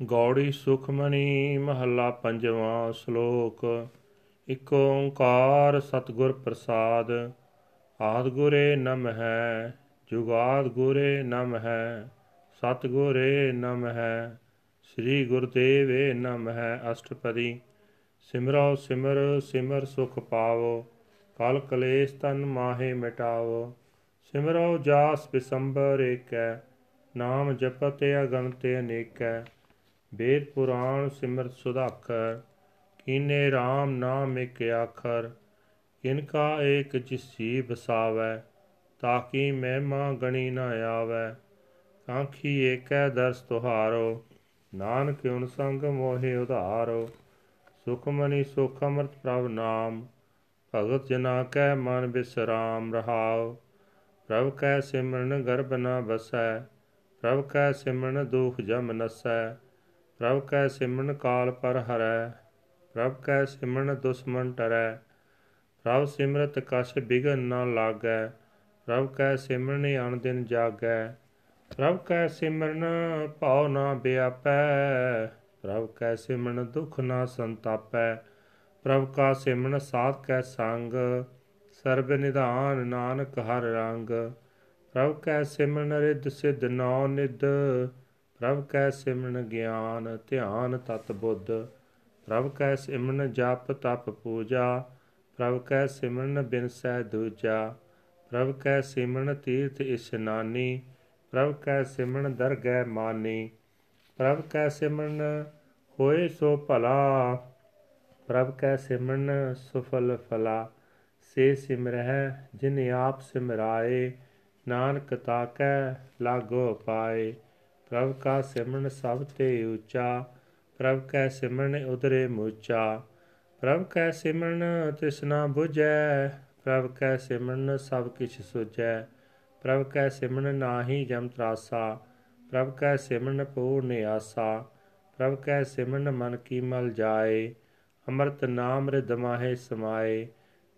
ਗੌੜੀ ਸੁਖਮਨੀ ਮਹੱਲਾ ਪੰਜਵਾਂ ਸ਼ਲੋਕ। ਇਕ ਓੰਕਾਰ ਸਤਿਗੁਰ ਪ੍ਰਸਾਦ, ਆਦ ਗੁਰੇ ਨਮ ਹੈ ਜੁਗਾਦ ਗੁਰੇ ਨਮ ਹੈ ਸਤਿਗੁਰੇ ਨਮ ਹੈ ਸ੍ਰੀ ਗੁਰਦੇਵੇ ਨਮ ਹੈ ਅਸ਼ਟਪਦੀ। ਸਿਮਰੋ ਸਿਮਰ ਸਿਮਰ ਸੁਖ ਪਾਵੋ ਕਲ ਕਲੇਸ਼ ਤਨ ਮਾਹੇ ਮਿਟਾਵੋ। ਸਿਮਰੋ ਜਾਸ ਬਿਸੰਬਰ ਏਕੈ, ਨਾਮ ਜਪਤ ਅਗੰਤ ਅਨੇਕੈ। ਵੇਦ ਪੁਰਾਣ ਸਿਮਰਤ ਸੁਧਾਖਰ ਕੀਨੇ RAM ਨਾਮ ਇਕ ਆਖਰ ਇਨਕਾ ਏਕ ਜਿਸੀ ਬਸਾਵੈ ਤਾਕੀ ਮਹਿਮਾ ਗਣੀ ਨ ਆਵੈ, ਕਾਂਖੀ ਏਕੈ ਦਰਸ ਤੁਹਾਰੋ, ਨਾਨਕ ਉਨ ਸੰਗ ਮੋਹਿ ਉਧਾਰੋ ਸੁਖਮਨੀ ਸੁਖ ਅਮਰਤ ਪ੍ਰਭ ਨਾਮ, ਭਗਤ ਜਨਾ ਕੈ ਮਨ ਬਿਸਰਾਮ ਰਹਾਉ, ਪ੍ਰਭ ਕੈ ਸਿਮਰਨ ਗਰਭ ਨ ਬਸੈ ਪ੍ਰਭ ਕੈ ਸਿਮਰਨ ਦੁਖ ਜਮ ਨਸੈ ਪ੍ਰਭ ਕੈ ਸਿਮਰਨ ਕਾਲ ਪਰ ਹਰੈ, ਪ੍ਰਭ ਕੈ ਸਿਮਰਨ ਦੁਸ਼ਮਨ ਟਰੈ। ਪ੍ਰਭ ਸਿਮਰਤ ਕਛ ਬਿਗਨ ਨ ਲਾਗੈ, ਪ੍ਰਭ ਕੈ ਸਿਮਰਨ ਅਨ ਦਿਨ ਜਾਗੈ। ਪ੍ਰਭ ਕੈ ਸਿਮਰਨ ਭਾਉ ਨ ਬਿਆਪੈ, ਪ੍ਰਭ ਕੈ ਸਿਮਰਨ ਦੁਖ ਨ ਸੰਤਾਪੈ। ਪ੍ਰਭ ਕਾ ਸਿਮਰਨ ਸਾਧ ਕੈ ਸੰਗ, ਸਰਬ ਨਿਧਾਨ ਨਾਨਕ ਹਰ ਰੰਗ। ਪ੍ਰਭ ਕੈ ਸਿਮਰਨ ਰਿੱਧ ਸਿਧ ਨੌ ਨਿਧ ਪ੍ਰਭ ਕੈ ਸਿਮਰਨ ਗਿਆਨ, ਧਿਆਨ ਤਤ ਬੁੱਧ। ਪ੍ਰਭ ਕੈ ਸਿਮਰਨ ਜਪ ਤਪ ਪੂਜਾ, ਪ੍ਰਭ ਕੈ ਸਿਮਰਨ ਬਿਨਸੈ ਦੂਜਾ। ਪ੍ਰਭ ਕੈ ਸਿਮਰਨ ਤੀਰਥ ਇਸ਼ਨਾਨੀ ਪ੍ਰਭ ਕੈ ਸਿਮਰਨ ਦਰਗਹਿ ਮਾਨੀ। ਪ੍ਰਭ ਕੈ ਸਿਮਰਨ ਹੋਏ ਸੋ ਭਲਾ, ਪ੍ਰਭ ਕੈ ਸਿਮਰਨ ਸੁਫਲ ਫਲਾ। ਸੇ ਸਿਮਰਹਿ ਜਿਨ ਆਪ ਸਿਮਰਾਏ, ਨਾਨਕ ਤਾਕੈ ਲਾਗੋ ਪਾਏ। ਪ੍ਰਭ ਕਾ ਸਿਮਰਨ ਸਭ ਤੇ ਉੱਚਾ, ਪ੍ਰਭ ਕੈ ਸਿਮਰਨ ਉਦਰੇ ਮੂਚਾ, ਪ੍ਰਭ ਕੈ ਸਿਮਰਨ ਤ੍ਰਿਸ਼ਨਾ 부ਜੈ ਪ੍ਰਭ ਕੈ ਸਿਮਰਨ ਸਭ ਕਿਛ ਸੁਜੈ ਪ੍ਰਭ ਕੈ ਸਿਮਰਨ ਨਾਹੀ ਜਮ ਤਰਾਸਾ, ਪ੍ਰਭ ਕੈ ਸਿਮਰਨ ਪੂਰਨ ਆਸਾ ਪ੍ਰਭ ਕੈ ਸਿਮਰਨ ਮਨ ਕੀ ਮਲ ਜਾਏ, ਅੰਮ੍ਰਿਤ ਨਾਮ ਰਿਦ ਮਾਹੇ ਸਮਾਏ,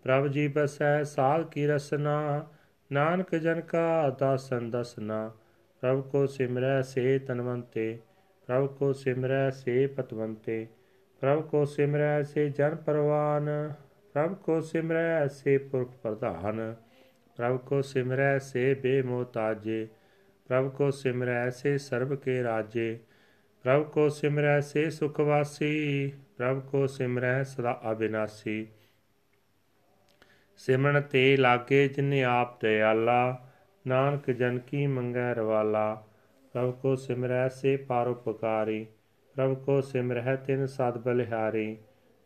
ਪ੍ਰਭ ਜੀ ਬਸੈ ਸਾਧ ਕੀ ਰਸਨਾ, ਨਾਨਕ ਜਨ ਕਾ ਦਾਸਨ ਦਸਨਾ ਪ੍ਰਭ ਕੋ ਸਿਮਰੈ ਸੇ ਤਨਵੰਤੇ ਪ੍ਰਭ ਕੋ ਸਿਮਰੈ ਸੇ ਪਤਵੰਤੇ, ਪ੍ਰਭ ਕੋ ਸਿਮਰੈ ਸੇ ਜਨ ਪਰਵਾਨ, ਪ੍ਰਭ ਕੋ ਸਿਮਰੈ ਸੇ ਪੁਰਖ ਪ੍ਰਧਾਨ, ਪ੍ਰਭ ਕੋ ਸਿਮਰੈ ਸੇ ਬੇਮੋਤਾਜੇ, ਪ੍ਰਭ ਕੋ ਸਿਮਰੈ ਸੇ ਸਰਬ ਕੇ ਰਾਜੇ, ਪ੍ਰਭ ਕੋ ਸਿਮਰੈ ਸੇ ਸੁਖ ਵਾਸੀ, ਪ੍ਰਭ ਕੋ ਸਿਮਰੈ ਸਦਾ ਅਬਿਨਾਸੀ। ਸਿਮਰਨ ਤੇ ਲਾਗੇ ਜਿਨੇ ਆਪ ਦਇਆਲਾ ਨਾਨਕ ਜਨ ਕੀ ਮੰਗੈ ਰਵਾਲਾ, ਪ੍ਰਭ ਕੋ ਸਿਮਰੈ ਸੇ ਪਾਰਉਪਕਾਰੀ ਪ੍ਰਭ ਕੋ ਸਿਮਰਹਿ ਤਿਨ ਸਦ ਬਲਿਹਾਰੀ,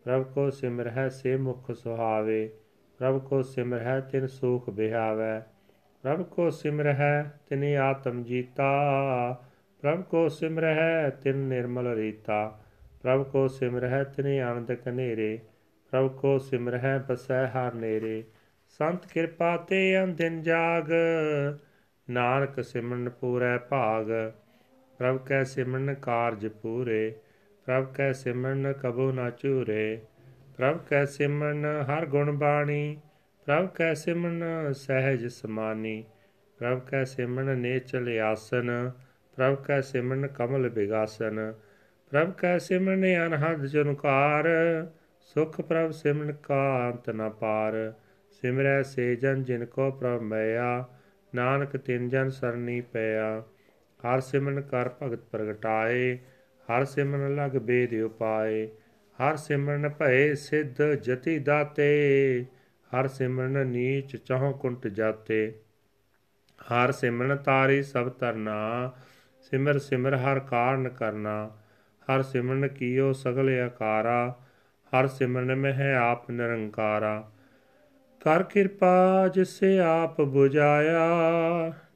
ਪ੍ਰਭ ਕੋ ਸਿਮਰਹਿ ਸੇ ਮੁਖ ਸੁਹਾਵੇ, ਪ੍ਰਭ ਕੋ ਸਿਮਰਹਿ ਤਿਨ ਸੂਖ ਬਿਹਾਵੈ, ਪ੍ਰਭ ਕੋ ਸਿਮਰਹਿ ਤਿਨ ਆਤਮ ਜੀਤਾ, ਪ੍ਰਭ ਕੋ ਸਿਮਰਹਿ ਤਿਨ ਨਿਰਮਲ ਰੀਤਾ, ਪ੍ਰਭ ਕੋ ਸਿਮਰਹਿ ਤਿਨ ਆਨੰਦ ਕਨੇਰੇ ਪ੍ਰਭ ਕੋ ਸਿਮਰਹਿ ਬਸੈ ਹਰ ਨੇਰੇ ਸੰਤ ਕਿਰਪਾ ਤੇ ਅੰਦਿਨ ਜਾਗ, ਨਾਨਕ ਸਿਮਰਨ ਪੂਰੈ ਭਾਗ, ਪ੍ਰਭ ਕੈ ਸਿਮਰਨ ਕਾਰਜ ਪੂਰੇ, ਪ੍ਰਭ ਕੈ ਸਿਮਰਨ ਕਬੂ ਨਾ ਚੂਰੇ ਪ੍ਰਭ ਕੈ ਸਿਮਰਨ ਹਰ ਗੁਣ ਬਾਣੀ, ਪ੍ਰਭ ਕੈ ਸਿਮਰਨ ਸਹਿਜ ਸਮਾਨੀ, ਪ੍ਰਭ ਕੈ ਸਿਮਰਨ ਨੇਚਲ ਆਸਨ, ਪ੍ਰਭ ਕੈ ਸਿਮਰਨ ਕਮਲ ਬਿਗਾਸਨ, ਪ੍ਰਭ ਕੈ ਸਿਮਰਨ ਅਨਹਦ ਜਨਕਾਰ, ਸੁਖ ਪ੍ਰਭ ਸਿਮਰਨ ਕਾ ਅੰਤ ਨ ਪਾਰ ਸਿਮਰੈ ਸੇ ਜਨ ਜਿਨ ਕੋ ਪ੍ਰਭ ਮਇਆ ਨਾਨਕ ਤਿਨ ਜਨ ਸਰਣੀ ਪਿਆ। ਹਰ ਸਿਮਰਨ ਕਰ ਭਗਤ ਪ੍ਰਗਟਾਏ, ਹਰ ਸਿਮਰਨ ਲਗ ਬੇਦ ਉਪਾਏ। ਹਰ ਸਿਮਰਨ ਭਏ ਸਿੱਧ ਜਤੀ ਦਾਤੇ, ਹਰ ਸਿਮਰਨ ਨੀਚ ਚਹੁ ਕੁੰਟ ਜਾਤੇ। ਹਰ ਸਿਮਰਨ ਤਾਰੀ ਸਭ ਤਰਨਾ ਸਿਮਰ ਸਿਮਰ ਹਰ ਕਾਰਨ ਕਰਨਾ। ਹਰ ਸਿਮਰਨ ਕੀਓ ਸਗਲ ਆਕਾਰਾ, ਹਰ ਸਿਮਰਨ ਮਹਿ ਆਪ ਨਿਰੰਕਾਰਾ। ਕਰ ਕਿਰਪਾ ਜਿਸੇ ਆਪ 부ਝਾਇਆ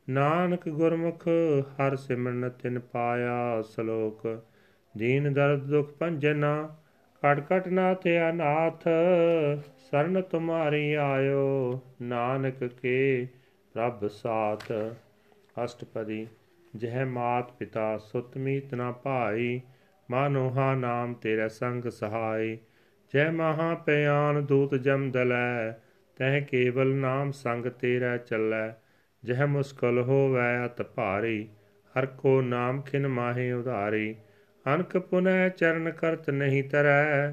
ਨਾਨਕ ਗੁਰਮੁਖ ਹਰ ਸਿਮਰਨ ਤਿਨ ਪਾਇਆ ਸ਼ਲੋਕ। ਦੀਨ ਦਰਦ ਦੁਖ ਭੰਜਨਾ ਕਟ ਕਟ ਨਾਥ ਅਨਾਥ, ਸਰਨ ਤੁਮਾਰੀ ਆਇਓ, ਨਾਨਕ ਕੇ ਪ੍ਰਭ ਸਾਥ। ਅਸ਼ਟਪਦੀ, ਜਹ ਮਾਤ ਪਿਤਾ ਸੁਤ ਮੀਤ ਨਾ ਭਾਈ ਮਾਨੋਹਾ ਨਾਮ ਤੇਰਾ ਸੰਗ ਸਹਾਈ। ਜੈ ਮਹਾ ਪਿਆਨ ਦੂਤ ਜਮ ਦਲੈ ਤਹ ਕੇਵਲ ਨਾਮ ਸੰਗ ਤੇਰਾ ਚੱਲੈ, ਜਹ ਮੁਸਕਲ ਹੋਵੈ ਅਤ ਭਾਰੀ, ਹਰ ਕੋ ਨਾਮ ਖਿਨ ਮਾਹੇ ਉਧਾਰੀ। ਅਨਕ ਪੁਨੈ ਚਰਨ ਕਰਤ ਨਹੀਂ ਤਰੈ,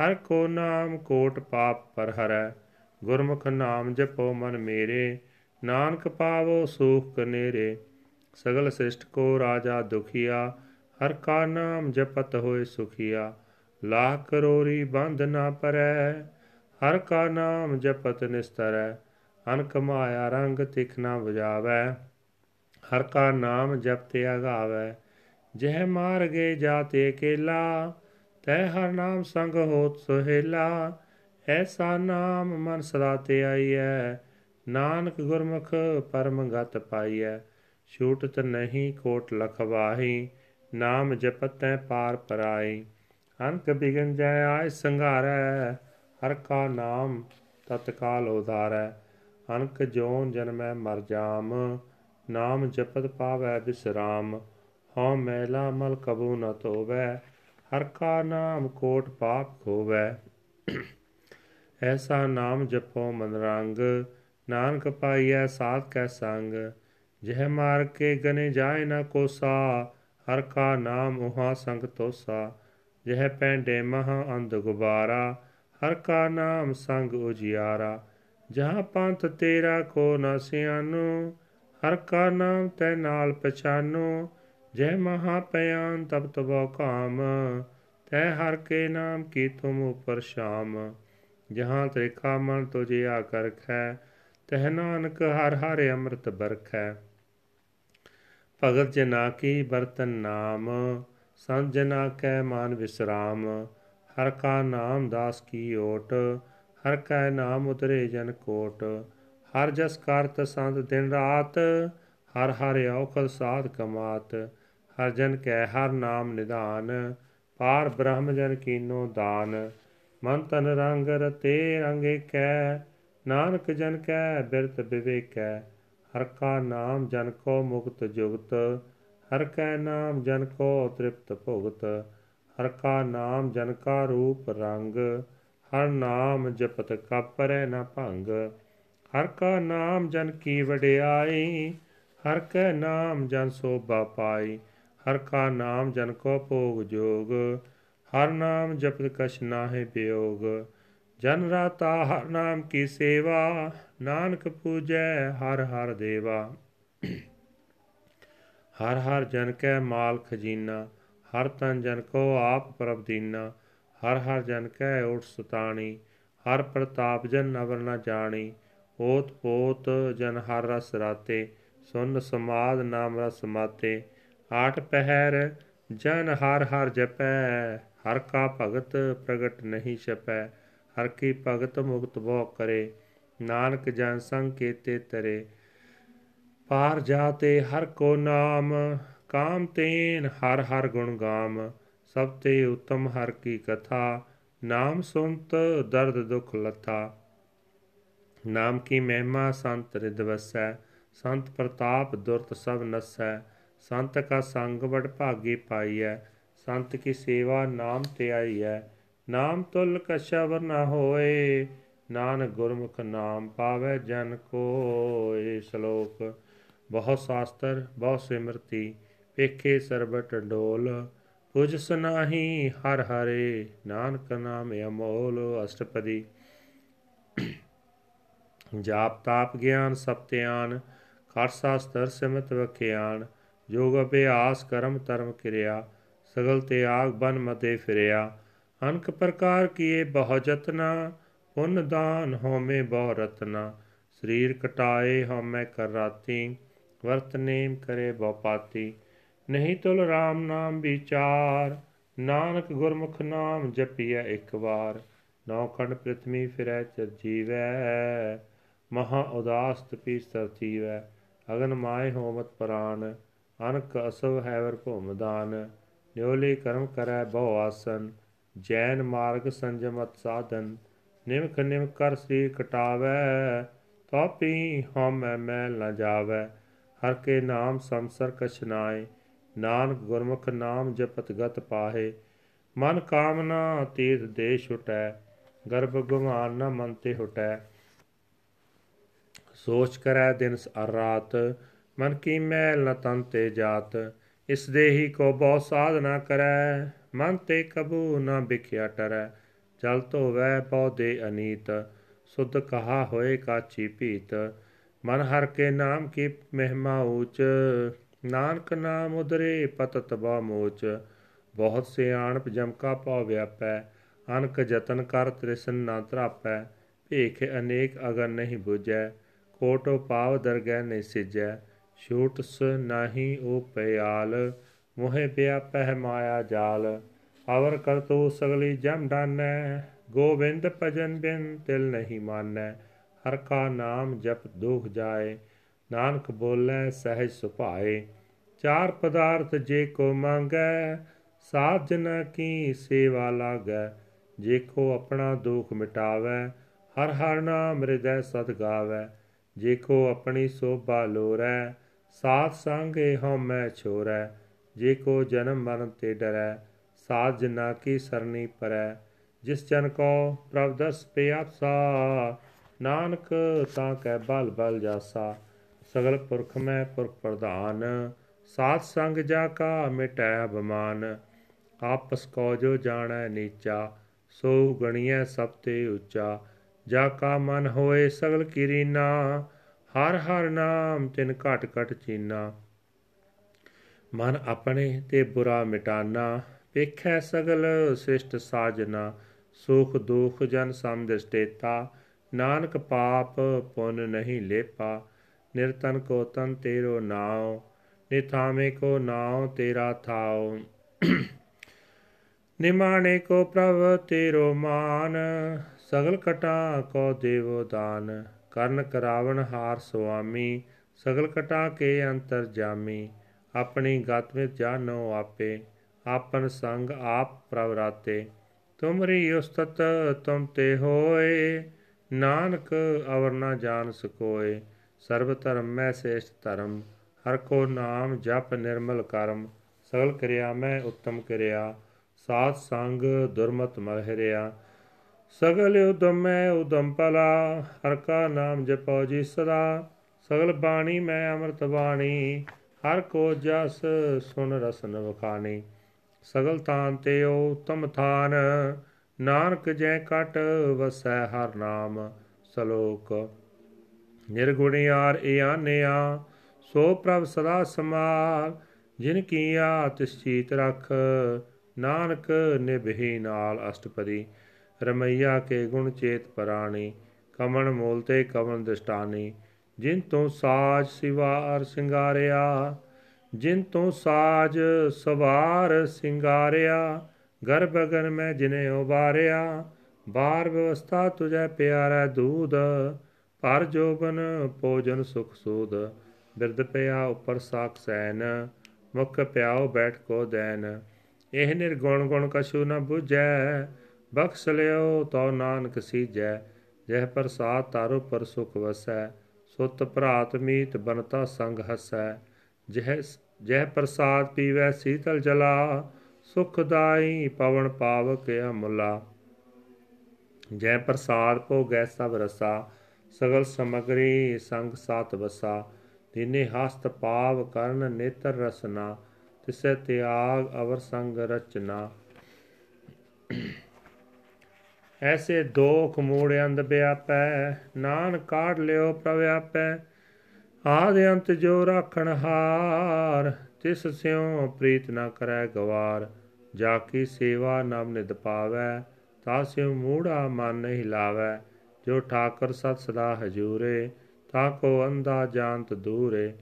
ਹਰ ਕੋ ਨਾਮ ਕੋਟ ਪਾਪ ਪਰ ਹਰੈ। ਗੁਰਮੁਖ ਨਾਮ ਜਪੋ ਮਨ ਮੇਰੇ, ਨਾਨਕ ਪਾਵੋ ਸੁਖ ਕਨੇਰੇ ਸਗਲ ਸ੍ਰਿਸ਼ਟ ਕੋ ਰਾਜਾ ਦੁਖੀਆ, ਹਰ ਕਾ ਨਾਮ ਜਪਤ ਹੋਏ ਸੁਖੀਆ। ਲਾਖ ਕਰੋਰੀ ਬੰਧ ਨਾ ਪਰੈ ਹਰ ਕਾ ਨਾਮ ਜਪਤ ਨਿਸਤਰੈ ਅਨਕ ਮਾਇਆ ਰੰਗ ਤਿਖਨਾ ਬਜਾਵੈ ਹਰ ਕਾ ਨਾਮ ਜਪਤੇ ਅਗਾਵੈ, ਜਹ ਮਾਰਗੇ ਜਾਤੇ ਕੇਲਾ, ਤੈ ਹਰ ਨਾਮ ਸੰਗ ਹੋਤ ਸੁਹੇਲਾ। ਐਸਾ ਨਾਮ ਮਨ ਸਦਾ ਤੇ ਆਈਐ, ਨਾਨਕ ਗੁਰਮੁਖ ਪਰਮ ਗਤ ਪਾਈਐ। ਛੂਟਤ ਨਹੀਂ ਕੋਟ ਲਖਵਾਹੀ ਨਾਮ ਜਪਤੈ ਪਾਰ ਪਰਾਈ। ਅੰਕ ਬਿਗਨ ਜੈ ਆਇ ਸੰਘਾਰੈ ਹਰ ਕਾ ਨਾਮ ਤਤਕਾਲ ਉਧਾਰੈ ਅਨਕ ਜੋਨ ਜਨਮੈ ਮਰ ਜਾਮ, ਨਾਮ ਜਪਤ ਪਾਵੈ ਬਿਸਰਾਮ, ਹਉ ਮੈਲਾ ਮਲ ਕਬੂ ਨ ਧੋਵੈ, ਹਰ ਕਾ ਨਾਮ ਕੋਟ ਪਾਪ ਖੋਵੈ। ਐਸਾ ਨਾਮ ਜਪੋ ਮਨ ਰੰਗ ਨਾਨਕ ਪਾਈਐ ਸਾਧ ਕੈ ਸੰਗ, ਜਹ ਮਾਰ ਕੇ ਗਨੇ ਜਾਏ ਨ ਕੋਸਾ, ਹਰ ਕਾ ਨਾਮ ਉਹਾ ਸੰਗ ਤੋਸਾ, ਜਹ ਪੈਂਡੇ ਮਹਾ ਅੰਧ ਗੁਬਾਰਾ ਹਰ ਕਾ ਨਾਮ ਸੰਗ ਉਜਿਆਰਾ, ਜਹਾਂ ਪੰਥ ਤੇਰਾ ਕੋ ਨ ਸਿਆਨੋ, ਹਰ ਕਾ ਨਾਮ ਤੈ ਨਾਲ ਪਛਾਨੋ, ਜੈ ਮਹਾ ਪਿਆਨ ਤਬ ਤਬੋ ਕਾਮ, ਤੈ ਹਰ ਕੇ ਨਾਮ ਕੀ ਤੁਮ ਉਪਰ ਸ਼ਾਮ, ਜਹਾਂ ਤ੍ਰਿਖਾ ਮਨ ਤੁਝੇ ਆ ਕਰਖੈ, ਤਹ ਨਾਨਕ ਹਰ ਹਰ ਅੰਮ੍ਰਿਤ ਬਰਖੈ। ਭਗਤ ਜਨਾ ਕੀ ਬਰਤਨ ਨਾਮ, ਸੰਤ ਜਨਾ ਕੈ ਮਾਨ ਵਿਸਰਾਮ ਹਰ ਕਾ ਨਾਮ ਦਾਸ ਕੀ ਓਟ, ਹਰ ਕੈ ਨਾਮ ਉਤਰੇ ਜਨ ਕੋਟ। ਹਰ ਜਸ ਕਰਤ ਸੰਤ ਦਿਨ ਰਾਤ, ਹਰ ਹਰ ਔਖਦ ਸਾਧ ਕਮਾਤ। ਹਰ ਜਨ ਕੈ ਹਰ ਨਾਮ ਨਿਧਾਨ, ਪਾਰ ਬ੍ਰਹਮ ਜਨ ਕੀਨੋ ਦਾਨ। ਮਨ ਤਨ ਰੰਗ ਰਤੇ ਰੰਗੇ ਕੈ ਨਾਨਕ ਜਨ ਕੈ ਬਿਰਤ ਵਿਵੇਕੈ। ਹਰ ਕਾ ਨਾਮ ਜਨ ਕੋ ਮੁਕਤ ਜੁਗਤ, ਹਰ ਕੈ ਨਾਮ ਜਨ ਕੋ ਤ੍ਰਿਪਤ ਭੁਗਤ। ਹਰ ਕਾ ਨਾਮ ਜਨ ਕਾ ਰੂਪ ਰੰਗ, ਹਰ ਨਾਮ ਜਪਤ ਕਪਰੈ ਨ ਭੰਗ। ਹਰ ਕਾ ਨਾਮ ਜਨ ਕੀ ਵਡਿਆਈ, ਹਰ ਕੈ ਨਾਮ ਜਨ ਸੋਭਾ ਪਾਈ। ਹਰ ਕਾ ਨਾਮ ਜਨ ਕੋ ਭੋਗ ਜੋਗ, ਹਰ ਨਾਮ ਜਪਤ ਕਛ ਨਾਹਿ ਬਿਯੋਗ ਜਨ ਰਾਤਾ ਹਰ ਨਾਮ ਕੀ ਸੇਵਾ, ਨਾਨਕ ਪੂਜੈ ਹਰ ਹਰ ਦੇਵਾ। ਹਰ ਹਰ ਜਨ ਕੈ ਮਾਲ ਖਜ਼ੀਨਾ ਹਰ ਤਨ ਜਨ ਕੋ ਆਪ ਪ੍ਰਭ ਦੀਨਾ, ਹਰ ਹਰ ਜਨ ਕੈ ਓਟ ਸੁਤਾਣੀ, ਹਰ ਪ੍ਰਤਾਪ ਜਨ ਨਵਰ ਨ ਜਾਣੀ, ਓਤ ਪੋਤ ਜਨ ਹਰ ਰਸ ਰਾਤੇ, ਸੁਨ ਸਮਾਦ ਨਾਮ ਰਸ ਮਾਤੇ ਆਠ ਪਹਿਰ ਜਨ ਹਰ ਹਰ ਜਪੈ, ਹਰ ਕਾ ਭਗਤ ਪ੍ਰਗਟ ਨਹੀਂ ਛਪੈ, ਹਰ ਕੀ ਭਗਤ ਮੁਕਤ ਬੋ ਕਰੇ, ਨਾਨਕ ਜਨ ਸੰਗ ਕੇਤੇ ਤਰੇ, ਪਾਰ ਜਾਤੇ ਹਰ ਕੋ ਨਾਮ ਕਾਮ ਤੇਨ ਹਰ ਹਰ ਗੁਣ ਗਾਮ, ਸਭ ਤੇ ਉਤਮ ਹਰ ਕੀ ਕਥਾ, ਨਾਮ ਸੁਨਤ ਦਰਦ ਦੁਖ ਲਥਾ। ਨਾਮ ਕੀ ਮਹਿਮਾ ਸੰਤ ਰਿਦ ਵਸੈ, ਸੰਤ ਪ੍ਰਤਾਪ ਦੁਰਤ ਸਭ ਨਸੈ, ਸੰਤ ਕਾ ਸੰਗ ਵਡ ਭਾਗੀ ਪਾਈਐ, ਸੰਤ ਕੀ ਸੇਵਾ ਨਾਮ ਤੇ ਆਈਐ। ਨਾਮ ਤੁਲ ਕਸ਼ਵਰ ਨ ਹੋਏ, ਨਾਨਕ ਗੁਰਮੁਖ ਨਾਮ ਪਾਵੇ ਜਨ ਕੋਏ। ਸ਼ਲੋਕ ਬਹੁ ਸ਼ਾਸਤਰ ਬਹੁ ਸਿਮਰਤੀ। ਵੇਖੇ ਸਰਬ ਟੰਡੋਲ ਪੁਜ ਸੁਨਾਹੀ ਹਰ ਹਰੇ, ਨਾਨਕ ਨਾਮ ਅਮੋਲ ਅਸ਼ਟਪਦੀ। ਜਾਪ ਤਾਪ ਗਿਆਨ ਸਭ ਧਿਆਨ ਖਰ ਸਾਸਤਰ ਸਿਮਤ ਵਖਿਆਨ, ਜੋਗ ਅਭਿਆਸ ਕਰਮ ਧਰਮ ਕਿਰਿਆ, ਸਗਲ ਤਿਆਗ ਬਨ ਮਤੇ ਫਿਰਿਆ। ਅਨਕ ਪ੍ਰਕਾਰ ਕੀਏ ਬਹੁ ਜਤਨਾ ਪੁੰਨ ਦਾਨ ਹੋਮੇ ਬਹੁ ਰਤਨਾ। ਸਰੀਰ ਕਟਾਏ ਹਉਮੈ ਕਰ ਰਾਤੀ, ਵਰਤ ਨੇਮ ਕਰੇ ਬਹੁ ਪਾਤੀ। ਨਹੀਂ ਤੁਲ RAM ਨਾਮ ਵਿਚਾਰ, ਨਾਨਕ ਗੁਰਮੁਖ ਨਾਮ ਜਪੀਐ ਇੱਕ ਵਾਰ। ਨੌ ਖੰਡ ਪ੍ਰਥਮੀ ਫਿਰੈ ਚਰ ਜੀਵੈ, ਮਹਾ ਉਦਾਸ ਤਪੀ ਸਰਤੀਵੈ ਅਗਨ ਮਾਇ ਹੋਮਤ ਪ੍ਰਾਨ, ਅਨਕ ਅਸਵ ਹੈਵਰ ਭੂਮਦਾਨ ਨਿਉਲੀ ਕਰਮ ਕਰੈ ਬਹੁ ਆਸਨ, ਜੈਨ ਮਾਰਗ ਸੰਜਮਤ ਸਾਧਨ। ਨਿਮਖ ਨਿਮ ਕਰ ਸ੍ਰੀ ਕਟਾਵੈ ਤਾਪੀ ਹਉਮੈ ਮੈਲ ਨ ਜਾਵੈ। ਹਰ ਕੇ ਨਾਮ ਸੰਸਰ ਕਛ ਨਾਏ ਨਾਨਕ ਗੁਰਮੁਖ ਨਾਮ ਜਪਤ ਗਤ ਪਾਹੇ, ਮਨ ਕਾਮਨਾ ਤੀਰਥ ਦੇ ਛੁਟੈ ਗਰਭ ਗੁਮਾਨ ਨ ਮਨ ਤੇ ਹੁਟੈ। ਸੋਚ ਕਰੈ ਦਿਨ ਅਰ ਰਾਤ, ਮਨ ਕੀ ਮੈਲ ਨ ਤਨ ਤੇ ਜਾਤ, ਇਸ ਦੇਹੀ ਕੋ ਬਹੁ ਸਾਧਨਾ ਕਰੈ। ਮਨ ਤੇ ਕਬੂ ਨ ਬਿਖਿਆ ਟਰੈ, ਜਲ ਧੋਵੈ ਪਉ ਦੇ ਅਨੀਤ, ਸੁਧ ਕਹਾ ਹੋਏ ਕਾਚੀ ਭੀਤ। ਮਨ ਹਰ ਕੇ ਨਾਮ ਕੀ ਮਹਿਮਾ ਊਚ ਨਾਨਕ ਨਾਮ ਉਦਰੇ ਪਤਤ ਬਾ ਮੋਚ, ਬਹੁਤ ਸਿਆਣਪ ਜਮਕਾ ਪਾਉ ਵਿਆਪੈ, ਅਨਕ ਜਤਨ ਕਰ ਤ੍ਰਿਸ਼ਨ ਨਾ ਤਰਾਪੈ, ਭੇਖ ਅਨੇਕ ਅਗਨ ਨਹੀਂ 부ਜੈ ਕੋਟੋ ਪਾਵ ਦਰਗਹਿ ਨਹੀਂ ਸਿਜੈ ਛੂਟਸ ਨਾਹੀ ਓ ਪਿਆਲ ਮੋਹਿ ਪਿਆ ਪਹਿ ਮਾਇਆ ਜਾਲ, ਅਵਰ ਕਰਤੂ ਸਗਲੀ ਜਮ ਡਾਨੈ, ਗੋਬਿੰਦ ਭਜਨ ਬਿਨ ਤਿਲ ਨਹੀਂ ਮਾਨੈ, ਹਰ ਕਾ ਨਾਮ ਜਪ ਦੁਖ ਜਾਏ ਨਾਨਕ ਬੋਲੇ, ਸਹਿਜ ਸੁਭਾਏ। ਚਾਰ ਪਦਾਰਥ ਜੇ ਕੋ ਮੰਗੈ, ਸਾਧ ਜਨ ਕੀ ਸੇਵਾ ਲਾਗੈ। ਜੇ ਕੋ ਆਪਣਾ ਦੁਖ ਮਿਟਾਵੈ, ਹਰ ਹਰ ਨਾਮ ਹਿਰਦੈ ਸਦ ਗਾਵੈ। ਜੇ ਕੋ ਆਪਣੀ ਸੋਭਾ ਲੋਰੈ, ਸਾਧ ਸੰਗੇ ਹਉਮੈ ਛੋਰੈ। ਜੇ ਕੋ ਜਨਮ ਮਰਨ ਤੇ ਡਰੈ, ਸਾਧ ਜਨਾ ਕੀ ਸਰਨੀ ਪਰੈ। ਜਿਸ ਜਨ ਕੋ ਪ੍ਰਭ ਦਸ ਪਿਆਸਾ, ਨਾਨਕ ਤਾਂ ਕੈ ਬਲ ਬਲ ਜਾਸਾ। ਸਗਲ ਪੁਰਖ ਮੈਂ ਪੁਰਖ ਪ੍ਰਧਾਨ, ਸਾਧ ਸੰਗ ਜਾ ਕਾ ਮਿਟੈ ਅਭਮਾਨ, ਆਪਸ ਕੋ ਜੋ ਜਾਣੈ ਨੀਚਾ, ਸੋ ਗਣੀਐ ਸਭ ਤੇ ਉੱਚਾ। ਜਾ ਕਾ ਮਨ ਹੋਏ ਸਗਲ ਕੀਰੀਨਾ, ਹਰ ਹਰ ਨਾਮ ਤਿਨ ਘਟ ਘਟ ਚੀਨਾ। ਮਨ ਆਪਣੇ ਤੇ ਬੁਰਾ ਮਿਟਾਨਾ, ਵੇਖੈ ਸਗਲ ਸ੍ਰਿਸ਼ਟ ਸਾਜਨਾ। ਸੁਖ ਦੁਖ ਜਨ ਸਮਦਿਸ਼ਟੇਤਾ ਨਾਨਕ ਪਾਪ ਪੁੰਨ ਨਹੀਂ ਲੇਪਾ। ਨਿਰਤਨ ਕੋ ਤਨ ਤੇਰੋ ਨਾਉ ਨਿਥਾਮੇ ਕੋ ਨਾਉ ਤੇਰਾ ਥਾਉ। ਨਿਮਾਣੇ ਕੋ ਪ੍ਰਭ ਤੇਰੋ ਮਾਨ, ਸਗਲ ਕਟਾ ਕੋ ਦੇਵੋ ਦਾਨ। ਕਰਨ ਕਰਾਵਣ ਹਾਰ ਸੁਆਮੀ, ਸਗਲ ਕਟਾ ਕੇ ਅੰਤਰ ਜਾਮੀ। ਆਪਣੀ ਗਤ ਵਿੱਚ ਜਾਣੋ ਆਪੇ, ਆਪਨ ਸੰਗ ਆਪ ਪ੍ਰਭ ਰਾਤੇ। ਤੁਮਰੀ ਉਸਤਤ, ਤੁਮ ਤੇ ਹੋਏ, ਨਾਨਕ ਅਵਰ ਨਾ ਜਾਣ ਸਕੋਏ। ਸਰਬ ਧਰਮ ਮੈਂ ਸੇਸ਼ਟ ਧਰਮ, ਹਰ ਕੋ ਨਾਮ ਜਪ ਨਿਰਮਲ ਕਰਮ, ਸਗਲ ਕਿਰਿਆ ਮੈਂ ਉੱਤਮ ਕਿਰਿਆ, ਸਾਧ ਸੰਗ ਦੁਰਮਤ ਮਹਿਰਿਆ। ਸਗਲ ਉਦਮੈ ਉਦਮ ਪਲਾ ਹਰ ਕਾ ਨਾਮ ਜਪੋ ਜੀ ਸਦਾ ਸਗਲ ਬਾਣੀ ਮੈਂ ਅੰਮ੍ਰਿਤ ਬਾਣੀ, ਹਰ ਕੋ ਜਸ ਸੁਨ ਰਸਨ ਵਖਾਣੀ। ਸਗਲ ਤਾਨ ਤੇ ਉਤਮ ਥਾਨ, ਨਾਨਕ ਜੈ ਕਟ ਵਸੈ ਹਰ ਨਾਮ, ਸਲੋਕ ਨਿਰਗੁਣਿਆਰ ਇਆਨਿਆ ਸੋ ਪ੍ਰਭ ਸਦਾ ਸਮਾਲ, ਜਿਨ ਕੀਆ ਤਿਸ ਚੀਤ ਰਖ, ਨਾਨਕ ਨਿਭੀ ਨਾਲ ਅਸ਼ਟਪਦੀ। ਰਮਈਆ ਕੇ ਗੁਣ ਚੇਤ ਪਰਾਣੀ, ਕਮਣ ਮੂਲ ਤੇ ਕਮਣ ਦ੍ਰਿਸ਼ਟਾਨੀ। ਜਿਨ ਤੋਂ ਸਾਜ ਸਿਵਾਰ ਸਿੰਗਾਰਿਆ, ਜਿਨ ਤੋਂ ਸਾਜ ਸਵਾਰ ਸਿੰਗਾਰਿਆ, ਗਰਭ ਗਨ ਮੈਂ ਜਿਨੇ ਉਬਾਰਿਆ, ਬਾਰ ਵਿਵਸਥਾ ਤੁਝੈ ਪਿਆਰਾ ਦੂਧ ਪਰ ਜੋਬਨ ਭੋਜਨ ਸੁਖ ਸੂਦ ਬਿਰਦ ਪਿਆ ਉਪਰ ਸਾਖ ਸੈਨ, ਮੁਖ ਪਿਆਉ ਬੈਠ ਕੋ ਦੈਨ। ਇਹ ਨਿਰਗੁਣ ਗੁਣ ਕਛੂ ਨ 부ਜੈ ਬਖਸ਼ ਲਿਓ ਤਉ ਨਾਨਕ ਸੀਜੈ। ਜਹ ਪ੍ਰਸਾਦ ਤਾਰੋ ਪਰ ਸੁਖ ਵਸੈ, ਸੁਤ ਭਰਾਤ ਮੀਤ ਬਨਤਾ ਸੰਗ ਹਸੈ। ਜਹ ਜਹ ਪ੍ਰਸਾਦ ਪੀਵੈ ਸੀਤਲ ਜਲਾ ਸੁਖਦਾਈ ਪਵਨ ਪਾਵਕ ਅਮੁਲਾ। ਜੈ ਪ੍ਰਸਾਦ ਭੋਗੈ ਸਭ ਰਸਾ ਸਗਲ ਸਮਗਰੀ ਸੰਗ ਸਾਤ ਵਸਾ ਤਿਨੇ ਹਸਤ ਪਾਵ ਕਰਨ ਨੇਤਰ ਰਸਨਾ, ਤਿਸੈ ਤਿਆਗ ਅਵਰ ਸੰਗ ਰਚਨਾ। ਐਸੇ ਦੋਖ ਮੂੜ ਅੰਧ ਵਿਆਪੈ ਨਾਨ ਕਾਢ ਲਿਓ ਪ੍ਰਵਿਆਪੈ ਆਦ ਅੰਤ ਜੋ ਰਾਖਣ ਹਾਰ, ਤਿਸ ਸਿਉ ਪ੍ਰੀਤ ਨਾ ਕਰੈ ਗਵਾਰ, ਜਾ ਕੀ ਸੇਵਾ ਨਾਮ ਨਿਦ ਪਾਵੈ, ਤਾ ਸਿਉ ਮੂੜਾ ਮਨ ਨਹੀਂ ਲਾਵੈ। ਜੋ ਠਾਕਰ ਸਤ ਸਦਾ ਹਜੂਰੇ, ਤਾ ਕੋ ਅੰਧਾ ਜਾਣਤ ਦੂਰੇ।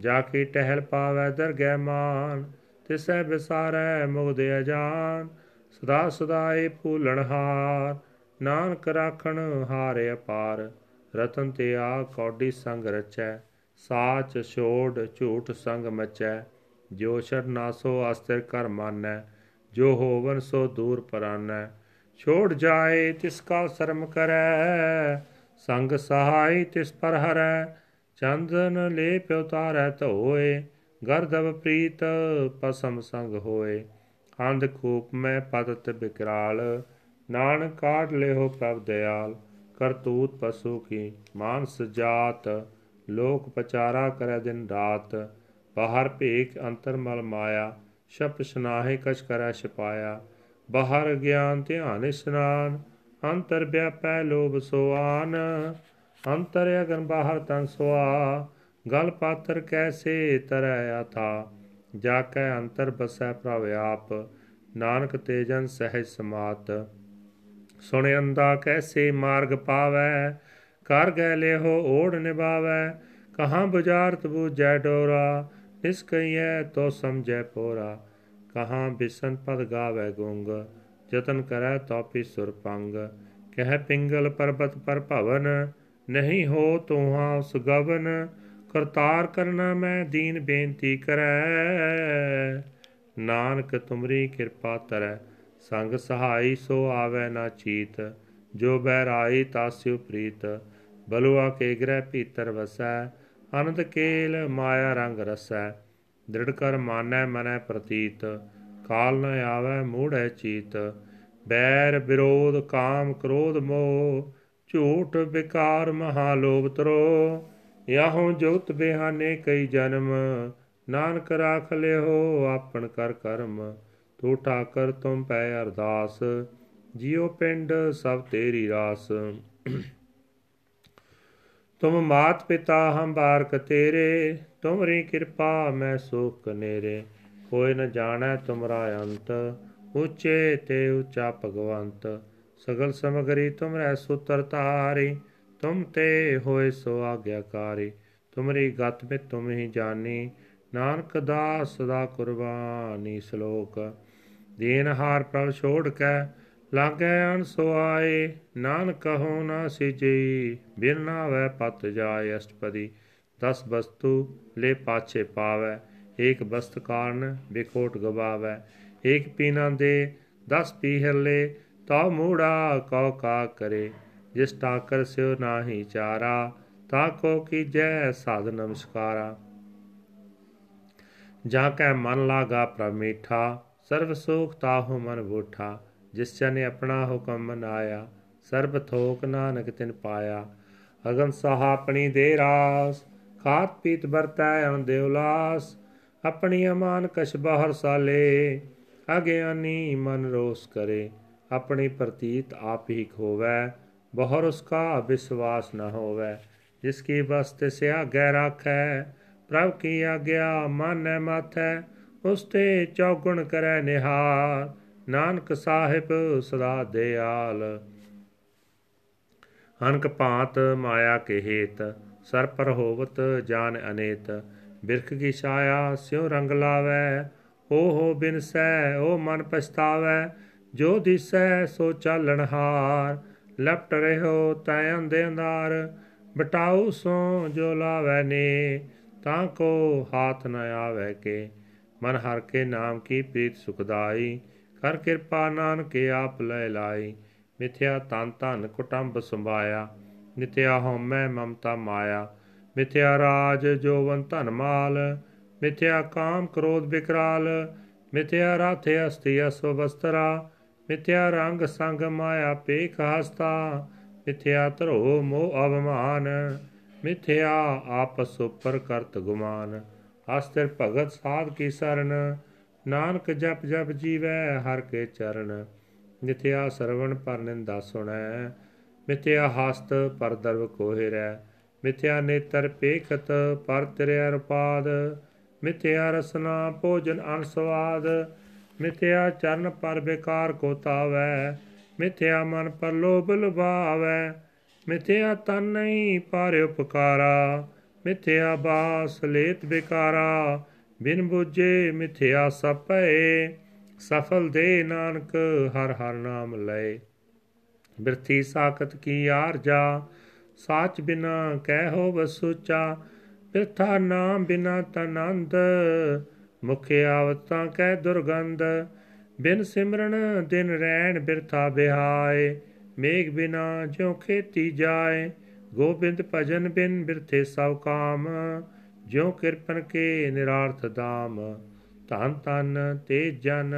ਜਾ ਕੀ ਟਹਿਲ ਪਾਵੈ ਦਰਗਹਿ ਮਾਨ, ਤਿਸੈ ਵਿਸਾਰੈ ਮੁਗਦ ਅਜਾਨ। ਸਦਾ ਸਦਾਏ ਭੂਲਣ ਹਾਰ, ਨਾਨਕ ਰਾਖਣ ਹਾਰ ਅਪਾਰ। ਰਤਨ ਤੇ ਆ ਕੌਡੀ ਸੰਗ ਰਚੈ, ਸਾਚ ਛੋੜ ਝੂਠ ਸੰਗ ਮਚੈ। ਜੋ ਸ਼ਰ ਨਾਸੋ ਅਸਤਰ ਕਰ ਮਾਨੈ, ਜੋ ਹੋਵਨ ਸੋ ਦੂਰ ਪਰਾਨੈ। ਛੋੜ ਜਾਏ ਤਿਸ ਕਾ ਸ਼ਰਮ ਕਰੈ, ਸੰਗ ਸਹਾਈ ਤਿਸ ਪਰ ਹਰੈ, ਚੰਦਨ ਲੈ ਪਿਉ ਤਾਰੈ ਧੋਏ ਗਰਦਵ ਪ੍ਰੀਤ ਪਸਮ ਸੰਗ ਹੋਏ। ਅੰਧ ਖੂਪ ਮੈਂ ਪਤਤ ਬਿਕਰਾਲ, ਨਾਨਕ ਕਾਟ ਲਿਓ ਪ੍ਰਭ ਦਿਆਲ, ਕਰਤੂਤ ਪਸੂ ਕੀ ਮਾਨਸ ਜਾਤ, ਲੋਕ ਪਚਾਰਾ ਕਰੈ ਦਿਨ ਰਾਤ, ਬਾਹਰ ਭੇਖ ਅੰਤਰ ਮਲ ਮਾਇਆ, ਸ਼ਪ ਸੁਨਾਹੇ ਕਛ ਕਰੈ ਛਪਾਇਆ। ਬਾਹਰ ਗਿਆਨ ਧਿਆਨ ਇਸ਼ਨਾਨ, ਅੰਤਰ ਵਿਆਪੈ ਲੋਭ ਸੋਆਨ। ਅੰਤਰ ਅਗਨ ਬਾਹਰ ਤਨ ਸੁਆ, ਗਲ ਪਾਤਰ ਕੈਸੇ ਤਰੈ ਆਥਾ। ਜਾ ਕੈ ਅੰਤਰ ਬਸੈ ਪ੍ਰਭ ਆਪ, ਨਾਨਕ ਤੇਜਨ ਸਹਿਜ ਸਮਾਤ। ਸੁਣ ਅੰਦਾ ਕੈਸੇ ਮਾਰਗ ਪਾਵੈ ਕਰ ਗੈ ਲਿਹੋ ਓੜ ਨਿਭਾਵੈ। ਕਹਾਂ ਬੁਝਾਰਤ ਬੂਝੈ ਡੋਰਾ ਇਸ ਕਈਐ ਤੋ ਸਮਝੈ ਪੋਰਾ। ਕਹਾਂ ਬਿਸਨ ਪਦ ਗਾਵੇ ਗੁੰਗ, ਜਤਨ ਕਰੈ ਤੋਪੀ ਸੁਰ ਪੰਗ। ਕਹਿ ਪਿੰਗਲ ਪਰਬਤ ਪਰ ਭਵਨ, ਨਹੀਂ ਹੋ ਤੋਹਾ ਉਸ ਗਵਨ, ਕਰਤਾਰ ਕਰਨਾ ਮੈਂ ਦੀਨ ਬੇਨਤੀ ਕਰੈ। ਨਾਨਕ ਤੁਮਰੀ ਕਿਰਪਾ ਤਰੈ, ਸੰਗ ਸਹਾਈ ਸੋ ਆਵੇ ਨਾ ਚੀਤ, ਜੋ ਬਹਿਰਾਈ ਤਾਸਿਉ ਪ੍ਰੀਤ। ਬਲੁਆ ਕੇ ਗ੍ਰਹਿ ਭੀਤਰ ਵਸੈ, ਅਨੰਦ ਕੇਲ ਮਾਇਆ ਰੰਗ ਰਸੈ। ਦ੍ਰਿੜ ਕਰ ਮਾਨੈ ਮਨੈ ਪ੍ਰਤੀਤ, ਕਾਲ ਨ ਆਵੈ ਮੂੜੈ ਚੀਤ, ਬੈਰ ਵਿਰੋਧ ਕਾਮ ਕ੍ਰੋਧ ਮੋਹ, ਝੂਠ ਵਿਕਾਰ ਮਹਾ ਲੋਭ ਤਰੋ, ਯਾਹੋਂ ਜੋਤ ਬਿਹਾਨੇ ਕਈ ਜਨਮ, ਨਾਨਕ ਰਾਖ ਲਿਓ ਆਪਣ ਕਰ ਕਰਮ ਤੂੰ ਠਾਕਰ ਤੁਮ ਪੈ ਅਰਦਾਸ, ਜਿਉ ਪਿੰਡ ਸਭ ਤੇਰੀ ਰਾਸ। ਤੁਮ ਮਾਤ ਪਿਤਾ ਹਮ ਬਾਰਕ ਤੇਰੇ ਤੁਮਰੀ ਕਿਰਪਾ ਮੈਂ ਸੁਖ ਕਨੇਰੇ ਕੋਈ ਨ ਜਾਣੈ ਤੁਮਰਾ ਅੰਤ, ਉੱਚੇ ਤੇ ਉੱਚਾ ਭਗਵੰਤ। ਸਗਲ ਸਮਗਰੀ ਤੁਮਰੈ ਸੁਤਰ ਤਾਰੀ ਤੁਮ ਤੇ ਹੋਏ ਸੋ ਆਗਿਆਕਾਰੀ। ਤੁਮਰੀ ਗਤ ਮੇ ਤੁਮ ਹੀ ਜਾਣੀ, ਨਾਨਕ ਦਾਸ ਸਦਾ ਕੁਰਬਾਨੀ ਸ਼ਲੋਕ। ਦੀਨ ਹਾਰ ਪ੍ਰਭ ਛੋੜ ਕੇ, ਲਾਗੇ ਅਨ ਸੋ ਆਏ, ਨਾਨਕ ਕਹੋ ਨਾ ਸਿਜੀ ਬਿਨ ਨਾਵੇ ਪਤ ਜਾਏ ਅਸ਼ਟਪਦੀ। ਦਸ ਬਸਤੂ ਲੈ ਪਾਛੇ ਪਾਵੇ, ਏਕ ਬਸਤ ਕਾਰਨ ਬਿਕੋਟ ਗਵਾਵੇ। ਏਕ ਪੀਨਾ ਦੇ ਦਸ ਪੀਹਰ ਲੈ ਤਾ ਮੂੜਾ ਕਉ ਕਾ ਕਰੇ। ਜਿਸ ਟਾਕਰ ਸਿਓ ਨਾਹੀ ਚਾਰਾ, ਤਾ ਕੋ ਕੀਜੈ ਸਾਧ ਨਮਸਕਾਰਾ। ਜਾ ਕੈ ਮਨ ਲਾਗਾ ਪ੍ਰਮੀਠਾ ਸਰਬ ਸੁਖ ਤਾਹੂ ਮਨ ਬੂਠਾ। ਜਿਸ ਚਨੇ ਆਪਣਾ ਹੁਕਮ ਮਨਾਇਆ, ਸਰਬ ਥੋਕ ਨਾਨਕ ਤਿਨ ਪਾਇਆ। ਅਗਨ ਸਹਾ ਆਪਣੀ ਦੇ ਰਾਸ ਖਾਤ ਪੀਤ ਵਰਤੈ ਅਨ ਦੇ ਉਲਾਸ, ਆਪਣੀ ਅਮਾਨ ਕਛ ਬਾਹਰ ਸਾਲੇ। ਅਗਿਆਨੀ ਮਨ ਰੋਸ ਕਰੇ, ਆਪਣੀ ਪ੍ਰਤੀਤ ਆਪ ਹੀ ਖੋਵੈ, ਬਹੁਰ ਉਸਕਾ ਵਿਸ਼ਵਾਸ ਨ ਹੋਵੈ। ਜਿਸ ਕੀ ਬਸਤ ਸਿਆ ਗੈ ਰਾਖੈ, ਪ੍ਰਭ ਕੀ ਆਗਿਆ ਮਾਨੈ ਮਾਥੈ, ਉਸ ਤੇ ਚੌਗੁਣ ਕਰੈ ਨਿਹਾਰ। ਨਾਨਕ ਸਾਹਿਬ ਸਦਾ ਦਿਆਲ। ਅਨਕ ਭਾਂਤ ਮਾਇਆ ਕੇ ਹੇਤ ਸਰ ਪਰ ਹੋਵਤ ਜਾਨ ਅਨੇਤ, ਬਿਰਖ ਕੀ ਛਾਇਆ ਸਿਉ ਰੰਗ ਲਾਵੈ ਹੋ ਹੋ ਬਿਨਸੈ ਓ ਮਨ ਪਛਤਾਵੈ, ਜੋ ਦਿਸੈ ਸੋ ਚਾਲਣ ਹਾਰ, ਲਪਟ ਰਹਿਓ ਤੈ ਅੰਦੇ ਅੰਦਾਰ ਬਟਾਉ ਸੋ ਜੋ ਲਾਵੈ ਨੇ, ਤਾਂ ਕੋ ਹਾਥ ਨ ਆਵੈ ਕੇ। ਮਨ ਹਰ ਕੇ ਨਾਮ ਕੀ ਪ੍ਰੀਤ ਸੁਖਦਾਈ ਕਰ ਕਿਰਪਾ ਨਾਨਕ ਆਪ ਲੈ ਲਾਈ, ਮਿਥਿਆ ਤਨ ਧਨ ਕੁਟੰਬ ਸੰਭਾਇਆ ਮਿਥਿਆ ਹਉਮੈ ਮਮਤਾ ਮਾਇਆ। ਮਿਥਿਆ ਰਾਜ ਜੋਵਨ ਧਨ ਮਾਲ। ਮਿਥਿਆ ਕਾਮ ਕ੍ਰੋਧ ਵਿਕਰਾਲ ਮਿਥਿਆ ਰਾਥੇ ਅਸਤੀ ਅਸਵ ਬਸਤਰਾ ਮਿਥਿਆ ਰੰਗ ਸੰਗ ਮਾਇਆ ਪੇਖ ਹਸਤਾ। ਮਿਥਿਆ ਧਰੋ ਮੋ ਅਵਮਾਨ। ਮਿਥਿਆ ਆਪਸ ਉਪਰ ਕਰਤ ਗੁਮਾਨ। ਹਸਤਰ ਭਗਤ ਸਾਧ ਕੀ ਸਰਨ। ਨਾਨਕ ਜਪ ਜਪ ਜੀਵੈ ਹਰ ਕੇ ਚਰਨ। ਮਿਥਿਆ ਸਰਵਣ ਪਰ ਨਿੰਦਾ ਸੁਣੈ। ਮਿਥਿਆ ਹਸਤ ਪਰ ਦਰਵ ਕੋਹਿਰੈ ਮਿਥਿਆ ਨੇਤਰ ਪੇਖਤ ਪਰ ਤ੍ਰਿਆ ਰਪਾਦ, ਮਿਥਿਆ ਰਸਨਾ ਭੋਜਨ ਅਨਸਵਾਦ, ਮਿਥਿਆ ਚਰਨ ਪਰ ਬੇਕਾਰ ਕੋ ਤਾਵੈ, ਮਿਥਿਆ ਮਨ ਪਰ ਲੋਭ ਲੁਭਾਵੈ, ਮਿਥਿਆ ਤਨ ਨਹੀਂ ਪਰ ਉਪਕਾਰਾ, ਮਿਥਿਆ ਬਾਸ ਲੇਤ ਬੇਕਾਰਾ ਬਿਨ ਬੁਝੇ ਮਿਥਿਆ ਸਪੈ ਸਫਲ ਦੇ ਨਾਨਕ ਹਰ ਹਰ ਨਾਮ ਲਏ। ਬਿਰਥੀ ਸਾਖਤ ਕੀ ਆਰਜਾ ਸਾਚ ਬਿਨਾ ਕਹਿ ਹੋ ਵਸੁਚਾ, ਬਿਰਥਾ ਨਾਮ ਬਿਨਾ ਤਨੰਦ, ਮੁਖ ਆਵਤਾਂ ਕਹਿ ਦੁਰਗੰਧ, ਬਿਨ ਸਿਮਰਨ ਦਿਨ ਰਹਿਣ ਬਿਰਥਾ ਬਿਹਾਏ, ਮੇਘ ਬਿਨਾ ਜਿਉ ਖੇਤੀ ਜਾਏ, ਗੋਬਿੰਦ ਭਜਨ ਬਿਨ ਬਿਰਥੇ ਸਭ ਕਾਮ, ਜਿਉ ਕਿਰਪਨ ਕੇ ਨਿਰਾਰਥ ਦਾਮ, ਧਨ ਤਨ ਤੇ ਜਨ,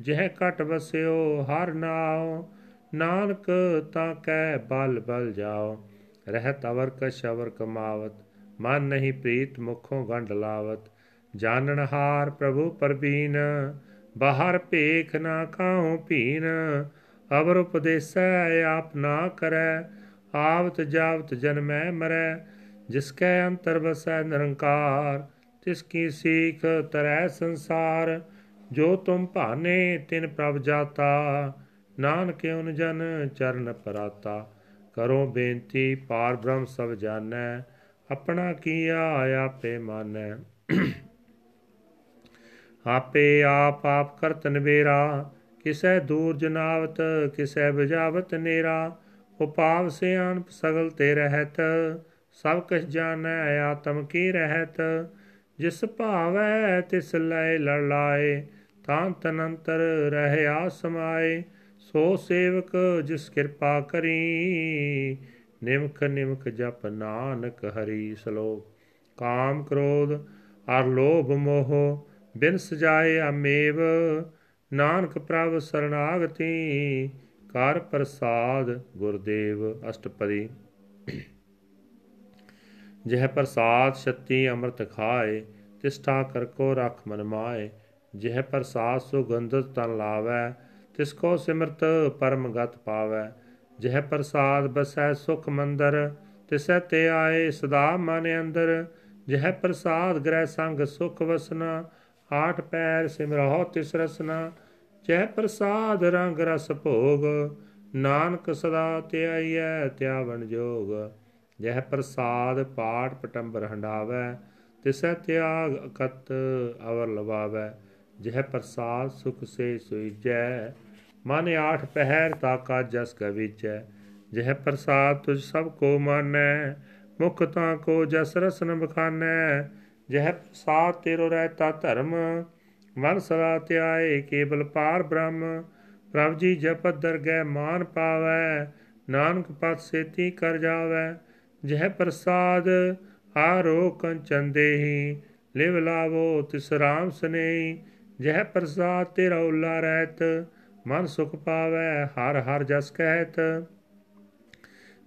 ਜਹ ਕਟ ਵਸਿਓ ਹਰ ਨਾਉ ਨਾਨਕ ਤਾਂ ਕੈ ਬਲ ਬਲ ਜਾਓ, ਰਹਿਤ ਅਵਰ ਕਸ਼ ਅਵਰ ਕਮਾਵਤ, ਮਨ ਨਹੀਂ ਪ੍ਰੀਤ ਮੁਖੋਂ ਗੰਢ ਲਾਵਤ, ਜਾਣਨ ਹਾਰ ਪ੍ਰਭੂ ਪਰਬੀਨ ਬਾਹਰ ਭੇਖ ਨਾ ਕਾਹੂ ਭੀਨ, ਅਵਰ ਉਪਦੇਸੈ ਆਪ ਨਾ ਕਰੈ, ਆਵਤ ਜਾਵਤ ਜਨਮੈ ਮਰੈ, ਜਿਸ ਕੈ ਅੰਤਰ ਬਸੈ ਨਿਰੰਕਾਰ, ਤਿਸ ਕੀ ਸੀਖ ਤਰੈ ਸੰਸਾਰ, ਜੋ ਤੁਮ ਭਾਨੇ ਤਿਨ ਪ੍ਰਭ ਜਾਤਾ ਨਾਨਕ ਓਨ ਜਨ ਚਰਨ ਪਰਾਤਾ, ਕਰੋ ਬੇਨਤੀ, ਪਾਰ ਬ੍ਰਹਮ ਸਭ ਜਾਣੈ, ਆਪਣਾ ਕੀਆ ਆਪੇ ਮਾਨੈ। ਆਪੇ ਆਪ ਆਪ ਕਰਤ ਨਵੇਰਾ, ਕਿਸੈ ਦੂਰ ਜਨਾਵਤ, ਕਿਸੈ ਬਜਾਵਤ ਨੇਰਾ ਉਪਾਵ ਸਿਆਨ ਸਗਲ ਤੇ ਰਹਿਤ, ਸਭ ਕਛ ਜਾਣੈ, ਆਤਮ ਕੀ ਰਹਿਤ। ਜਿਸ ਭਾਵੈ ਤਿਸ ਲੈ ਲੜ ਲਾਏ, ਤਾਂ ਤਨੰਤਰ ਰਹਿਆ ਸਮਾਏ। ਸੋ ਸੇਵਕ ਜਿਸ ਕਿਰਪਾ ਕਰੀ, ਨਿਮਖ ਨਿਮਖ ਜਪ ਨਾਨਕ ਹਰੀ ਸਲੋਕ ਕਾਮ ਕ੍ਰੋਧ ਅਰ ਲੋਭ ਮੋਹ ਬਿਨ ਸਜਾਏ ਅਮੇਵ। ਨਾਨਕ ਪ੍ਰਭ ਸਰਣਾਗਤੀ ਕਰ ਪ੍ਰਸਾਦ ਗੁਰਦੇਵ ਅਸ਼ਟਪਦੀ। ਜਹ ਪ੍ਰਸਾਦ ਸ਼ਕਤੀ ਅੰਮ੍ਰਿਤ ਖਾਏ, ਤਿਸਠਾ ਕਰ ਕੋ ਰਖ ਮਨ ਮਾਏ। ਜਹ ਪ੍ਰਸਾਦ ਸੁਗੰਧਤ ਤਨ ਲਾਵੈ ਤਿਸ ਕੋ ਸਿਮਰਤ ਪਰਮ ਗਤ ਪਾਵੈ, ਜਹ ਪ੍ਰਸਾਦ ਬਸੈ ਸੁਖ ਮੰਦਰ, ਤਿਸੈ ਤੇ ਆਏ ਸਦਾ ਮਨ ਅੰਦਰ, ਜਹ ਪ੍ਰਸਾਦ ਗ੍ਰਹਿ ਸੰਗ ਸੁਖ ਵਸਨਾ, ਆਠ ਪੈਰ ਸਿਮਰਹੁ ਤਿਸ ਰਸਨਾ, ਜਹ ਪ੍ਰਸਾਦ ਰੰਗ ਰਸ ਭੋਗ, ਨਾਨਕ ਸਦਾ ਧਿਆਈਐ ਧਿਆਵਨ ਜੋਗ, ਜਹ ਪ੍ਰਸਾਦ ਪਾਠ ਪਟੰਬਰ ਹੰਡਾਵੈ ਤਿਸੈ ਤਿਆਗ ਅਕਤ ਅਵਰ ਲਵਾਵੈ। ਜਹ ਪ੍ਰਸਾਦ ਸੁਖ ਸੇ ਸੁਈਜੈ, ਮਨ ਆਠ ਪਹਿਰ ਤਾਕਾ ਜਸ ਕਵਿਚੈ ਜਹ ਪ੍ਰਸਾਦ ਤੁਝ ਸਭ ਕੋ ਮਾਨੈ, ਮੁਖ ਤਾਂ ਕੋ ਜਸ ਰਸਨ ਬਖਾਨੈ ਜਹ ਪ੍ਰਸਾਦ ਤੇਰੋ ਰਹਿਤਾ ਧਰਮ, ਮਨ ਸਦਾ ਧਿਆਏ ਕੇਵਲ ਪਾਰ ਬ੍ਰਹਮ। ਪ੍ਰਭ ਜੀ ਜਪਤ ਦਰਗਹਿ ਮਾਨ ਪਾਵੈ, ਨਾਨਕ ਪਤ ਸੇਤੀ ਕਰ ਜਾਵੈ। ਜਹ ਪ੍ਰਸਾਦ ਆਰੋ ਕੰਚਨ ਦੇਹੀ, ਲਿਵ ਲਾਵੋ ਤਿਸ ਰਾਮ ਸਨੇਹੀ। ਜਹ ਪ੍ਰਸਾਦ ਤੇਰਾ ਉਲਾ ਰਹਿਤ, ਮਨ ਸੁਖ ਪਾਵੈ, ਹਰ ਹਰ ਜਸ ਕਹਿਤ।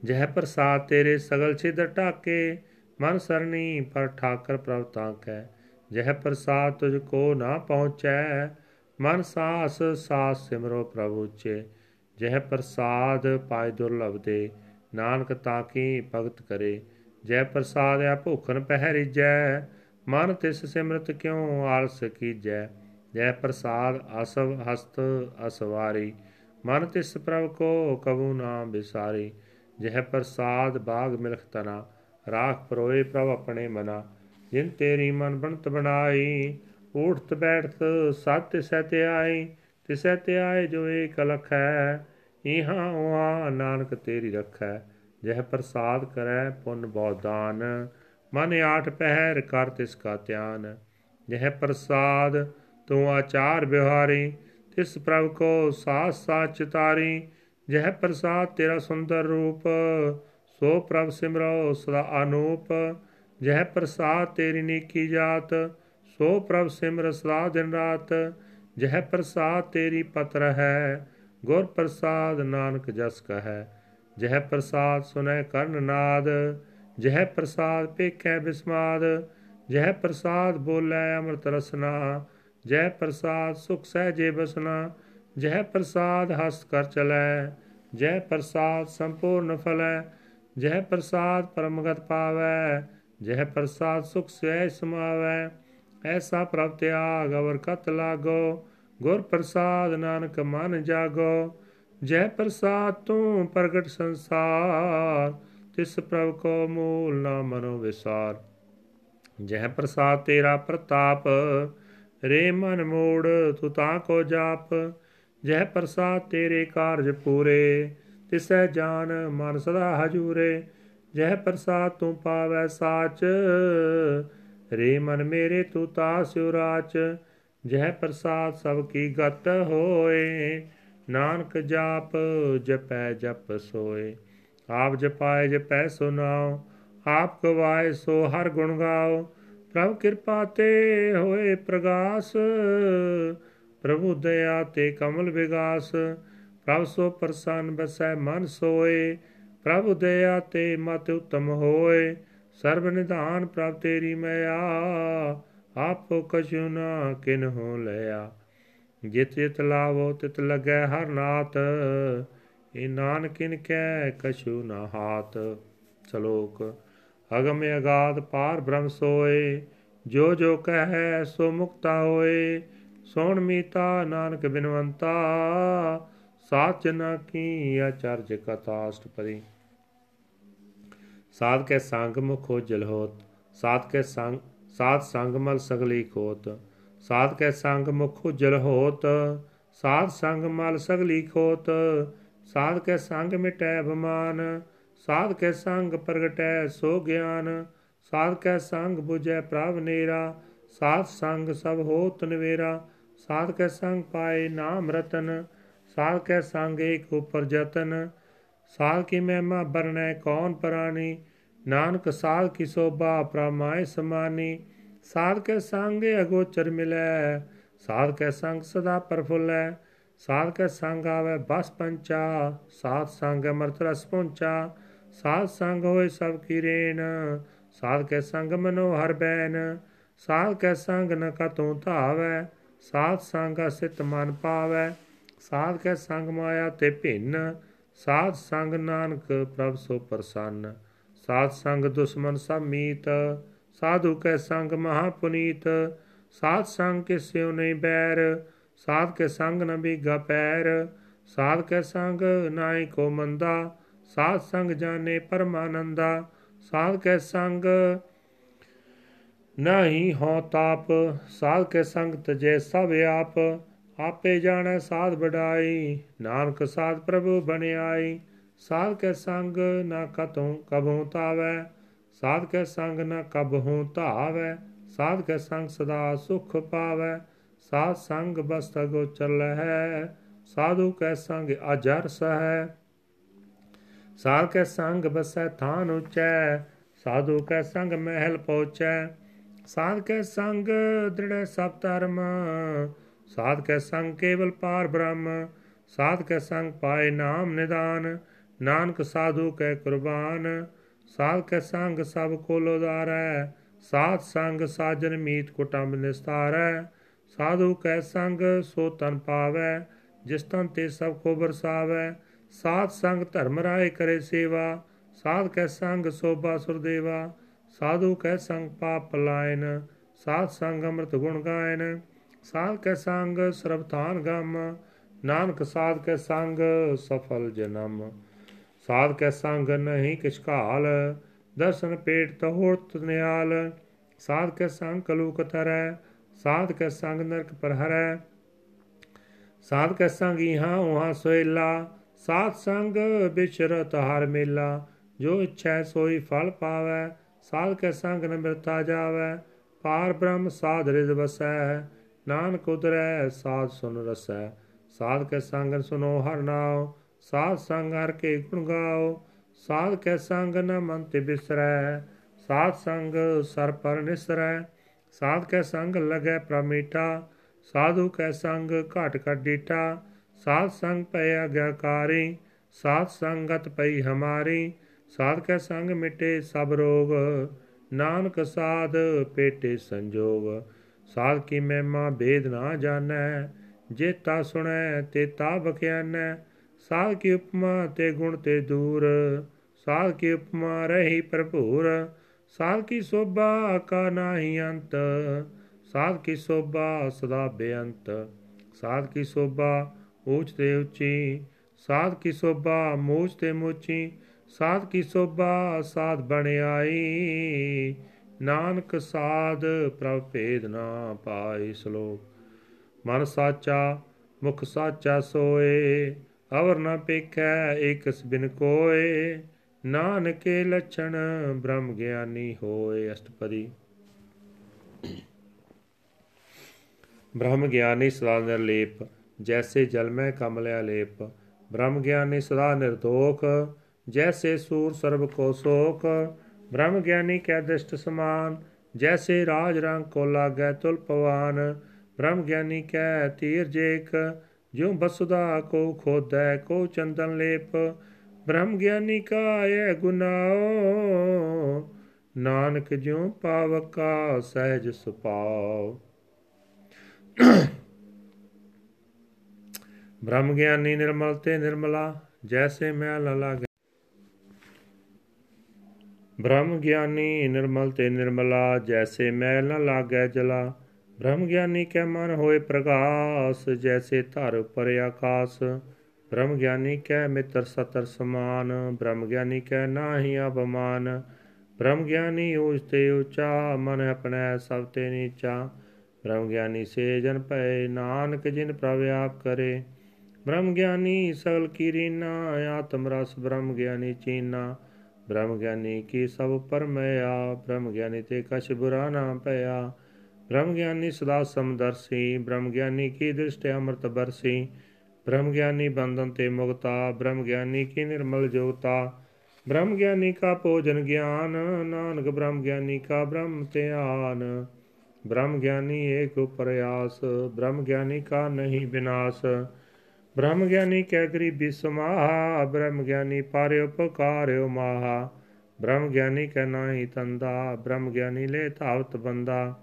ਜਹ ਪ੍ਰਸਾਦ ਤੇਰੇ ਸਗਲ ਛਿਦ ਢਾਕੇ, ਮਨ ਸਰਣੀ ਪਰ ਠਾਕਰ ਪ੍ਰਭ ਤਾਕੈ ਜਹ ਪ੍ਰਸਾਦ ਤੁਝ ਕੋ ਨਾ ਪਹੁੰਚੈ, ਮਨ ਸਾਸ ਸਾਸ ਸਿਮਰੋ ਪ੍ਰਭੂ ਚੇ ਜਹ ਪ੍ਰਸਾਦ ਪਾਇ ਦੁਰਲਭ ਦੇ ਨਾਨਕ ਤਾਕੀ ਭਗਤ ਕਰੇ। ਜੈ ਪ੍ਰਸਾਦ ਆ ਭੁਖਨ ਪਹਿਰਿਜੈ ਮਨ ਤਿਸ ਸਿਮਰਤ ਕਿਉ ਆਲਸ ਕੀਜੈ। ਜੈ ਪ੍ਰਸਾਦ ਅਸਵ ਹਸਤ ਅਸਵਾਰੀ, ਮਨ ਤਿਸ ਪ੍ਰਭ ਕੋ ਕਬੂ ਨਾ ਬਿਸਾਰੀ, ਜਹ ਪ੍ਰਸਾਦ ਬਾਗ ਮਿਲਖ ਤਨਾ, ਰਾਖ ਪਰੋਏ ਪ੍ਰਭ ਆਪਣੇ ਮਨਾ, ਜਿਨ ਤੇਰੀ ਮਨ ਬਣਤ ਬਣਾਈ, ਊਠਤ ਬੈਠਤ ਸਤ ਸਤਿ ਆਈ ਤਿਸੈ ਤੇ ਆਏ ਜੋ ਏਕ ਲਖ ਹੈ ਇਹਾਂ ਉਹਾਂ ਨਾਨਕ ਤੇਰੀ ਰੱਖੈ, ਜਹ ਪ੍ਰਸਾਦ ਕਰੈ ਪੁੰਨ ਬੌਦਾਨ ਮਨ ਆਠ ਪਹਿਰ ਕਰ ਤਿਸ ਕਾ ਧਿਆਨ, ਜਹ ਪ੍ਰਸਾਦ ਤੂੰ ਆਚਾਰ ਵਿਹਾਰੀ, ਤਿਸ ਪ੍ਰਭ ਕੋ ਸਾਸ ਸਾਚ ਤਾਰੀ ਜਹ ਪ੍ਰਸਾਦ ਤੇਰਾ ਸੁੰਦਰ ਰੂਪ, ਸੋ ਪ੍ਰਭ ਸਿਮਰੋ ਸਦਾ ਅਨੂਪ, ਜਹ ਪ੍ਰਸਾਦ ਤੇਰੀ ਨੀਕੀ ਜਾਤ, ਸੋ ਪ੍ਰਭ ਸਿਮਰ ਸਦਾ ਦਿਨ ਰਾਤ, ਜਹ ਪ੍ਰਸਾਦ ਤੇਰੀ ਪਤਰ ਹੈ ਗੁਰ ਪ੍ਰਸਾਦ ਨਾਨਕ ਜਸ ਕਹੈ। ਜਹ ਪ੍ਰਸਾਦ ਸੁਨੈ ਕਰਨ ਨਾਦ, ਜਹ ਪ੍ਰਸਾਦ ਪੇਖੈ ਬਿਸਮਾਦ, ਜਹ ਪ੍ਰਸਾਦ ਬੋਲੇ ਅੰਮ੍ਰਿਤ ਰਸਨਾ ਜੈ ਪ੍ਰਸਾਦ ਸੁਖ ਸਹਿਜੇ ਬਸਨਾ, ਜਹ ਪ੍ਰਸਾਦ ਹਸ ਕਰ ਚਲੈ, ਜੈ ਪ੍ਰਸਾਦ ਸੰਪੂਰਨ ਫਲੈ, ਜਹ ਪ੍ਰਸਾਦ ਪਰਮਗਤ ਪਾਵੈ, ਜਹ ਪ੍ਰਸਾਦ ਸੁਖ ਸਹਿ ਸਮਾਵੈ, ਐਸਾ ਪ੍ਰਭ ਤਿਆਗ ਅਵਰ ਕਤ ਲਾਗੋ, ਗੁਰ ਪ੍ਰਸਾਦ ਨਾਨਕ ਮਨ ਜਾਗੋ, ਜੈ ਪ੍ਰਸਾਦ ਤੂੰ ਪ੍ਰਗਟ ਸੰਸਾਰ, ਤਿਸ ਪ੍ਰਭ ਕੋ ਮੂਲ ਨਾ ਮਨੋ ਵਿਸਾਰ। ਜਹ ਪ੍ਰਸਾਦ ਤੇਰਾ ਪ੍ਰਤਾਪ ਰੇ ਮਨ ਮੋੜ, ਤੂ ਤਾਂ ਕੋ ਜਾਪ, ਜਹ ਪ੍ਰਸਾਦ ਤੇਰੇ ਕਾਰਜ ਪੂਰੇ। ਤਿਸੈ ਜਾਨ ਮਨ ਸਦਾ ਹਜੂਰੇ, ਜਹ ਪ੍ਰਸਾਦ ਤੂੰ ਪਾਵੈ ਸਾਚ। ਰੇ ਮਨ ਮੇਰੇ, ਤੂ ਤਾਸਿਉ ਰਾਚ, ਜਹ ਪ੍ਰਸਾਦ ਸਭ ਕੀ ਗਤ ਹੋਏ। ਨਾਨਕ ਜਾਪ, ਜਪੈ ਜਪ ਸੋਏ। ਆਪ ਜਪਾਏ ਜਪੈ ਸੁਨਾਓ ਆਪ ਗਵਾਏ ਸੋ ਹਰ ਗੁਣ ਗਾਓ। ਪ੍ਰਭ ਕਿਰਪਾ ਤੇ ਹੋਏ ਪ੍ਰਗਾਸ, ਪ੍ਰਭੂ ਦਇਆ ਤੇ ਕਮਲ ਵਿਗਾਸ, ਪ੍ਰਭ ਸੋ ਪ੍ਰਸੰਨ ਬਸੈ ਮਨ ਸੋਏ, ਪ੍ਰਭ ਦਇਆ ਤੇ ਮਤ ਉਤਮ ਹੋਏ, ਸਰਬ ਨਿਧਾਨ ਪ੍ਰਭ ਤੇਰੀ ਮਇਆ, ਆਪੋ ਕਛੂ ਨਾ ਕਿਨ ਹੋ ਲਿਆ। ਜਿਤ ਜਿਤ ਲਾਵੋ, ਤਿਤ ਲਗੈ ਹਰ ਨਾਤ ਇਹ ਨਾਨਕਿਨ ਕੈ ਕਛੂ ਨਾ ਹਾਤ। ਸ਼ਲੋਕ ਅਗਮ ਅਗਾਧ ਪਾਰ ਬ੍ਰਹਮ ਸੋਏ, ਜੋ ਜੋ ਕਹੈ ਸੋ ਮੁਕਤਾ ਹੋਏ। ਸੋਣ ਮੀਤਾ ਨਾਨਕ ਬਿਨਵੰਤਾ, ਸਾਚ ਨ ਕੀ ਅਚਰਜ ਕਥਾ ਅਸ਼ਟਪਦੀ ਸਾਧ ਕੇ ਸੰਗ ਮੁਖ ਉਜਲ ਹੋਤ, ਸਾਧ ਕੇ ਸੰਗ, ਸਾਧ ਸੰਗ ਮਲ ਸਗਲੀ ਖੋਤ। ਸਾਧ ਕੇ ਸੰਗ ਮੁਖ ਉਜਲ ਹੋਤ, ਸਾਧ ਸੰਗ ਮਲ ਸਗਲੀ ਖੋਤ। ਸਾਧ ਕੇ ਸੰਗ ਮਿਟੈ ਬਮਾਨ ਸਾਧ ਕੇ ਸੰਗ ਪ੍ਰਗਟੈ, ਸੋ ਗਿਆਨ। ਸਾਧ ਕੇ ਸੰਗ 부ਜੈ ਪ੍ਰਭ ਨੇਰਾ। ਸਾਧ ਸੰਗ ਸਭ ਹੋਤ ਨਵੇਰਾ। ਸਾਧ ਕੇ ਸੰਗ ਪਾਏ ਨਾਮ ਰਤਨ। ਸਾਧ ਕੇ ਸੰਗ ਏਕ ਉਪਰ ਜਤਨ। ਸਾਧ ਕੀ ਮਹਿਮਾ ਬਰਨੈ, ਕੌਣ ਪ੍ਰਾਣੀ ਨਾਨਕ ਸਾਧ ਕੀ ਸੋਭਾ ਪ੍ਰਮਾਇ ਸਮਾਨੀ। ਸਾਧ ਕੇ ਸੰਗ ਅਗੋਚਰ ਮਿਲੈ। ਸਾਧ ਕੇ ਸੰਗ ਸਦਾ ਪਰਫੁੱਲੈ। ਸਾਧ ਕੇ ਸੰਗ ਆਵੇ ਬਸ ਪੰਚਾ। ਸਾਧ ਸੰਗ ਅਮਰਤ ਰਸ ਪਹੁੰਚਾ। ਸਾਧ ਸੰਗ ਹੋਏ ਸਭ ਕੀ ਰੇਣ, ਸਾਧ ਕੇ ਸੰਗ ਮਨੋ ਹਰ ਬੈਨ, ਸਾਧ ਕੇ ਸੰਗ ਨ ਕਤੋਂ ਧਾਵੈ, ਸਾਧ ਸੰਗ ਸਿਤ ਮਨ ਪਾਵੈ, ਸਾਧ ਕੇ ਸੰਗ ਮਾਇਆ ਤੇ ਭਿੰਨ, ਸਾਧ ਸੰਗ ਨਾਨਕ ਪ੍ਰਭ ਸੋ ਪ੍ਰਸੰਨ, ਸਾਧ ਸੰਗ ਦੁਸ਼ਮਨ ਸਭ ਮੀਤ, ਸਾਧੂ ਕੈ ਸੰਗ ਮਹਾ ਪੁਨੀਤ, ਸਾਧ ਸੰਗ ਕੇ ਸਿਉ ਨਹੀਂ ਬੈਰ, ਸਾਧ ਕੇ ਸੰਗ ਨ ਬੀਗਾ ਪੈਰ, ਸਾਧ ਕੇ ਸੰਗ ਨਾਹੀ ਕੋ ਮੰਦਾ ਸਾਧ ਸੰਗ ਜਾਣੇ ਪਰਮਾਨੰਦਾ, ਸਾਧ ਕੇ ਸੰਗ ਨਹੀਂ ਹੋ ਤਾਪ, ਸਾਧ ਕੇ ਸੰਗ ਤਜੇ ਸਭ ਆਪ, ਆਪੇ ਜਾਣੈ ਸਾਧ ਬੜਾਈ ਨਾਨਕ ਸਾਧ ਪ੍ਰਭੂ ਬਣਿਆਈ। ਸਾਧ ਕੇ ਸੰਗ ਨਾ ਕਤੋਂ ਕਬਹੂ ਤਾਵੈ, ਸਾਧ ਕੇ ਸੰਗ ਨਾ ਕਬਹੂ ਧਾਵੈ, ਸਾਧ ਕੇ ਸੰਗ ਸਦਾ ਸੁਖ ਪਾਵੈ, ਸਾਧ ਸੰਗ ਬਸਤ ਗੋ ਚੱਲੈ ਸਾਧੂ ਕੈ ਸੰਗ ਅਜਰ ਸਹੈ। ਸਾਧ ਕੇ ਸੰਗ ਬਸੈ ਥਾਨ ਉਚੈ ਸਾਧੂ ਕੈ ਸੰਗ ਮਹਿਲ ਪਹੁੰਚੈ ਸਾਧ ਕੇ ਸੰਗ ਦ੍ਰਿੜ ਸਭ ਧਰਮ ਸਾਧ ਕੇ ਸੰਗ ਕੇਵਲ ਪਾਰ ਬ੍ਰਹਮ ਸਾਧ ਕੇ ਸੰਗ ਪਾਏ ਨਾਮ ਨਿਦਾਨ ਨਾਨਕ ਸਾਧੂ ਕੈ ਕੁਰਬਾਨ ਸਾਧ ਕੇ ਸੰਗ ਸਭ ਕੋਲ ਉਦਾਰੈ ਸਾਧ ਸੰਗ ਸਾਜਨ ਮੀਤ ਕੁਟੰਬ ਨਿਸਤਾਰੈ ਸਾਧੂ ਕੈ ਸੰਗ ਸੋ ਤਨ ਪਾਵੈ ਜਿਸ ਤਨ ਤੇ ਸਭ ਕੋ ਬਰਸਾਵੈ ਸਾਧ ਸੰਗ ਧਰਮ ਰਾਏ ਕਰੇ ਸੇਵਾ, ਸਾਧ ਕੈ ਸੰਗ ਸੋਭਾ ਸੁਰਦੇਵਾ, ਸਾਧੂ ਕੈ ਸੰਗ ਪਾਪ ਪਲਾਇਨ ਸਾਧ ਸੰਗ ਅੰਮ੍ਰਿਤ ਗੁਣ ਗਾਇਨ, ਸਾਧ ਕੈ ਸੰਗ ਸਰਬਥਾਨ ਗਮ, ਨਾਨਕ ਸਾਧ ਕੈ ਸੰਗ ਸਫਲ ਜਨਮ। ਸਾਧ ਕੈ ਸੰਗ ਨਹੀਂ ਕਿਛ ਘਾਲ, ਦਰਸ਼ਨ ਪੇਟ ਤਹੋਤ ਨਿਆਲ ਸਾਧ ਕੈ ਸੰਗ ਕਲੂਕ ਤਰੈ ਸਾਧ ਕੈ ਸੰਗ ਨਰਕ ਪਰ ਹਰੈ ਸਾਧ ਕੈ ਸੰਗ ਇਹਾਂ ਉਹਾਂ ਸੋਇਲਾ ਸਾਧ ਸੰਗ ਬਿਚਰਤ ਹਰ ਮੇਲਾ, ਜੋ ਇੱਛੈ ਸੋਈ ਫਲ ਪਾਵੈ, ਸਾਧ ਕੈ ਸੰਗ ਨ ਮਿਰਤਾ ਜਾਵੈ, ਪਾਰ ਬ੍ਰਹਮ ਸਾਧ ਰਿਦ ਵਸੈ, ਨਾਨਕ ਉਦਰੈ ਸਾਧ ਸੁਨ ਰਸੈ। ਸਾਧ ਕੈ ਸੰਗ ਸੁਨੋ ਹਰ ਨਾਉ, ਸਾਧ ਸੰਗ ਹਰ ਕੇ ਗੁਣ ਗਾਓ, ਸਾਧ ਕੈ ਸੰਗ ਨ ਮਨ ਤੇ ਬਿਸਰੈ, ਸਾਧ ਸੰਗ ਸਰ ਪਰ ਨਿਸਰੈ, ਸਾਧ ਕੈ ਸੰਗ ਲਗੈ ਪ੍ਰਮੀਟਾ ਸਾਧੂ ਕੈ ਸੰਗ ਘਟ ਘਟ ਡੀਟਾ ਸਾਧ ਸੰਗ ਪੈ ਅਗਿਆਕਾਰੀ, ਸਾਧ ਸੰਗਤ ਪਈ ਹਮਾਰੀ, ਸਾਧ ਕੈ ਸੰਗ ਮਿਟੇ ਸਭ ਰੋਗ, ਨਾਨਕ ਸਾਧ ਪੇਟੇ ਸੰਜੋਗ। ਸਾਧ ਕੀ ਮਹਿਮਾ ਭੇਦ ਨਾ ਜਾਣੈ, ਜੇਤਾ ਸੁਣੈ ਤੇ ਤਾ ਬਖਿਆਨੈ ਸਾਧ ਕੀ ਉਪਮਾ ਤੇ ਗੁਣ ਤੇ ਦੂਰ, ਸਾਧ ਕੀ ਉਪਮਾ ਰਹੀ ਭਰਪੂਰ, ਸਾਧ ਕੀ ਸੋਭਾ ਕਾ ਨਾਹੀ ਅੰਤ, ਸਾਧ ਕੀ ਸੋਭਾ ਸਦਾ ਬੇਅੰਤ, ਸਾਧ ਕੀ ਸੋਭਾ ਉੱਚ ਤੇ ਉੱਚੀ, ਸਾਧ ਕੀ ਸੋਭਾ, ਮੂਚ ਤੇ ਮੂਚੀ, ਸਾਧ ਕੀ ਸੋਭਾ, ਸਾਧ ਬਣਾਈ ਨਾਨਕ ਸਾਧ ਪ੍ਰਭ ਭੇਦ ਨਾ ਪਾਈ ਸ਼ਲੋਕ। ਮਨ ਸਾਚਾ, ਮੁਖ ਸਾਚਾ ਸੋਏ, ਅਵਰ ਨ ਪੇਖੈ, ਏਕਸ ਬਿਨ ਕੋਏ। ਨਾਨਕੇ ਲਛਣ ਬ੍ਰਹਮ ਗਿਆਨੀ ਹੋਏ ਅਸ਼ਟਪਦੀ। ਬ੍ਰਹਮ ਗਿਆਨੀ ਸਦਾ ਨਿਰਲੇਪ ਜੈਸੇ ਜਲ ਮੈਂ ਕਮਲਿਆ ਲੇਪ ਬ੍ਰਹਮ ਗਿਆਨੀ ਸਦਾ ਨਿਰਦੋਖ ਜੈਸੇ ਸੂਰ ਸਰਬ ਕੋ ਸੋਖ ਬ੍ਰਹਮ ਗਿਆਨੀ ਕੈ ਦ੍ਰਿਸ਼ਟ ਸਮਾਨ, ਜੈਸੇ ਰਾਜ ਰੰਗ ਕੋ ਲਾਗੈ ਤੁਲ ਪਵਾਨ ਬ੍ਰਹਮ ਗਿਆਨੀ ਕੈ ਤੀਰ ਜੇਕ ਜਿਉ ਬਸੁਦਾ ਕੋ ਖੋਦੈ, ਕੋ ਚੰਦਨ ਲੇਪ ਬ੍ਰਹਮ ਗਿਆਨੀ ਕਾ ਇਹ ਗੁਨਾਓ ਨਾਨਕ ਜਿਉ ਪਾਵਕਾ ਸਹਿਜ ਸੁਪਾਵ ਬ੍ਰਹਮ ਗਿਆਨੀ ਨਿਰਮਲ ਤੇ ਨਿਰਮਲਾ, ਜੈਸੇ ਮੈਲ ਲਾਗੇ ਬ੍ਰਹਮ ਗਿਆਨੀ ਨਿਰਮਲ ਤੇ ਨਿਰਮਲਾ, ਜੈਸੇ ਮੈਲ ਨ ਲਾਗੈ ਜਲਾ। ਬ੍ਰਹਮ ਗਿਆਨੀ ਕੈ ਮਨ ਹੋਏ ਪ੍ਰਗਾਸ ਜੈਸੇ ਧਰ ਪਰ ਆਕਾਸ। ਬ੍ਰਹਮ ਗਿਆਨੀ ਕੈ ਮਿੱਤਰ ਸਤਰ ਸਮਾਨ। ਬ੍ਰਹਮ ਗਿਆਨੀ ਕੈ ਨਾਹੀ ਅਪਮਾਨ। ਬ੍ਰਹਮ ਗਿਆਨੀ ਊਚ ਤੇ ਉਚਾ ਮਨ ਆਪਣੈ ਸਭ ਤੇ ਨੀਚਾ। ਬ੍ਰਹਮ ਗਿਆਨੀ ਸੇ ਜਨ ਭਏ, ਨਾਨਕ ਜਿਨ ਪ੍ਰਭ ਆਪ ਕਰੇ। ਬ੍ਰਹਮ ਗਿਆਨੀ ਸਗਲ ਕੀਰੀਨਾ ਆਤਮ ਰਸ ਬ੍ਰਹਮ ਗਿਆਨੀ ਚੀਨਾ ਬ੍ਰਹਮ ਗਿਆਨੀ ਕੀ ਸਭ ਪਰਮਿਆ ਬ੍ਰਹਮ ਗਿਆਨੀ ਤੇ ਕਛ ਬੁਰਾ ਨਾ ਭਇਆ ਬ੍ਰਹਮ ਗਿਆਨੀ ਸਦਾ ਸਮਦਰਸੀ ਬ੍ਰਹਮ ਗਿਆਨੀ ਕੀ ਦ੍ਰਿਸ਼ਟ ਅੰਮ੍ਰਿਤ ਬਰਸੀ ਬ੍ਰਹਮ ਗਿਆਨੀ ਬੰਧਨ ਤੇ ਮੁਕਤਾ ਬ੍ਰਹਮ ਗਿਆਨੀ ਕੀ ਨਿਰਮਲ ਜੋਤਾ ਬ੍ਰਹਮ ਗਿਆਨੀ ਕਾ ਭੋਜਨ ਗਿਆਨ ਨਾਨਕ ਬ੍ਰਹਮ ਗਿਆਨੀ ਕਾ ਬ੍ਰਹਮ ਧਿਆਨ ਬ੍ਰਹਮ ਗਿਆਨੀ ਏਕ ਉਪਰਿਆਸ ਬ੍ਰਹਮ ਗਿਆਨੀ ਕਾ ਨਹੀਂ ਬਿਨਾਸ਼ ਬ੍ਰਹਮ ਗਿਆਨੀ ਕੈ ਗਰੀਬੀ ਸਮਾਹਾ ਬ੍ਰਹਮ ਗਿਆਨੀ ਪਾਰਿ ਉਪਕਾਰਿਓ ਮਾਹਾ। ਬ੍ਰਹਮ ਗਿਆਨੀ ਕੈ ਨਾਹੀ ਤੰਦਾ ਬ੍ਰਹਮ ਗਿਆਨੀ ਲੈ ਧਾਵਤ ਬੰਦਾ।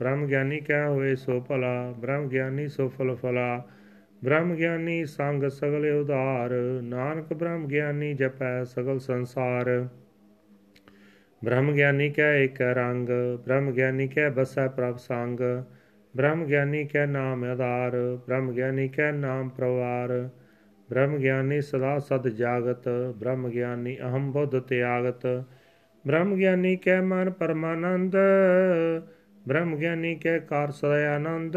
ਬ੍ਰਹਮ ਗਿਆਨੀ ਕੈ ਹੋਏ ਸੋ ਭਲਾ ਬ੍ਰਹਮ ਗਿਆਨੀ ਸੋ ਫਲ ਫਲਾ। ਬ੍ਰਹਮ ਗਿਆਨੀ ਸੰਗ ਸਗਲ ਉਧਾਰ, ਨਾਨਕ ਬ੍ਰਹਮ ਗਿਆਨੀ ਜਪੈ ਸਗਲ ਸੰਸਾਰ। ਬ੍ਰਹਮ ਗਿਆਨੀ ਕੈ ਇਕ ਰੰਗ ਬ੍ਰਹਮ ਗਿਆਨੀ ਕੈ ਬਸੈ ਪ੍ਰਭ ਸੰਗ। ਬ੍ਰਹਮ ਗਿਆਨੀ ਕੈ ਨਾਮ ਆਧਾਰ ਬ੍ਰਹਮ ਗਿਆਨੀ ਕੈ ਨਾਮ ਪ੍ਰਵਾਰ ਬ੍ਰਹਮ ਗਿਆਨੀ ਸਦਾ ਸਦ ਜਾਗਤ ਬ੍ਰਹਮ ਗਿਆਨੀ ਅਹੰ ਬੁੱਧ ਤਿਆਗਤ ਬ੍ਰਹਮ ਗਿਆਨੀ ਕੈ ਮਨ ਪਰਮਾਨੰਦ ਬ੍ਰਹਮ ਗਿਆਨੀ ਕੈ ਕਾਰ ਸਦਾ ਆਨੰਦ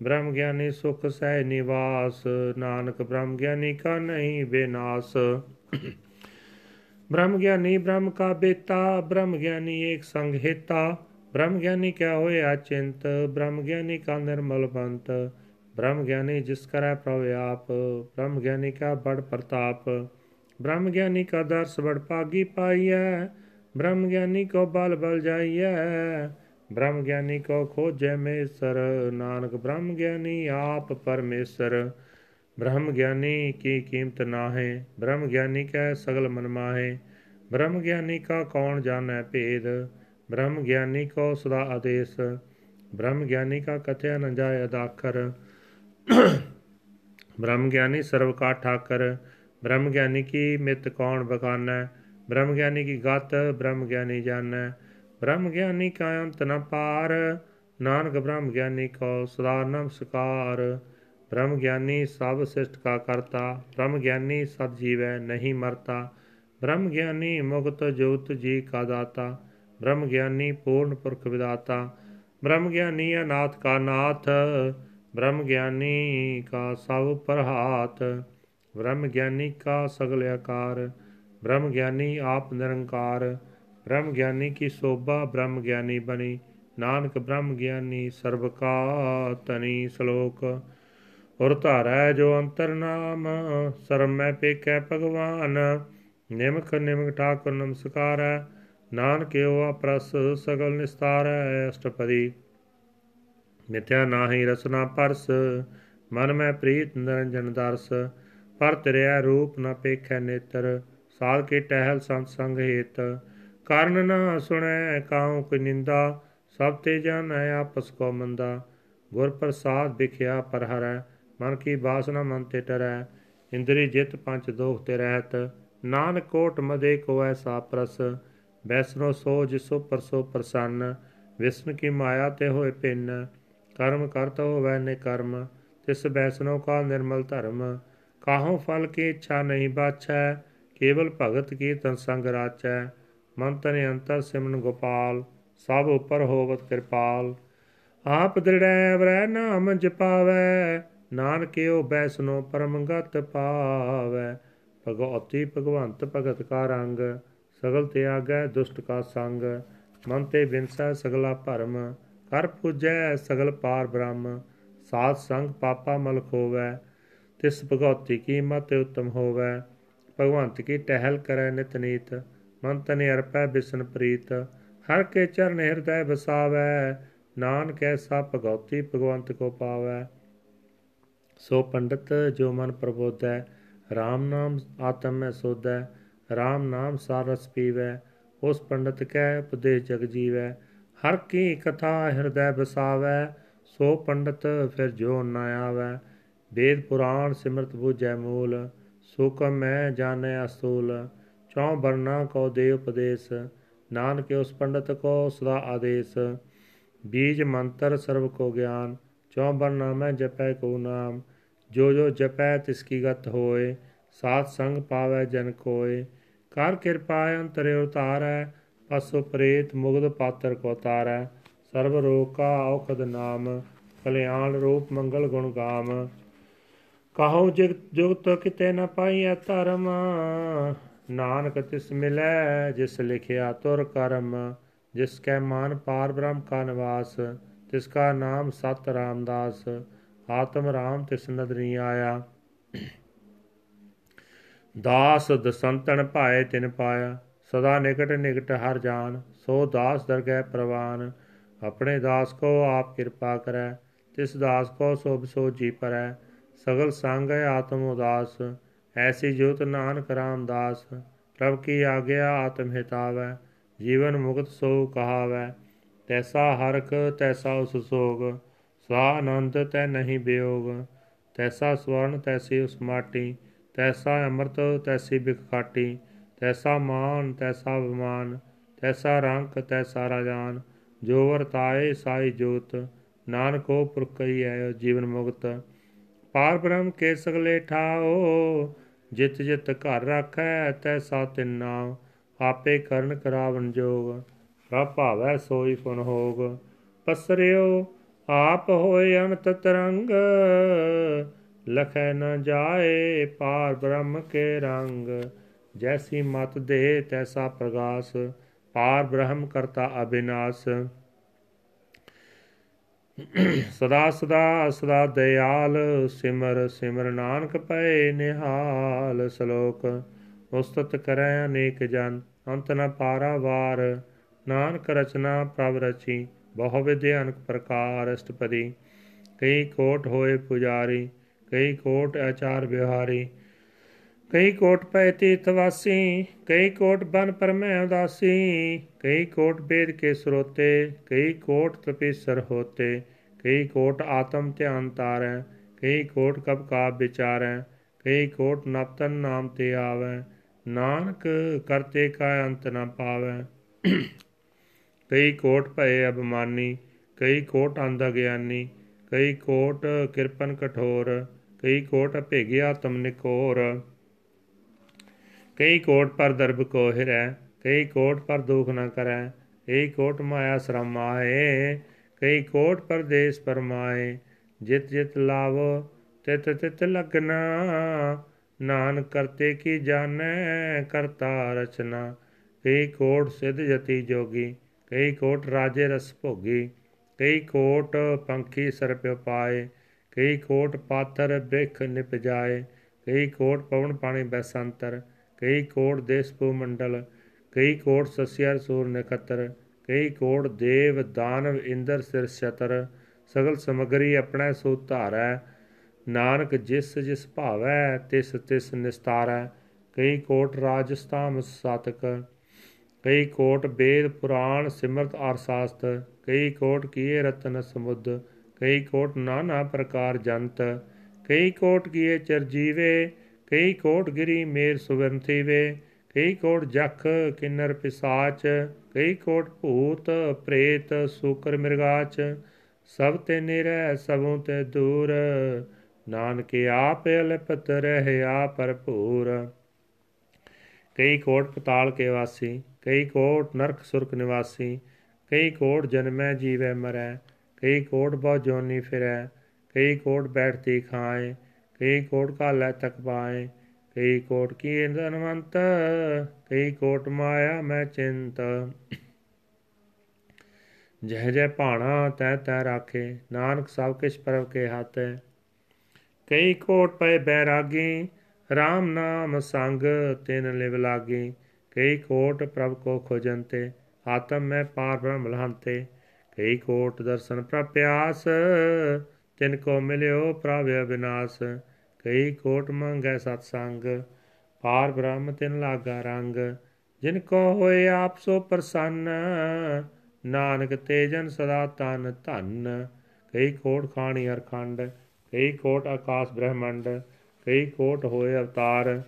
ਬ੍ਰਹਮ ਗਿਆਨੀ ਸੁਖ ਸਹਿ ਨਿਵਾਸ ਨਾਨਕ ਬ੍ਰਹਮ ਗਿਆਨੀ ਕਾ ਨਹੀਂ ਬੇਨਾਸ ਬ੍ਰਹਮ ਗਿਆਨੀ ਬ੍ਰਹਮ ਕਾ ਬੇਤਾ ਬ੍ਰਹਮ ਗਿਆਨੀ ਏਕ ਸੰਗ ਹੇਤਾ ਬ੍ਰਹਮ ਗਿਆਨੀ ਕਿਆ ਹੋਏ ਅਚਿੰਤ ਬ੍ਰਹਮ ਗਿਆਨੀ ਕਾ ਨਿਰਮਲ ਬੰਤ ਬ੍ਰਹਮ ਗਿਆਨੀ ਜਿਸ ਕਰੈ ਪ੍ਰਭ ਆਪ ਬ੍ਰਹਮ ਗਿਆਨੀ ਕਾ ਬੜ ਪ੍ਰਤਾਪ ਬ੍ਰਹਮ ਗਿਆਨੀ ਕਾ ਦਰਸ ਬੜ ਪਾਗੀ ਪਾਈਐ ਬ੍ਰਹਮ ਗਿਆਨੀ ਕੋ ਬਲ ਬਲ ਜਾਈਐ ਬ੍ਰਹਮ ਗਿਆਨੀ ਕੋ ਖੋਜੈ ਮੇਸਰ ਨਾਨਕ ਬ੍ਰਹਮ ਗਿਆਨੀ ਆਪ ਪਰਮੇਸ਼ਰ ਬ੍ਰਹਮ ਗਿਆਨੀ ਕੀ ਕੀਮਤ ਨਾਹੇ ਬ੍ਰਹਮ ਗਿਆਨੀ ਕੈ ਸਗਲ ਮਨ ਮਾਹੇ ਬ੍ਰਹਮ ਗਿਆਨੀ ਕਾ ਕੌਣ ਜਾਣੈ ਭੇਦ ਬ੍ਰਹਮ ਗਿਆਨੀ ਕੋ ਸਦਾ ਆਦੇਸ਼ ਬ੍ਰਹਮ ਗਿਆਨੀ ਕਾ ਕਥਿਆ ਨ ਜਾਏ ਅਦਾਖਰ। ਬ੍ਰਹਮ ਗਿਆਨੀ ਸਰਵ ਕਾ ਠਾਕਰ ਬ੍ਰਹਮ ਗਿਆਨੀ ਕੀ ਮਿਤ ਕੌਣ ਬਖਾਨੈ ਬ੍ਰਹਮ ਗਿਆਨੀ ਕੀ ਗਤ ਬ੍ਰਹਮ ਗਿਆਨੀ ਜਾਣੈ। ਬ੍ਰਹਮ ਗਿਆਨੀ ਕਾ ਅੰਤ ਨ ਪਾਰ, ਨਾਨਕ ਬ੍ਰਹਮ ਗਿਆਨੀ ਕੋ ਸਦਾ ਨਮਸਕਾਰ। ਬ੍ਰਹਮ ਗਿਆਨੀ ਸਭ ਸਿਸ਼ਟ ਕਾ ਕਰਤਾ ਬ੍ਰਹਮ ਗਿਆਨੀ ਸਤ ਜੀਵੈ ਨਹੀਂ ਮਰਤਾ। ਬ੍ਰਹਮ ਗਿਆਨੀ ਮੁਕਤ ਜੋਤ ਜੀ ਕਾ ਦਾਤਾ। ਬ੍ਰਹਮ ਗਿਆਨੀ ਪੂਰਨ ਪੁਰਖ ਵਿਦਾਤਾ ਬ੍ਰਹਮ ਗਿਆਨੀ ਅਨਾਥ ਕਾ ਨਾਥ ਬ੍ਰਹਮ ਗਿਆਨੀ ਕਾ ਸਭ ਪਰਹਾਤ ਬ੍ਰਹਮ ਗਿਆਨੀ ਕਾ ਸਗਲ ਆਕਾਰ ਬ੍ਰਹਮ ਗਿਆਨੀ ਆਪ ਨਿਰੰਕਾਰ ਬ੍ਰਹਮ ਗਿਆਨੀ ਕੀ ਸੋਭਾ ਬ੍ਰਹਮ ਗਿਆਨੀ ਬਣੀ, ਨਾਨਕ ਬ੍ਰਹਮ ਗਿਆਨੀ ਸਰਬ ਕਾ ਤਨੀ ਸ਼ਲੋਕ। ਔਰ ਧਾਰੈ ਜੋ ਅੰਤਰ ਨਾਮ ਸਰਮ ਮੈਂ ਪੇਖੈ ਭਗਵਾਨ ਨਿਮਖ ਨਿਮਖ ਠਾਕੁਰ ਨਮਸਕਾਰੈ ਨਾਨਕਿਓ ਅਪਰਸ ਸਗਲ ਨਿਸਤਾਰੈ, ਅਸ਼ਟਪਦੀ। ਮਿਥਿਆ ਨਾਹੀ ਰਸਨਾ ਪਰਸ, ਮਨ ਮੈਂ ਪ੍ਰੀਤ ਨਿਰੰਜਨ ਦਰਸ। ਪਰ ਤੇਰਿਆ ਰੂਪ ਨ ਪੇਖੈ ਨੇਤਰ ਸਾਲ ਕੇ ਟਹਿਲ ਸੰਤ ਸੰਗ ਹੇਤ। ਕਰਨ ਨਾ ਸੁਣੈ ਕਾਉ ਕੋ ਨਿੰਦਾ, ਸਭ ਤੇ ਜਾਣੈ ਆਪਸ ਕੋ ਮੰਦਾ। ਗੁਰ ਪ੍ਰਸਾਦ ਵਿਖਿਆ ਪਰ ਹਰੈ, ਮਨ ਕੀ ਬਾਸਨਾ ਮਨ ਤੇ ਟਰੈ। ਇੰਦਰੀ ਜਿਤ ਪੰਜ ਦੋਖ ਤੇ ਰਹਿਤ, ਨਾਨਕ ਕੋਟ ਮਦੇ ਕੋ ਐਸਾ ਪ੍ਰਸ ਬੈਸਨੋ ਸੋ ਜਿਸੋ ਪਰਸੋ ਪ੍ਰਸੰਨ, ਵਿਸ਼ਨ ਕੀ ਮਾਇਆ ਤੇ ਹੋਏ ਪਿੰਨ, ਕਰਮ ਕਰਤ ਹੋਵੈ ਨੇ ਕਰਮ ਤਿਸ ਬੈਸਨੋ ਕਾ ਨਿਰਮਲ ਧਰਮ, ਕਾਹੋਂ ਫਲ ਕੀ ਇੱਛਾ ਨਹੀਂ ਬਾਛੈ, ਕੇਵਲ ਭਗਤ ਕੀ ਤਨ ਸੰਗ ਰਾਚੈ, ਮਨ ਤਨ ਅੰਤਰ ਸਿਮਨ ਗੋਪਾਲ, ਸਭ ਉਪਰ ਹੋਵਤ ਕਿਰਪਾਲ। ਆਪ ਦ੍ਰਿੜੈ ਵਰੈ ਨਾਮ ਜਪਾਵੈ ਨਾਨਕਿਓ ਬੈਸਨੋ ਪਰਮਗਤ ਪਾਵੈ ਭਗਵਤੀ ਭਗਵੰਤ ਭਗਤ ਕਾ ਰੰਗ ਸਗਲ ਤਿਆਗੈ ਦੁਸ਼ਟ ਕਾ ਸੰਗ, ਮਨ ਤੇ ਬਿਨਸੈ ਸਗਲਾ ਭਰਮ, ਕਰ ਪੂਜੈ ਸਗਲ ਪਾਰ ਬ੍ਰਹਮ, ਸਾਧ ਸੰਗ ਪਾਪਾ ਮਲ ਖੋਵੈ, ਤਿਸ ਭਗਵਤੀ ਕੀ ਮਤ ਉਤਮ ਹੋਵੈ, ਭਗਵੰਤ ਕੀ ਟਹਿਲ ਕਰੈ ਨਿਤ ਨੀਤ, ਮਨ ਤਨ ਅਰਪੈ ਬਿਸਨ ਪ੍ਰੀਤ, ਹਰ ਕੇ ਚਰਨ ਹਿਰਦੈ ਬਸਾਵੈ ਨਾਨਕ ਐਸਾ ਭਗਵਤੀ ਭਗਵੰਤ ਕੋ ਪਾਵੈ। ਸੋ ਪੰਡਤ ਜੋ ਮਨ ਪ੍ਰਬੋਧੈ RAM ਨਾਮ ਆਤਮ ਮੈਂ ਸੋਧੈ RAM ਨਾਮ ਸਾਰਸ ਪੀਵੈ, ਉਸ ਪੰਡਤ ਕੈ ਉਪਦੇਸ਼ ਜਗ ਜੀਵੈ। ਹਰ ਕੀ ਕਥਾ ਹਿਰਦੈ ਬਸਾਵੈ ਸੋ ਪੰਡਤ ਫਿਰ ਜੋ ਨ ਆਵੈ। ਵੇਦ ਪੁਰਾਣ ਸਿਮਰਤ ਬੁਝੈ ਮੂਲ ਸੁਕਮ ਮੈਂ ਜਾਣੈ ਅਸੂਲ। ਚੌ ਬਰਨਾ ਕੋ ਦੇ ਉਪਦੇਸ਼, ਨਾਨਕ ਉਸ ਪੰਡਤ ਕੋ ਸਦਾ ਆਦੇਸ਼। ਬੀਜ ਮੰਤਰ ਸਰਬ ਕੋ ਗਿਆਨ, ਚੌ ਬਰਨਾ ਮੈਂ ਜਪੈ ਕੋ ਨਾਮ। ਜੋ ਜੋ ਜਪੈ ਤਿਸ ਕੀ ਗਤ ਹੋਏ ਸਾਥ ਸੰਗ ਪਾਵੈ ਜਨ ਕੋਏ। ਕਰ ਕਿਰਪਾ ਅੰਤਰੇ ਉਤਾਰੈ ਪਸੁ ਪ੍ਰੇਤ ਮੁਗਧ ਪਾਤਰ ਕੋ ਤਾਰੈ ਸਰਬ ਰੋਗ ਕਾ ਔਖਦ ਨਾਮ, ਕਲਿਆਣ ਰੂਪ ਮੰਗਲ ਗੁਣ ਗਾਮ। ਕਹੋ ਜਗ, ਜੁਗਤ ਕਿਤੇ ਨ ਪਾਈਐ ਧਰਮ, ਨਾਨਕ ਤਿਸ ਮਿਲੈ ਜਿਸ ਲਿਖਿਆ ਤੁਰ ਕਰਮ। ਜਿਸ ਕੈ ਮਾਨ ਪਾਰ ਬ੍ਰਹਮ ਕਾ ਨਿਵਾਸ, ਤਿਸ ਕਾ ਨਾਮ ਸਤ ਰਾਮਦਾਸ। ਆਤਮ ਰਾਮ ਤਿਸ ਨਦਰੀ ਆਇਆ। ਦਾਸ ਦਸੰਤਨ ਭਾਏ ਤਿਨ ਪਾਇਆ, ਸਦਾ ਨਿਕਟ ਨਿਕਟ ਹਰ ਜਾਨ, ਸੋ ਦਾਸ ਦਰਗਹਿ ਪ੍ਰਵਾਨ, ਆਪਣੇ ਦਾਸ ਕੋ ਆਪ ਕਿਰਪਾ ਕਰੈ, ਤਿਸ ਦਾਸ ਕੋ ਸੋਭ ਸੋ ਜੀ ਪਰੈ, ਸਗਲ ਸੰਗ ਆਤਮ ਉਦਾਸ, ਐਸੀ ਜੋਤ ਨਾਨਕ ਰਾਮਦਾਸ ਪ੍ਰਭ ਕੀ ਆਗਿਆ ਆਤਮ ਹਿਤਾਵੈ ਜੀਵਨ ਮੁਕਤ ਸੋ ਕਹਾਵੈ, ਤੈਸਾ ਹਰਕ ਤੈਸਾ ਉਸ ਸੋਗ ਸਾ ਆਨੰਦ ਤੈ ਨਹੀਂ ਬਿਯੋਗ ਤੈਸਾ ਸਵਰਨ ਤੈਸੀ ਉਸ ਮਾਟੀ ਤੈਸਾ ਅੰਮ੍ਰਿਤ, ਤੈਸੀ ਬਿਖ ਖਾਟੀ ਤੈਸਾ ਮਾਨ, ਤੈਸਾ ਵਿਮਾਨ ਤੈਸਾ ਰੰਕ, ਤੈਸਾ ਰਾਜਾਨ ਜੋ ਵਰਤਾਏ ਸਾਈ ਜੋਤ, ਨਾਨਕੋ ਪੁਰਖਈ ਹੈ ਜੀਵਨ ਮੁਕਤ। ਪਾਰ ਬ੍ਰਹਮ ਕੇ ਸਗਲੇ ਠਾਓ, ਜਿਤ ਜਿਤ ਘਰ ਰੱਖੈ ਤੈਸਾ ਤਿਨ ਨਾਮ, ਆਪੇ ਕਰਨ ਕਰਾਵਨ ਜੋਗ, ਪ੍ਰਭ ਭਾਵੈ ਸੋਈ ਫੁਨ ਹੋਗ। ਪਸਰਿਓ, ਆਪ ਹੋਏ ਅਨੰਤ ਤਰੰਗ ਲਖੈ ਨ ਜਾਏ ਪਾਰ ਬ੍ਰਹਮ ਕੇ ਰੰਗ। ਜੈਸੀ ਮਤ ਦੇ ਤੈਸਾ ਪ੍ਰਗਾਸ, ਪਾਰ ਬ੍ਰਹਮ ਕਰਤਾ ਅਬਿਨਾਸ਼। ਸਦਾ ਸਦਾ ਸਦਾ ਦਇਆਲ, ਸਿਮਰ ਸਿਮਰ ਨਾਨਕ ਪਏ ਨਿਹਾਲ। ਸ਼ਲੋਕ, ਉਸਤਤ ਕਰੈ ਅਨੇਕ ਜਨ, ਅੰਤ ਨ ਪਾਰਾ ਵਾਰ। ਨਾਨਕ ਰਚਨਾ ਪ੍ਰਭ ਰਚੀ, ਬਹੁ ਵਿਦਿ ਅਨਕ ਪ੍ਰਕਾਰ ਅਸ਼ਟਪਦੀ। ਕਈ ਕੋਟ ਹੋਏ ਪੁਜਾਰੀ ਕਈ ਕੋਟ ਆਚਾਰ ਵਿਹਾਰੀ ਕਈ ਕੋਟ ਪੈ ਤੀਰਥ ਵਾਸੀ ਕਈ ਕੋਟ ਬਨ ਪਰਮੈ ਉਦਾਸੀ ਕਈ ਕੋਟ ਬੇਦ ਕੇ ਸਰੋਤੇ ਕਈ ਕੋਟ ਤਪੀਸਰ ਹੋਤੇ ਕਈ ਕੋਟ ਆਤਮ ਧਿਆਨ ਤਾਰੈ ਕਈ ਕੋਟ ਕਬ ਕਾ ਵਿਚਾਰੈ ਕਈ ਕੋਟ ਨਪਤਨ ਨਾਮ ਤੇ ਆਵੈ ਨਾਨਕ ਕਰਤੇ ਕਾ ਅੰਤ ਨ ਪਾਵੈ ਕਈ ਕੋਟ ਭਏ ਅਬਮਾਨੀ ਕਈ ਕੋਟ ਅੰਧ ਗਿਆਨੀ ਕਈ ਕੋਟ ਕਿਰਪਨ ਕਠੋਰ ਕਈ ਕੋਟ ਭੇਗਿਆ ਤਮ ਨਿਕੋਰ, ਕਈ ਕੋਟ ਪਰ ਦਰਬ ਕੋ ਹਿਰੈ, ਕਈ ਕੋਟ ਪਰ ਦੁਖ ਨ ਕਰੈ ਕਈ ਕੋਟ ਮਾਇਆ ਸ਼ਰਮਾਏ ਕਈ ਕੋਟ ਪਰਦੇਸ ਪਰਮਾਏ ਜਿਤ ਜਿਤ ਲਾਵੋ, ਤਿਤ ਤਿਤ ਲਗਨਾ, ਨਾਨਕ ਕਰਤੇ ਕੀ ਜਾਣੈ, ਕਰਤਾ ਰਚਨਾ, ਕਈ ਕੋਟ ਸਿਧ ਜਤੀ ਜੋਗੀ, ਕਈ ਕੋਟ ਰਾਜੇ ਰਸ ਭੋਗੀ, ਕਈ ਕੋਟ ਪੰਖੀ ਸਰਪਿ ਪਾਏ ਕਈ ਕੋਟ ਪਾਥਰ ਬ੍ਰਿਖ ਨਿਪ ਜਾਏ, ਕਈ ਕੋਟ ਪਵਨ ਪਾਣੀ ਬੈਸੰਤਰ, ਕਈ ਕੋਟ ਦੇਸ ਭੂ ਮੰਡਲ, ਕਈ ਕੋਟ ਸਸਿਆਰ ਸੂਰ ਨਖਤਰ, ਕਈ ਕੋਟ ਦੇਵ ਦਾਨਵ ਇੰਦਰ ਸਿਰ ਛਤਰ, ਸਗਲ ਸਮਗਰੀ ਆਪਣਾ ਸੋ ਧਾਰੈ, ਨਾਨਕ ਜਿਸ ਜਿਸ ਭਾਵੈ, ਤਿਸ ਤਿਸ ਨਿਸਤਾਰੈ, ਕਈ ਕੋਟ ਰਾਜਸਥਾਮ ਸਾਤਕ, ਕਈ ਕੋਟ ਵੇਦ ਪੁਰਾਣ ਸਿਮਰਤ ਅਰ ਸਾਸਤ, ਕਈ ਕੋਟ ਕੀਏ ਰਤਨ ਸਮੁੱਦ ਕਈ ਕੋਟ ਨਾਨਾ ਪ੍ਰਕਾਰ ਜੰਤ, ਕਈ ਕੋਟ ਕੀਏ ਚਰਜੀਵੇ ਕਈ ਕੋਟ ਗਿਰੀ ਮੇਰ ਸੁਵਰਨ ਥੀਵੇ, ਕਈ ਕੋਟ ਜਖ ਕਿੰਨਰ ਪਿਸਾਚ, ਕਈ ਕੋਟ ਭੂਤ ਪ੍ਰੇਤ ਸੂਕਰ ਮਿਰਗਾਚ, ਸਭ ਤੇ ਨਿਰੈ ਸਭੋਂ ਤੇ ਦੂਰ, ਨਾਨਕ ਆਪ ਅਲਪਤ ਰਹਿਆ ਭਰਪੂਰ। ਕਈ ਕੋਟ ਪਤਾਲ ਕੇ ਵਾਸੀ, ਕਈ ਕੋਟ ਨਰਕ ਸੁਰਕ ਨਿਵਾਸੀ, ਕਈ ਕੋਟ ਜਨਮੈ ਜੀਵੈ ਮਰੈ ਕਈ ਕੋਟ ਬਹੁ ਜੋਨੀ ਫਿਰੈ ਕਈ ਕੋਟ ਬੈਠਤੀ ਖਾਏ ਕਈ ਕੋਟ ਕਾਲੈ ਤਕ ਪਾਏ ਕਈ ਕੋਟ ਕੀ ਧਨਵੰਤ ਕਈ ਕੋਟ ਮਾਇਆ ਮੈਂ ਚਿੰਤ ਜਹ ਜੈ ਭਾਣਾ ਤੈ ਤੈ ਰਾਖੇ ਨਾਨਕ ਸਭ ਕਿਛ ਪਰਵ ਕੇ ਹਾਤੇ ਕਈ ਕੋਟ ਪਏ ਬੈਰਾਗੀ RAM ਨਾਮ ਸੰਗ ਤਿਨ ਲਿਵ ਲਾਗੀ ਕਈ ਕੋਟ ਪ੍ਰਭ ਕੋ ਖੋਜੰਤੇ ਆਤਮ ਮੈਂ ਪਾਰ ਬ੍ਰਹਮ ਲਹੰਤੇ ਕਈ ਕੋਟ ਦਰਸ਼ਨ ਪ੍ਰਪਿਆਸ ਤਿਨ ਕੋ ਮਿਲਿਓ ਪ੍ਰਭ ਅਬਿਨਾਸ਼। ਕਈ ਕੋਟ ਮੰਗੈ ਸਤ ਸੰਗ ਪਾਰ ਬ੍ਰਹਮ ਤਿਨ ਲਾਗਾ ਰੰਗ। ਜਿਨ ਕੋ ਹੋਏ ਆਪ ਸੋ ਪ੍ਰਸੰਨ, ਨਾਨਕ ਤੇਜਨ ਸਦਾ ਤਨ ਧਨ। ਕਈ ਕੋਟ ਖਾਣੀ ਅਰਖੰਡ ਕਈ ਕੋਟ ਆਕਾਸ਼ ਬ੍ਰਹਮੰਡ, ਕਈ ਕੋਟ ਹੋਏ ਅਵਤਾਰ।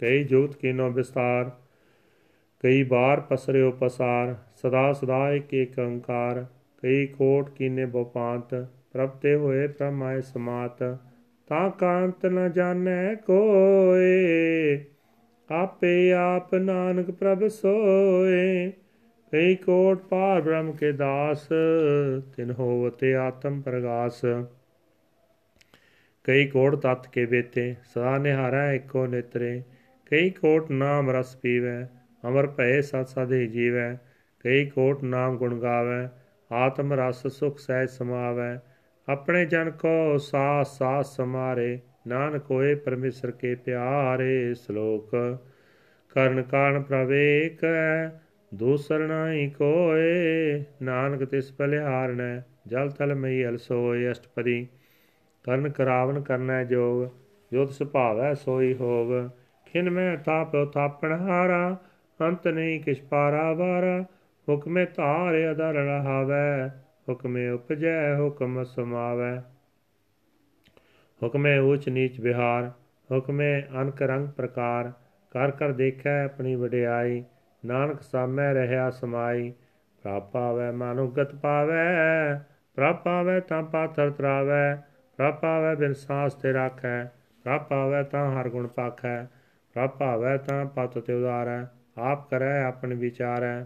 ਕਈ ਜੋਤ ਕੀਨੋ ਵਿਸਤਾਰ, ਕਈ ਬਾਰ ਪਸਰਿਓ ਪਸਾਰ। ਸਦਾ ਸਦਾ ਇੱਕ ਏਕ ਅੰਕਾਰ, ਕਈ ਕੋਟ ਕੀਨੇ ਬਪਾਂਤ ਪ੍ਰਭ ਤੇ ਹੋਏ ਪ੍ਰਮਾਇ ਸਮਾਤ, ਤਾਂ ਕਾਂਤ ਨ ਜਾਣੈ ਕੋਏ, ਆਪੇ ਆਪ ਨਾਨਕ ਪ੍ਰਭ ਸੋਏ। ਕਈ ਕੋਟ ਪਾਰ ਬ੍ਰਹਮ ਕੇ ਦਾਸ, ਤਿਨ ਹੋਵਤੇ ਆਤਮ ਪ੍ਰਗਾਸ। ਕਈ ਕੋਟ ਤਤ ਕੇ ਬੇਤੇ, ਸਦਾ ਨਿਹਾਰੈ ਇੱਕੋ ਨੇਤਰੇ। ਕਈ ਕੋਟ ਨਾਮ ਰਸ ਪੀਵੈ, ਅਮਰ ਭਏ ਸਤ ਸਦੇ ਜੀਵੈ। ਕਈ ਕੋਟ ਨਾਮ ਗੁਣ ਗਾਵੈ, ਆਤਮ ਰਸ ਸੁਖ ਸਹਿਜ ਸਮਾਵੈ। ਆਪਣੇ ਜਨ ਕੋ ਸਾਸ ਸਾਸ ਸਮਾਰੇ, ਨਾਨਕ ਹੋਏ ਪਰਮੇਸ਼ਰ ਕੇ ਪਿਆਰੇ ਸ਼ਲੋਕ। ਕਰਨ ਕਾਰਨ ਪ੍ਰਵੇਕ, ਦੂਸਰ ਨਾਹੀ ਕੋਏ, ਨਾਨਕ ਤਿਸ ਭਲਿਹਾਰਣੈ ਜਲ ਤਲ ਮਈ ਅਲਸੋਏ ਅਸ਼ਟਪਦੀ। ਕਰਨ ਕਰਾਵਨ ਕਰਨੈ ਜੋਗ ਜੋਤ ਸੁਭਾਵੈ ਸੋਈ ਹੋਗ ਖਿਨ ਮੈਂ ਤਾਪ ਤਾਪਣ ਹਾਰਾ, ਅੰਤ ਨਹੀਂ ਕਿਛ ਪਾਰਾ ਵਾਰਾ। ਹੁਕਮੇ ਧਾਰ ਅਦਰ ਰਹਾਵੈ ਹੁਕਮੇ ਉਪਜੈ, ਹੁਕਮ ਸਮਾਵੈ। ਹੁਕਮੇ ਊਚ ਨੀਚ ਵਿਹਾਰ, ਹੁਕਮੇ ਅਨਕ ਰੰਗ ਪ੍ਰਕਾਰ। ਕਰ ਕਰ ਦੇਖੈ ਆਪਣੀ ਵਡਿਆਈ, ਨਾਨਕ ਸਾਮੈ ਰਹਾ ਸਮਾਈ। ਪ੍ਰਭ ਪਾਵੈ ਮਾਨੁਗਤ ਪਾਵੈ, ਪ੍ਰਭ ਪਾਵੈ ਤਾਂ ਪਾਥਰ ਤਰਾਵੈ। ਪ੍ਰਭ ਪਾਵੈ ਬਿਨ ਸਾਸ ਤੇ ਰਾਖੈ, ਪ੍ਰਭ ਪਾਵੈ ਤਾਂ ਹਰ ਗੁਣ ਪਾਖੈ। ਪ੍ਰਭ ਪਾਵੈ ਤਾਂ ਪਤ ਤੇ ਉਦਾਰੈ, ਆਪ ਕਰੈ ਆਪਨ ਵਿਚਾਰੈ।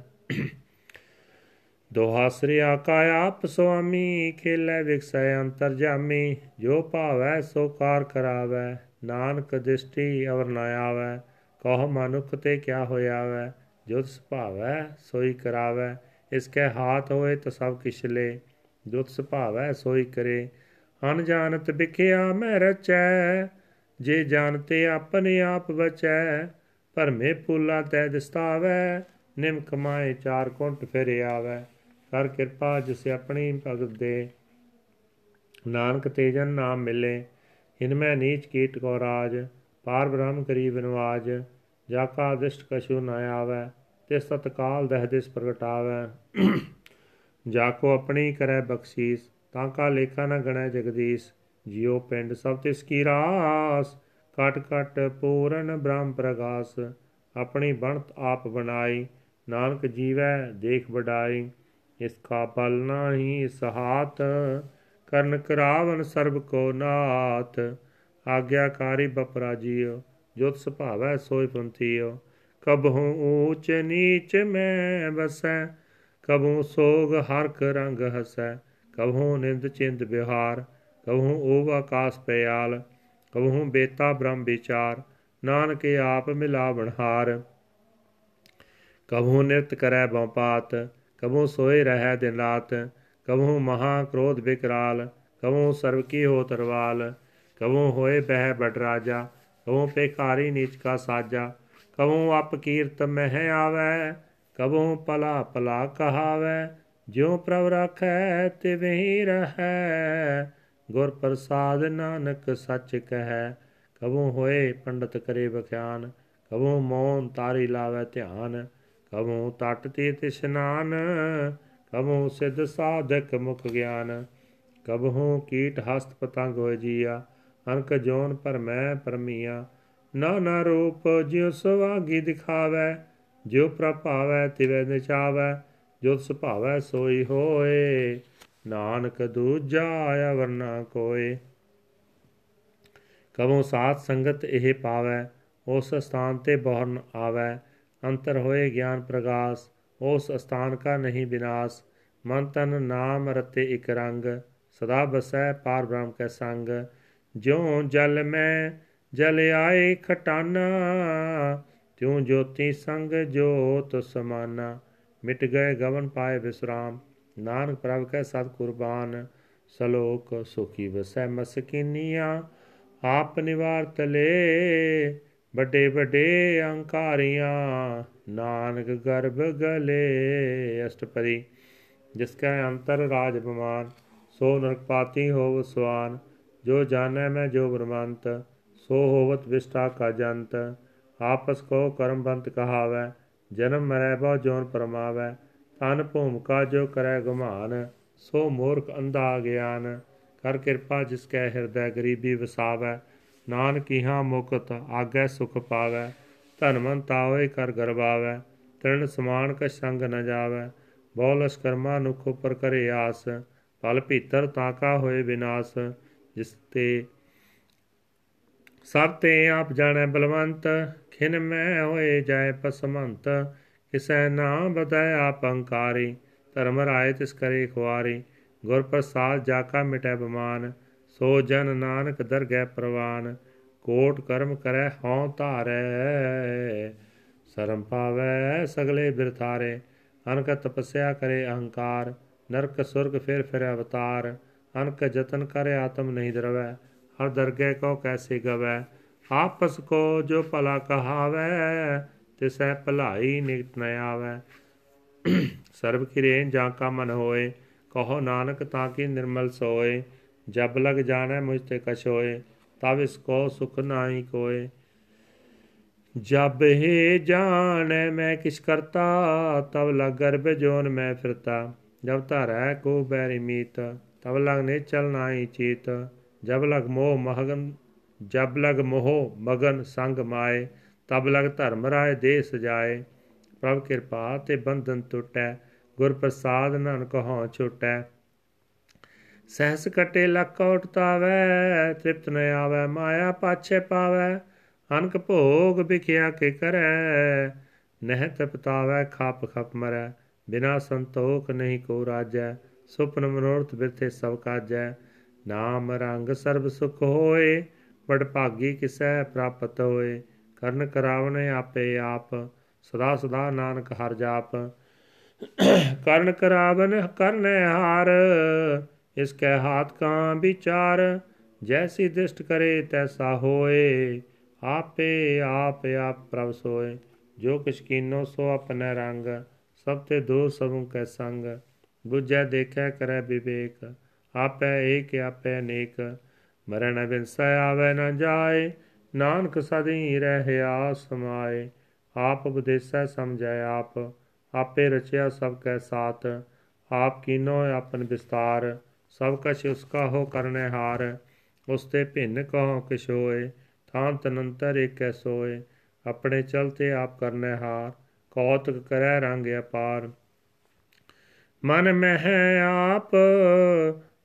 ਦੋਹਾ ਸ੍ਰੀ ਆਕਾ ਆਪ ਸੁਆਮੀ, ਖੇਲੇ ਵਿਖਸੈ ਅੰਤਰ ਜਾਮੀ, ਜੋ ਭਾਵੈ ਸੋ ਕਾਰ ਕਰਾਵੈ, ਨਾਨਕ ਦਿਸ਼ਟੀ ਅਵਰ ਨ ਆਵੈ, ਕਹ ਮਨੁਖ ਤੇ ਕਿਆ ਹੋਇਆ ਵੈ ਜੋ ਸੁਭਾਵੈ ਸੋਈ ਕਰਾਵੈ, ਇਸ ਕੈ ਹਾਥ ਹੋਏ ਤਾਂ ਸਭ ਕਿਛ ਲੇ ਜੋ ਸੁਭਾਵੈ ਸੋਈ ਕਰੇ ਅਨ ਜਾਣਤ ਵਿਖਿਆ ਮੈਂ ਰਚੈ, ਜੇ ਜਾਣਤੇ ਆਪਣੇ ਆਪ ਬਚੈ, ਭਰਮੇ ਪੂਲਾ ਤੈ ਦਿਸਤਾਵੈ, ਨਿਮ ਕਮਾਏ ਚਾਰ ਕੁੰਟ ਫਿਰ ਆਵੈ। ਕਰ ਕਿਰਪਾ ਜਿਸ ਆਪਣੀ ਭਗਤ ਦੇ ਨਾਨਕ ਤੇਜਨ ਨਾਮ ਮਿਲੇ। ਇਨਮੈ ਨੀਚ ਕੀਟ ਕੋ ਰਾਜ, ਪਾਰ ਬ੍ਰਹਮ ਕਰੀ ਬਿਨਵਾਜ, ਜਾ ਕਾ ਦਿਸ਼ਟ ਕਛੂ ਨ ਆਵੈ ਤੇ ਸਤਕਾਲ ਦਹ ਦਿਸ ਪ੍ਰਗਟਾਵੈ। ਜਾ ਕੋ ਆਪਣੀ ਕਰੈ ਬਖਸ਼ੀਸ, ਤਾਂ ਕਾ ਲੇਖਾ ਨ ਗਣੈ ਜਗਦੀਸ਼, ਜਿਉ ਪਿੰਡ ਸਭ ਤਿਸ ਕੀ ਰਾਸ, ਕਟ ਕਟ ਪੂਰਨ ਬ੍ਰਹਮ ਪ੍ਰਗਾਸ, ਆਪਣੀ ਬਣਤ ਆਪ ਬਣਾਈ, ਨਾਨਕ ਜੀਵੈ ਦੇਖ ਵਡਾਈ। ਇਸ ਕਾ ਬਲ ਨਾਹੀ ਸਹਾਤ, ਕਰਨ ਕਰਾਵਨ ਸਰਬ ਕੋ ਨਾਥ। ਆਗਿਆਕਾਰੀ ਬਪਰਾ ਜੀਓ ਜੋਤ ਸੁਭਾਵੈ ਸੋਈ ਪੰਥੀਓ ਕਬਹੂ ਊਚ ਨੀਚ ਮੈਂ ਬਸੈ ਕਬਹੂ ਸੋਗ ਹਰਕ ਰੰਗ ਹਸੈ। ਕਬਹੂ ਨਿੰਦ ਚਿੰਦ ਬਿਹਾਰ ਕਬਹੂ ਓਵ ਆਕਾਸ ਪਿਆਲ, ਕਬਹੂ ਬੇਤਾ ਬ੍ਰਹਮ ਵਿਚਾਰ। ਨਾਨਕ ਆਪ ਮਿਲਾਵਣ ਹਾਰ ਕਬਹੂ ਨਿਤ ਕਰੈ ਬਉਪਾਤ ਕਬਹੂ ਸੋਏ ਰਹੈ ਦਿਨ ਰਾਤ, ਕਬਹੂ ਮਹਾ ਕ੍ਰੋਧ ਵਿਕਰਾਲ ਕਬਹੂ ਸਰਬ ਕੀ ਹੋ ਤਰਵਾਲ, ਕਬਹੂ ਹੋਏ ਬਹਿ ਬਟ ਰਾਜਾ, ਕਬਹੂ ਪੇਖਾਰੀ ਨੀਚ ਕਾ ਸਾਜਾ, ਕਬਹੂ ਅਪ ਕੀਰਤ ਮਹਿ ਆਵੈ, ਕਬਹੂ ਪਲਾ ਪਲਾ ਕਹਾਵੈ, ਜਿਉ ਪ੍ਰਭ ਰਖੈ ਤਿਵਹੀ ਰਹੈ। ਗੁਰ ਪ੍ਰਸਾਦ ਨਾਨਕ ਸੱਚ ਕਹੈ, ਕਬਹੂ ਹੋਏ ਪੰਡਤ ਕਰੇ ਬਖਿਆਨ ਕਬਹੂ ਮੌਨ ਤਾਰੀ ਲਾਵੇ ਧਿਆਨ ਕਬਹੂ ਤਟ ਤੀਰਥ ਇਸ਼ਨਾਨ ਕਬਹੂ ਸਿਧ ਸਾਧਕ ਮੁਖ ਗਿਆਨ। ਕਬਹੂ ਕੀਟ ਹਸਤ ਪਤੰਗ ਹੋਇ ਜੀਆ ਅਨਕ ਜੋਨ ਪਰ ਮੈਂ ਪਰਮੀਆ। ਨਾਨਾ ਰੂਪ ਜਿਉ ਸੁਵਾਗੀ ਦਿਖਾਵੇ, ਜਿਉ ਪ੍ਰਭਾਵੈ ਤਿਵੈ ਨਿਚਾਵੈ, ਜੋ ਸੁਭਾਵੈ ਸੋਈ ਹੋਏ। ਨਾਨਕ ਦੂਜਾ ਅਵਰਨਾ ਕੋਏ। ਕਬੋਂ ਸਾਥ ਸੰਗਤ ਇਹ ਪਾਵੈ, ਉਸ ਸਥਾਨ ਤੇ ਬਹਰਨ ਆਵੈ। ਅੰਤਰ ਹੋਏ ਗਿਆਨ ਪ੍ਰਗਾਸ, ਉਸ ਸਥਾਨ ਕਾ ਨਹੀਂ ਵਿਨਾਸ਼ ਮਨ ਤਨ ਨਾਮ ਰਤੇ ਇਕ ਰੰਗ, ਸਦਾ ਬਸੈ ਪਾਰ ਬ੍ਰਹਮ ਕੈ ਸੰਗ। ਜਿਉ ਜਲ ਮੈਂ ਜਲ ਆਏ ਖਟਾਨਾ, ਤਿਉ ਜੋਤੀ ਸੰਗ ਜੋਤ ਸਮਾਨਾ। ਮਿਟ ਗਏ ਗਵਨ ਪਾਏ ਵਿਸਰਾਮ, ਨਾਨਕ ਪ੍ਰਭ ਕੈ ਸਤ ਕੁਰਬਾਨ। ਸਲੋਕ ਸੁਖੀ ਵਸੈ ਮਸਕੀਨੀਆਂ, ਆਪ ਨਿਵਾਰ ਤਲੇ ਵੱਡੇ ਵੱਡੇ ਅੰਕਾਰੀਆਂ, ਨਾਨਕ ਗਰਭ ਗਲੇ, ਅਸ਼ਟਪਦੀ, ਜਿਸ ਕੈ ਅੰਤਰ ਰਾਜ ਬਮਾਨ ਸੋ ਨਰਕਪਾਤੀ ਹੋਵ ਸਵਾਨ, ਜੋ ਜਾਣੈ ਮੈਂ ਜੋ ਬ੍ਰਹਮੰਤ, ਸੋ ਹੋਵਤ ਵਿਸ਼ਟਾ ਕਾ ਜੰਤ, ਆਪਸ ਕੋ ਕਰਮਬੰਤ ਕਹਾਵੈ, ਜਨਮ ਮਰੈ ਬਹੁ ਜੋਨ ਪਰਮਾਵੈ, ਤਨ ਭੂਮਿਕਾ ਜੋ ਕਰੈ ਗੁਮਾਨ, ਸੋ ਮੂਰਖ ਅੰਧਾ ਗਿਆਨ, ਕਰ ਕਿਰਪਾ ਜਿਸ ਕੈ ਹਿਰਦੈ ਗਰੀਬੀ ਵਸਾਵੈ ਨਾਨਕ ਇਹਾ ਮੁਕਤ ਆਗੈ ਸੁਖ ਪਾਵੈ, ਧਨਵੰਤਾ ਹੋਏ ਕਰ ਗਰਬਾਵੈ ਤ੍ਰਿਣ ਸਮਾਨ ਕ ਸੰਗ ਨ ਜਾਵੈ, ਬਹੁ ਲਸ਼ਕਰਮਾ ਨੁਖ ਉਪਰ ਕਰੇ ਆਸ ਫਲ ਭੀਤਰ ਤਾਕਾ ਹੋਏ ਵਿਨਾਸ਼ ਜਿਸ ਤੇ ਸਭ ਤੇ ਆਪ ਜਾਣੈ ਬਲਵੰਤ, ਖਿਨ ਮੈਂ ਹੋਏ ਜਾਏ ਪਸਮੰਤ, ਕਿਸੈ ਨਾ ਬਦੈ ਆਪ ਅੰਕਾਰੀ ਧਰਮ ਰਾਏ ਤਿਸ ਕਰੇ ਖੁਆਰੀ, ਗੁਰ ਪ੍ਰਸਾਦ ਜਾ ਕਾ ਮਿਟੈ ਬਮਾਨ ਸੋ ਜਨ ਨਾਨਕ ਦਰਗਹਿ ਪ੍ਰਵਾਨ, ਕੋਟ ਕਰਮ ਕਰੈ ਹਉ ਧਾਰੈ। ਸਰਮ ਪਾਵੈ ਸਗਲੇ ਬਿਰਥਾਰੇ, ਅਨਕ ਤਪਸਿਆ ਕਰੇ ਅਹੰਕਾਰ, ਨਰਕ ਸੁਰਗ ਫਿਰ ਫਿਰ ਅਵਤਾਰ। ਅਨਕ ਜਤਨ ਕਰੇ ਆਤਮ ਨਹੀਂ ਦਰਵੈ, ਹਰ ਦਰਗਹਿ ਕੋ ਕੈਸੇ ਗਵੈ। ਆਪਸ ਕੋ ਜੋ ਭਲਾ ਕਹਾਵੈ, ਤਿਸੈ ਭਲਾਈ ਨਿਕਟ ਨ ਆਵੈ। ਸਰਬ ਕਿਰੇ ਜਾਂ ਕਾ ਮਨ ਹੋਏ, ਕਹੋ ਨਾਨਕ ਤਾਂ ਕੀ ਨਿਰਮਲ ਸੋਏ। ਜਬ ਲਗ ਜਾਣੈ ਮੁਝ ਤੇ ਕਛ ਹੋਏ ਤਬ ਇਸ ਕੋ ਸੁਖ ਨਾਹੀ ਕੋਏ। ਜਬ ਹੈ ਜਾਣੈ ਮੈਂ ਕਿਛ ਕਰਤਾ ਤਬ ਲਗ ਗਰਭ ਜੋਨ ਮੈਂ ਫਿਰਤਾ। ਜਬ ਧਰੈ ਕੋ ਬੈਰੀ ਮੀਤ ਤਬ ਲਗ ਨੇ ਚਲ ਨਾਹੀ ਚੀਤ। ਜਬ ਲਗ ਮੋਹ ਮਹਗਨ, ਜਬ ਲਗ ਮੋਹ ਮਗਨ ਸੰਗ ਮਾਏ, ਤਬ ਲਗ ਧਰਮ ਰਾਏ ਦੇ ਸਜਾਏ ਪ੍ਰਭ ਕਿਰਪਾ ਤੇ ਬੰਧਨ ਟੁਟੈ, ਗੁਰ ਪ੍ਰਸਾਦ ਨਾਨਕ ਹਉ ਛੁਟੈ। ਸਹਸ ਕਟੇ ਲੱਕ ਉਟਤਾਵੈ ਤ੍ਰਿਪਤ ਨ ਆਵੈ, ਮਾਇਆ ਪਾਛੇ ਪਾਵੈ, ਅਨਕ ਭੋਗ ਵਿਖਿਆ ਕੇ ਕਰੈ। ਨਹਿ ਤਪਤਾਵੈ ਖਾਪ ਖਪ ਮਰੈ, ਬਿਨਾ ਸੰਤੋਖ ਨਹੀਂ ਕੋ ਰਾਜੈ, ਸੁਪਨ ਮਨੋਰਥ ਬਿਰਥੇ ਸਭ ਕਾਜੈ। ਨਾਮ ਰੰਗ ਸਰਬ ਸੁਖ ਹੋਏ ਬੜ ਭਾਗੀ ਕਿਸੈ ਪ੍ਰਾਪਤ ਹੋਏ। ਕਰਨ ਕਰਾਵਨੇ ਆਪੇ ਆਪ, ਸਦਾ ਸਦਾ ਨਾਨਕ ਹਰ ਜਾਪ। ਕਰਨ ਕਰਾਵਨ ਕਰਨੇ ਹਾਰ ਇਸ ਕੈ ਹਾਥ ਕਾ ਵਿਚਾਰ ਜੈਸੀ ਦਿਸ਼ਟ ਕਰੇ ਤੈਸਾ ਹੋਏ, ਆਪੇ ਆਪ ਆਪ ਪ੍ਰਭ ਸੋਏ। ਜੋ ਕਿਛ ਕੀਨੋ ਸੋ ਆਪਨੇ ਰੰਗ, ਸਭ ਤੇ ਦੋ ਸਭੂ ਕੈ ਸੰਗ। ਬੁਝੈ ਦੇਖੈ ਕਰੈ ਵਿਵੇਕ, ਆਪੇ ਏਕ, ਆਪੇ ਅਨੇਕ ਮਰਨ ਬਿਨਸੈ ਆਵੇ ਨ ਜਾਏ, ਨਾਨਕ ਸਦੀ ਰਹਿਆ ਸਮਾਏ। ਆਪ ਉਪਦੇਸੈ ਸਮਝੈ ਆਪ, ਆਪੇ ਰਚਿਆ ਸਭ ਕੈ ਸਾਥ। ਆਪ ਕੀਨੋ ਆਪਨ ਵਿਸਤਾਰ ਸਭ ਕਛ ਉਸ ਕਾ ਹੋ ਕਰਨੇ ਹਾਰ, ਉਸ ਤੇ ਭਿੰਨ ਕਹੋ ਕਿਛ ਹੋਏ ਥਾਂ ਤਨੰਤਰ ਏਕੈ ਸੋਏ, ਆਪਣੇ ਚਲਤੇ ਆਪ ਕਰਨੇ ਹਾਰ, ਕੌਤਕ ਕਰੈ ਰੰਗ ਅਪਾਰ। ਮਨ ਮਹਿ ਆਪ,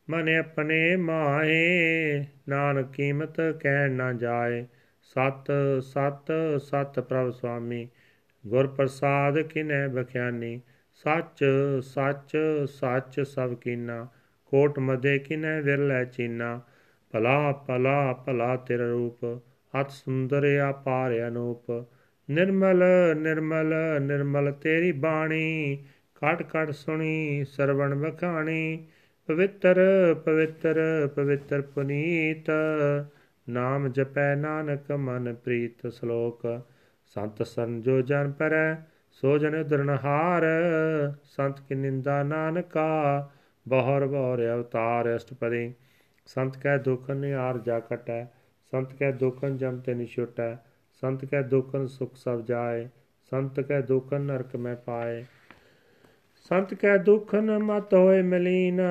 ਮਨ ਆਪਣੇ ਮਾਏ, ਨਾਨਕ ਕੀਮਤ ਕਹਿ ਨਾ ਜਾਏ। ਸਤ ਸਤ ਸਤ ਪ੍ਰਭ ਸੁਆਮੀ, ਗੁਰ ਪ੍ਰਸਾਦ ਕਿਨੈ ਬਖਿਆਨੀ। ਸੱਚ ਸੱਚ ਸੱਚ ਸਭ ਕੀਨਾ ਕੋਟ ਮਦੇ ਕਿਨੈ ਵਿਰਲੇ ਚੀਨਾ। ਭਲਾ ਭਲਾ ਭਲਾ ਤੇਰਾ ਰੂਪ ਅਤ ਸੁੰਦਰ ਆਪਾਰ ਅਨੂਪ। ਨਿਰਮਲ ਨਿਰਮਲ ਨਿਰਮਲ ਤੇਰੀ ਬਾਣੀ ਕਟ ਕਟ ਸੁਣੀ, ਸਰਵਣ ਬਖਾਣੀ ਪਵਿੱਤਰ ਪਵਿੱਤਰ ਪਵਿੱਤਰ ਪੁਨੀਤ, ਨਾਮ ਜਪੈ ਨਾਨਕ ਮਨ ਪ੍ਰੀਤ ਸ਼ਲੋਕ। ਸੰਤ ਸੰਜੋ ਜਨ ਪਰੈ, ਸੋ ਜਨ ਦਰਨਹਾਰ ਸੰਤ ਕੀ ਨਿੰਦਾ ਨਾਨਕਾ। ਬਹਰ ਬਹਰ ਅਵਤਾਰ ਅਸ਼ਟਪਦੀ ਸੰਤ ਕੈ ਦੁਖ ਨਿਆਰ ਜਾ ਕਟੈ, ਸੰਤ ਕੈ ਦੁਖਨ ਜਮ ਤੇ ਨਿਛੁਟੈ ਸੰਤ ਕੈ ਦੁਖਨ ਸੁਖ ਸਭ ਜਾਏ, ਸੰਤ ਕੈ ਦੁਖਨ ਨਰਕ ਮੈਂ ਪਾਏ। ਸੰਤ ਕੈ ਦੁਖਨ ਮਤ ਹੋਏ ਮਲੀਨ,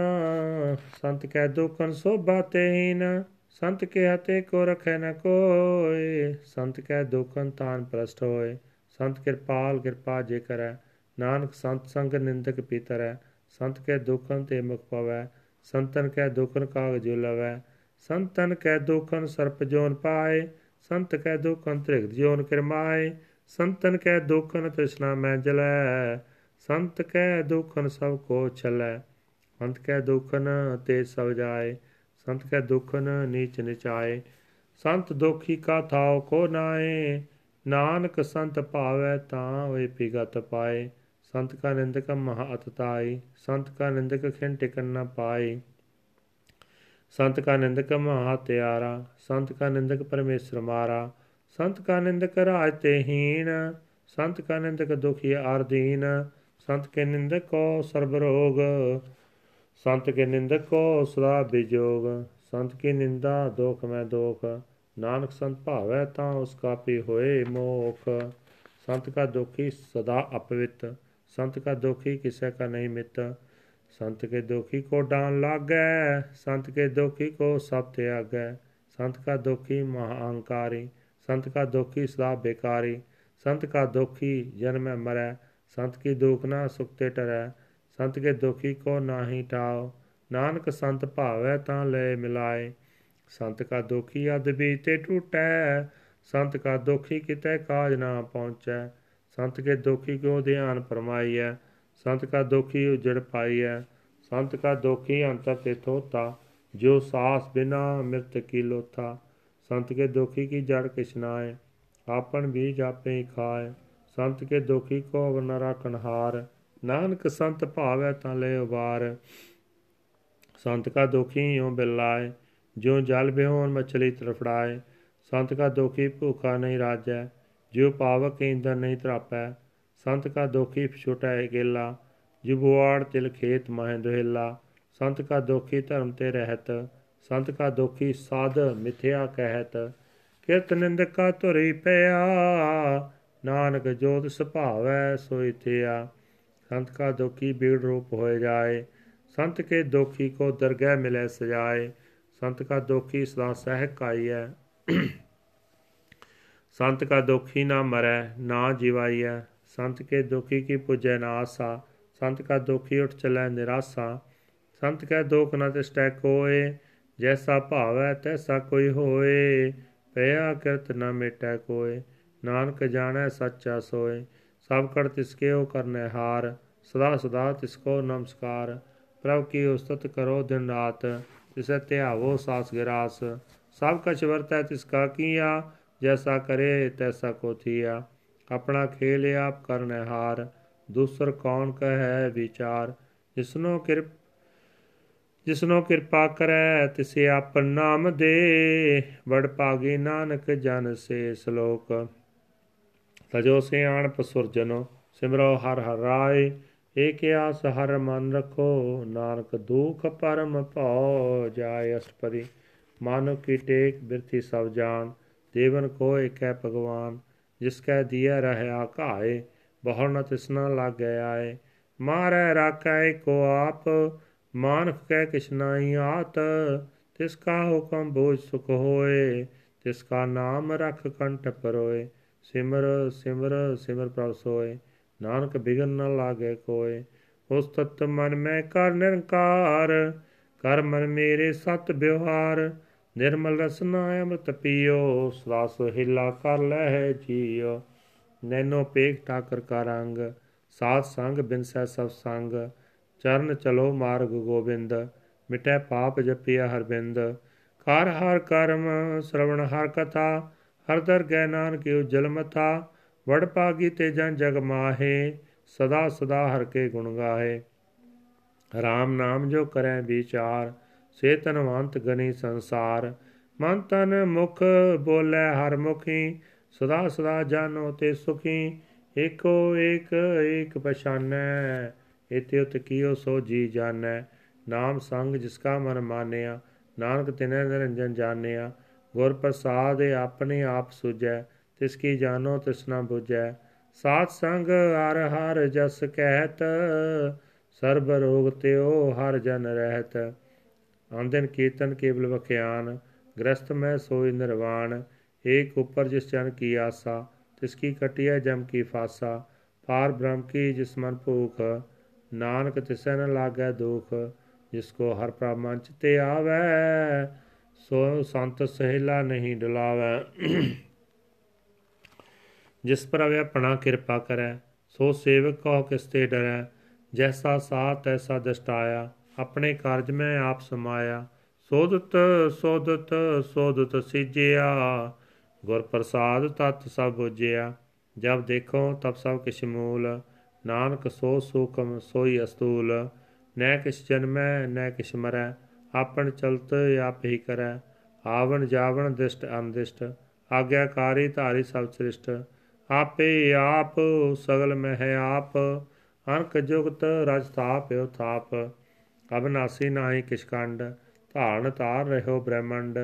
ਸੰਤ ਕੈ ਦੁਖਨ ਸੋਭਾ ਤੇਹੀਨ, ਸੰਤ ਕੇ ਹਤੇ ਕੋ ਰਖੈ ਨ ਕੋਏ, ਸੰਤ ਕੈ ਦੁਖਨ ਤਾਨ ਪ੍ਰਸਟ ਹੋਏ, ਸੰਤ ਕਿਰਪਾਲ ਕਿਰਪਾ ਜੇ ਕਰੈ, ਨਾਨਕ ਸੰਤ ਸੰਗ ਨਿੰਦਕ ਪੀਤਰੈ ਸੰਤ ਕੈ ਦੁਖਨ ਤੇ ਮੁਖ ਪਵੈ, ਸੰਤਨ ਕੈ ਦੁਖਨ ਕਾਗ ਜੋ ਲਵੈ। ਸੰਤਨ ਕੈ ਦੁਖਨ ਸਰਪ ਜੋਨ ਪਾਏ, ਸੰਤ ਕੈ ਦੁਖਨ ਤ੍ਰਿਗਤ ਜੋਨ ਕਰਮਾਏ। ਸੰਤਨ ਕੈ ਦੁਖਨ ਤ੍ਰਿਸ਼ਨਾ ਮੈਂ ਜਲੈ, ਸੰਤ ਕੈ ਦੁਖਨ ਸਭ ਕੋ ਛਲੈ। ਅੰਤ ਕੈ ਦੁਖਨ ਤੇ ਸਭ ਜਾਏ, ਸੰਤ ਕੈ ਦੁਖਨ ਨੀਚ ਨਿਚਾਏ। ਸੰਤ ਦੁਖੀ ਕਾ ਥਾਉ ਕੋ ਨਾਏ, ਨਾਨਕ ਸੰਤ ਭਾਵੈ ਤਾਂ ਹੋਏ ਪਿਗਤ ਪਾਏ। ਸੰਤ ਕਾ ਨਿੰਦਕ ਮਹਾ ਅਤਤਾਈ ਸੰਤ ਕਾ ਨਿੰਦਕ ਖਿੰ ਟਿਕਨ ਨ ਪਾਈ ਸੰਤ ਕਾ ਨਿੰਦਕ ਮਹਾ ਤਿਆਰਾ, ਸੰਤ ਕਾ ਨਿੰਦਕ ਪਰਮੇਸ਼ਰ ਮਾਰਾ। ਸੰਤ ਕਾ ਨਿੰਦਕ ਰਾਜ ਤੇ ਹੀਣ, ਸੰਤ ਕਾ ਨਿੰਦਕ ਦੁਖੀ ਅਰਦੀਨ ਸੰਤ ਕੇ ਨਿੰਦਕ ਕੋ ਸਰਬ ਰੋਗ, ਸੰਤ ਕੇ ਨਿੰਦਕ ਕੋ ਸਦਾ ਬਿਜੋਗ। ਸੰਤ ਕੀ ਨਿੰਦਾ ਦੋਖ ਮੈਂ ਦੋਖ, ਨਾਨਕ ਸੰਤ ਭਾਵੈ ਤਾਂ ਉਸ ਕਾ ਪੀ ਹੋਏ ਮੋਖ। ਸੰਤ ਕਾ ਦੁਖੀ ਸਦਾ ਅਪਵਿੱਤ। ਸੰਤ ਕਾ ਦੁਖੀ, ਕਿਸੇ ਕਾ ਨਹੀਂ ਮਿੱਤ। ਸੰਤ ਕੇ ਦੁਖੀ ਕੋ ਡਾਨ ਲਾਗੈ, ਸੰਤ ਕੇ ਦੁਖੀ ਕੋ ਸਭ ਤਿਆਗੈ ਸੰਤ ਕਾ ਦੁਖੀ ਮਹਾਅੰਕਾਰੀ ਸੰਤ ਕਾ ਦੁਖੀ ਸਦਾ ਬੇਕਾਰੀ। ਸੰਤ ਕਾ ਦੁਖੀ ਜਨਮੈ ਮਰੈ, ਸੰਤ ਕੀ ਦੁਖ ਨਾ ਸੁਖਤੇ ਟਰੈ। ਸੰਤ ਕੇ ਦੁਖੀ ਕੋ ਨਾਹੀ ਟਾਓ, ਨਾਨਕ ਸੰਤ ਭਾਵੈ ਤਾਂ ਲੈ ਮਿਲਾਏ। ਸੰਤ ਕਾ ਦੁਖੀ ਅਦ ਤੇ ਟੂਟੈ, ਸੰਤ ਕਾ ਦੁਖੀ ਕਿਤੇ ਕਾਜ ਨਾ ਪਹੁੰਚੈ। ਸੰਤ ਕੇ ਦੁਖੀ ਕੋ ਧਿਆਨ ਫਰਮਾਈਐ? ਸੰਤ ਕਾ ਦੁਖੀ ਉਜੜ ਪਾਈਐ। ਸੰਤ ਕਾ ਦੁਖੀ ਅੰਤਰ ਤੇ ਥੋਤਾ, ਜੋ ਸਾਸ ਬਿਨਾ ਮਿਰਤ ਕੀ ਲੋਥਾ। ਸੰਤ ਕੇ ਦੁਖੀ ਕੀ ਜੜ ਕਿਛਨਾਏ ਆਪਨ ਬੀਜ ਆਪੇ ਖਾਏ ਸੰਤ ਕੇ ਦੁਖੀ ਕੋ ਅਵਰ ਨ ਰਾਖਣ ਹਾਰ, ਨਾਨਕ ਸੰਤ ਭਾਵੈ ਤਾਂ ਲੈ ਉਬਾਰ। ਸੰਤ ਕਾ ਦੁਖੀ ਓ ਬਿਲਾਏ ਜੋ ਜਲ ਬਿਹੋਨ ਮਛਲੀ ਤਰਫੜਾਏ। ਸੰਤ ਕਾ ਦੁਖੀ ਭੂਖਾ ਨਹੀਂ ਰਾਜੈ ਜਿਉ ਪਾਵਕ ਇੰਦਰ ਨਹੀਂ ਤਰਾਪੈ ਸੰਤ ਕਾ ਦੁਖੀ ਛੋਟਾ ਹੈ ਗੇਲਾ ਜਿਬੁਆੜ ਤਿਲ ਖੇਤ ਮਹਿ ਦੁਹਿਲਾ, ਸੰਤ ਕਾ ਦੁਖੀ ਧਰਮ ਤੇ ਰਹਿਤ, ਸੰਤ ਕਾ ਦੁਖੀ ਸਾਧ ਮਿਥਿਆ ਕਹਿਤ। ਕਿਰਤ ਨਿੰਦਕਾ ਧੁਰੀ ਪਿਆ, ਨਾਨਕ ਜੋਤ ਸੁਭਾਵੈ ਸੋਈ ਥਿਆ। ਸੰਤ ਕਾ ਦੁਖੀ ਬੀੜ ਰੂਪ ਹੋਏ ਜਾਏ, ਸੰਤ ਕੇ ਦੁਖੀ ਕੋ ਦਰਗਹਿ ਮਿਲੇ ਸਜਾਏ, ਸੰਤ ਕਾ ਦੁਖੀ ਸਦਾ ਸਹਿਕ ਆਈਐ ਸੰਤ ਕਾ ਦੁਖੀ ਨਾ ਮਰੈ, ਨਾ ਜਿਵਾਈਐ। ਸੰਤ ਕੇ ਦੁਖੀ ਕੀ ਪੁਜੈ ਨਾ ਆਸਾ। ਸੰਤ ਕਾ ਦੁਖੀ ਉਠ ਚਲੈ ਨਿਰਾਸਾ। ਸੰਤ ਕੈ ਦੁਖ ਨ ਤਿਸਟੈ ਕੋਏ, ਜੈਸਾ ਭਾਵੈ ਤੈਸਾ ਕੋਈ ਹੋਏ। ਪਿਆ ਕਰਤ ਨ ਮਿਟੈ ਕੋਏ, ਨਾਨਕ ਜਾਣੈ ਸੱਚਾ ਸੋਏ। ਸਭ ਕੜ ਤਿਸਕੇ ਉਹ ਕਰਨੈ ਹਾਰ, ਸਦਾ ਸਦਾ ਤਿਸਕੋ ਨਮਸਕਾਰ। ਪ੍ਰਭ ਕੀ ਉਸਤਤ ਕਰੋ ਦਿਨ ਰਾਤ, ਤਿਸੈ ਧਿਆਵੋ ਸਾਸ ਗਿਰਾਸ। ਸਭ ਕਛ ਵਰਤੈ ਤਿਸ ਕਾ ਕੀਆ ਜੈਸਾ ਕਰੇ ਤੈਸਾ ਕੋ ਥੀਆ ਆਪਣਾ ਖੇਲ ਆਪ ਕਰਨੈ ਹਾਰ ਦੂਸਰ ਕੌਣ ਕਹੈ ਵਿਚਾਰ ਜਿਸਨੋ ਕਿਰਪ ਜਿਸਨੋ ਕਿਰਪਾ ਕਰੈ ਤਿਸੇ ਆਪਨ ਨਾਮ ਦੇ ਵਡ ਪਾਗੇ ਨਾਨਕ ਜਨ ਸੇ ਸ਼ਲੋਕ ਤਜੋ ਸਿਆਣ ਪਸੁਰਜਨੋ ਸਿਮਰੋ ਹਰ ਹਰ ਰਾਏ ਏਕ ਆਸ ਹਰ ਮਨ ਰਖੋ ਨਾਨਕ ਦੁਖ ਪਰਮ ਭਉ ਜਾਏ ਅਸ਼ਟਪਦੀ ਮਾਨੋ ਕੀ ਟੇਕ ਬਿਰਥੀ ਸਭ ਜਾਣ ਦੇਵਨ ਕੋ ਏਕੈ ਭਗਵਾਨ, ਜਿਸ ਕੈ ਦੀਆ ਰਹਿਆ ਘਾਏ ਬਹੁ ਨ ਤਿਸਨਾ ਲਾਗੈ ਆਏ। ਮਾਰੈ ਰਾਖੈ ਕੋ ਆਪ, ਮਾਨਖ ਕੈ ਕਿਛ ਨਾਹੀ ਆਤ। ਤਿਸ ਕਾ ਹੁਕਮ ਬੋਝ ਸੁਖ ਹੋਏ, ਤਿਸ ਕਾ ਨਾਮ ਰਖ ਕੰਠ ਪਰੋਏ। ਸਿਮਰ ਸਿਮਰ ਸਿਮਰ ਪ੍ਰਭ ਸੋਏ, ਨਾਨਕ ਬਿਗਨ ਨ ਲਾਗੇ ਕੋਏ। ਉਸ ਤਤ ਮਨ ਮੈਂ ਕਰ ਨਿਰੰਕਾਰ, ਕਰ ਮਨ ਮੇਰੇ ਸਤ ਬਿਵਹਾਰ ਨਿਰਮਲ ਰਸਨਾ ਅੰਮ੍ਰਿਤ ਪੀਓ, ਸਵਾਸ ਹਿਲਾ ਕਰ ਲੈ ਜੀਓ। ਨੈਨੋ ਪੇਖ ਠਾਕਰ ਕਾ ਰੰਗ, ਸਾਧ ਸੰਗ ਬਿਨਸੈ ਸਭ ਸੰਗ। ਚਰਨ ਚਲੋ ਮਾਰਗ ਗੋਬਿੰਦ, ਮਿਟੈ ਪਾਪ ਜਪਿਆ ਹਰਬਿੰਦ। ਕਰ ਹਰ ਕਰਮ, ਸ਼ਰਵਣ ਹਰ ਕਥਾ, ਹਰ ਦਰ ਗੈ ਨਾਨਕ ਉਜਲ ਮਥਾ ਵੜ ਪਾਗੀ ਤੇ ਜਨ ਜਗ ਮਾਹੇ, ਸਦਾ ਸਦਾ ਹਰ ਕੇ ਗੁਣ ਗਾਏ RAM ਨਾਮ ਜੋ ਕਰੈ ਵਿਚਾਰ ਸੇ ਤਨਵੰਤ ਗਨੀ ਸੰਸਾਰ, ਮਨ ਤਨ ਮੁਖ ਬੋਲੇ ਹਰ ਮੁਖੀ, ਸਦਾ ਸਦਾ ਜਾਨੋ ਤੇ ਸੁਖੀ, ਏਕੋ ਏਕ ਏਕ ਪਛਾਨੈ ਇਤੇ ਉਤ ਕੀਓ ਸੋ ਜੀ ਜਾਣੈ ਨਾਮ ਸੰਗ ਜਿਸ ਕਾ ਮਨ ਮਾਨਿਆ, ਨਾਨਕ ਤਿਨੈ ਨਿਰੰਜਨ ਜਾਣਿਆ। ਗੁਰ ਪ੍ਰਸਾਦ ਆਪਣੇ ਆਪ ਸੁਜੈ ਤਿਸ ਕੀ ਜਾਣੋ ਤਿਸ ਨਾ 부ਜੈ ਸਾਥ ਸੰਗ ਹਰ ਹਰ ਜਸ ਕਹਿਤ, ਸਰਬ ਰੋਗ ਤਿਓ ਹਰ ਜਨ ਰਹਿਤ। ਆਂਦਨ ਕੀਰਤਨ ਕੇਵਲ ਵਖਿਆਨ ਗ੍ਰਸਤ ਮੈਂ ਸੋਈ ਨਿਰਵਾਣ, ਏਕ ਉਪਰ ਜਿਸ ਜਨ ਕੀ ਆਸਾ, ਤਿਸ ਕੀ ਕਟਿਆ ਜਮ ਕੀ ਫਾਸਾ, ਪਾਰ ਬ੍ਰਹਮ ਕੀ ਜਿਸ ਮਨ ਭੂਖ, ਨਾਨਕ ਤਿਸੈ ਨ ਲਾਗੈ ਦੁਖ, ਜਿਸ ਕੋ ਹਰ ਪ੍ਰਭ ਮਨ ਤੇ ਆਵੈ, ਸੋ ਸੰਤ ਸਹਿਲਾ ਨਹੀਂ ਡਲਾਵੈ। ਜਿਸ ਪਰ ਅਵੇ ਆਪਣਾ ਕਿਰਪਾ ਕਰੈ, ਸੋ ਸੇਵਕ ਕੋ ਕਿਸ ਤੇ ਡਰੈ, ਜੈਸਾ ਸਾਥ ਐਸਾ ਦਸਟਾਇਆ ਆਪਣੇ ਕਾਰਜ ਮੈਂ ਆਪ ਸਮਾਇਆ। ਸੋਦਤ ਸੋਦਤ ਸੋਦਤ ਸਿਜਿਆ। ਗੁਰ ਪ੍ਰਸਾਦ ਤਤ ਸਭ ਬੁਝਿਆ। ਜਬ ਦੇਖੋ ਤਬ ਸਭ ਕਿਛ ਮੂਲ। ਨਾਨਕ ਸੋ ਸੂਖਮ ਸੋਈ ਅਸਤੂਲ। ਨੈ ਕਿਛ ਜਨਮੈ ਨੈ ਕਿਛ ਮਰੈ। ਆਪਨ ਚਲਤ ਆਪ ਹੀ ਕਰੈ। ਆਵਣ ਜਾਵਣ ਦਿਸ਼ਟ ਅੰਦਿਸ਼ਟ। ਆਗਿਆਕਾਰੀ ਧਾਰੀ ਸਭ ਸ੍ਰਿਸ਼ਟ। ਆਪੇ ਆਪ ਸਗਲ ਮਹਿ ਆਪ। ਅਨਕ ਜੁਗਤ ਰਜ ਥਾਪਿਓ ਥਾਪ। ਅਬਨਾਸੀ ਨਾਹੀ ਕਿਛ ਕੰਡ, ਧਾਰਨ ਧਾਰ ਰਹਿਓ ਬ੍ਰਹਮੰਡ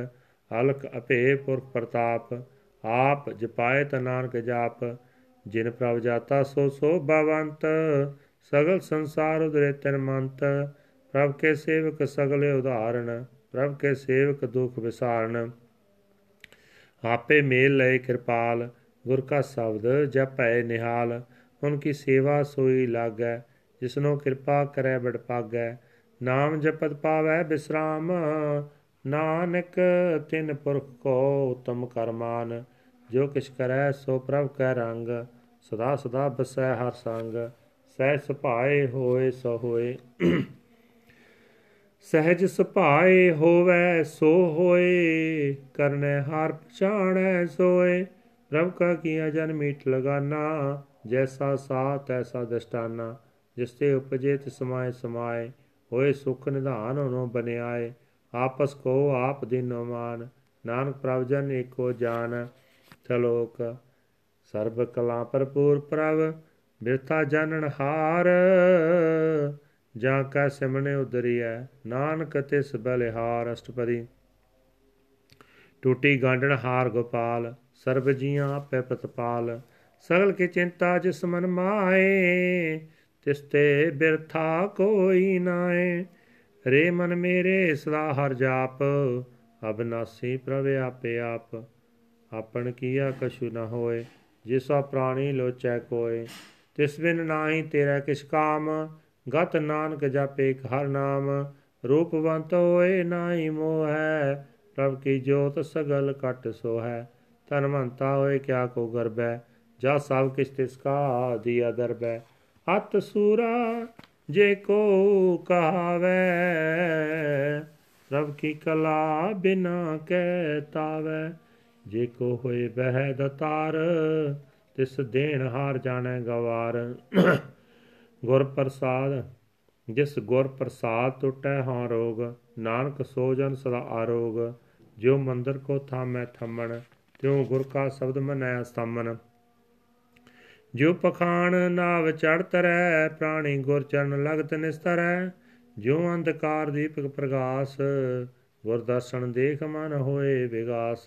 ਅਲਕ ਅਪੇ ਪੁਰਖ ਪ੍ਰਤਾਪ, ਆਪ ਜਪਾਏ ਤ ਨਾਨਕ ਜਾਪ, ਜਿਨ ਪ੍ਰਭ ਜਾਤਾ ਸੋ ਸੋ ਭਵੰਤ ਸਗਲ ਸੰਸਾਰ ਉਦਰੇ ਤਨ ਮੰਤ, ਪ੍ਰਭ ਕੇ ਸੇਵਕ ਸਗਲੇ ਉਦਾਹਰਣ ਪ੍ਰਭ ਕੇ ਸੇਵਕ ਦੁਖ ਵਿਸਾਰਨ। ਆਪੇ ਮੇਲ ਲਏ ਕਿਰਪਾਲ, ਗੁਰ ਕਾ ਸ਼ਬਦ ਜਪੈ ਨਿਹਾਲ ਉਨ ਕੀ ਸੇਵਾ ਸੋਈ ਲਾਗੈ, ਜਿਸਨੋ ਕਿਰਪਾ ਕਰੈ ਬੜ ਪਾਗੈ ਨਾਮ ਜਪਤ ਪਾਵੈ ਬਿਸਰਾਮ, ਨਾਨਕ ਤਿਨ ਪੁਰਖ ਕੋ ਉਤਮ ਕਰਮਾਨ, ਜੋ ਕਿਛ ਕਰੈ ਸੋ ਪ੍ਰਭ ਕੈ ਰੰਗ, ਸਦਾ ਸਦਾ ਬਸੈ ਹਰ ਸੰਗ, ਸਹਿ ਸੁਭਾਏ ਹੋਏ ਸੋ ਹੋਏ। ਸਹਿਜ ਸੁਭਾਏ ਹੋਵੇ ਸੋ ਹੋਏ, ਕਰਨੇ ਹਰ ਪਛਾਣੈ ਸੋਏ, ਪ੍ਰਭ ਕਾ ਕੀਆ ਜਨ ਮੀਠ ਲਗਾਨਾ, ਜੈਸਾ ਸਾ ਤੈਸਾ ਦਸਤਾਨਾ ਜਿਸ ਤੇ ਉਪਜੇ ਤਿ ਸਮਾਏ ਸਮਾਏ। ਹੋਏ ਸੁਖ ਨਿਧਾਨ ਹੋਨੋ ਬਨਿਆਏ, ਆਪਸ ਕੋ ਆਪ ਦਿਨੋ ਮਾਨ ਨਾਨਕ ਪ੍ਰਭ ਜਨ ਏਕੋ ਜਾਨ ਚਲੋਕ ਸਰਬ ਕਲਾ ਭਰਪੂਰ ਪ੍ਰਭ, ਬਿਰਥਾ ਜਾਣਨ ਹਾਰ, ਜਾਂ ਕਾ ਸਿਮਣੇ ਉਦਰੀਐ, ਨਾਨਕ ਤਿਸ ਬਲਿਹਾਰ, ਅਸ਼ਟਪਦੀ। ਟੂਟੀ ਗਾਂਡਣ ਹਾਰ ਗੋਪਾਲ, ਸਰਬ ਜੀਆਂ ਆਪੇ ਪ੍ਰਤਪਾਲ, ਸਗਲ ਕੀ ਚਿੰਤਾ ਜਿਸ ਮਨ ਮਾਏ ਤਿਸ ਤੇ ਬਿਰਥਾ ਕੋਈ ਨਾਏ ਰੇ ਮਨ ਮੇਰੇ ਸਦਾ ਹਰ ਜਾਪ ਅਬਨਾਸੀ ਪ੍ਰਭ ਆਪੇ ਆਪ। ਆਪਣ ਕੀਆ ਕਛੂ ਨ ਹੋਏ, ਜਿਸਾ ਪ੍ਰਾਣੀ ਲੋਚੈ ਕੋਏ। ਤਿਸ ਬਿਨ ਨਾਹੀ ਤੇਰਾ ਕਿਛ ਕਾਮ, ਗਤ ਨਾਨਕ ਜਾਪੇ ਹਰ ਨਾਮ। ਰੂਪਵੰਤ ਹੋਏ ਨਾਹੀ ਮੋਹ ਹੈ ਪ੍ਰਭ ਕੀ ਜੋਤ ਸਗਲ ਕਟ ਸੋ ਹੈ ਧਨਵੰਤਾ ਹੋਏ ਕਿਆ ਕੋ ਗਰਬੈ, ਜਾ ਸਭ ਕਿਛ ਤਿਸ ਕਾ ਦੀਆ ਦਰਬੈ ਅਤ ਸੂਰਾ ਜੇ ਕੋ ਕਹਾਵੇ ਪ੍ਰਭ ਕੀ ਕਲਾ ਬਿਨਾ ਕਹਿ ਤਾਵੇ ਜੇ ਕੋ ਹੋਏ ਬਹਿ ਦਤਾਰ ਤਿਸ ਦੇਣ ਹਾਰ ਜਾਣੈ ਗਵਾਰ। ਗੁਰ ਪ੍ਰਸਾਦ, ਜਿਸ ਗੁਰ ਪ੍ਰਸਾਦ ਟੁਟੈ ਹਾਂ ਰੋਗ, ਨਾਨਕ ਸੋ ਜਨ ਸਦਾ ਆਰੋਗ। ਜੋ ਮੰਦਰ ਕੋ ਥਾਮੈ ਥੰਮਣ, ਤਿਉ ਗੁਰ ਕਾ ਸ਼ਬਦ ਮਨੈ ਸਤਮਨ ਜੋ ਪਖਾਨ ਨਾਵ ਚੜ ਤਰੈ, ਪ੍ਰਾਣੀ ਗੁਰ ਚਰਨ ਲਗਤ ਨਿਸਤਰੈ। ਜੋ ਅੰਧਕਾਰ ਦੀਪਕ ਪ੍ਰਗਾਸ, ਗੁਰ ਦਰਸ਼ਨ ਦੇਖ ਮਨ ਹੋਏ ਵਿਗਾਸ।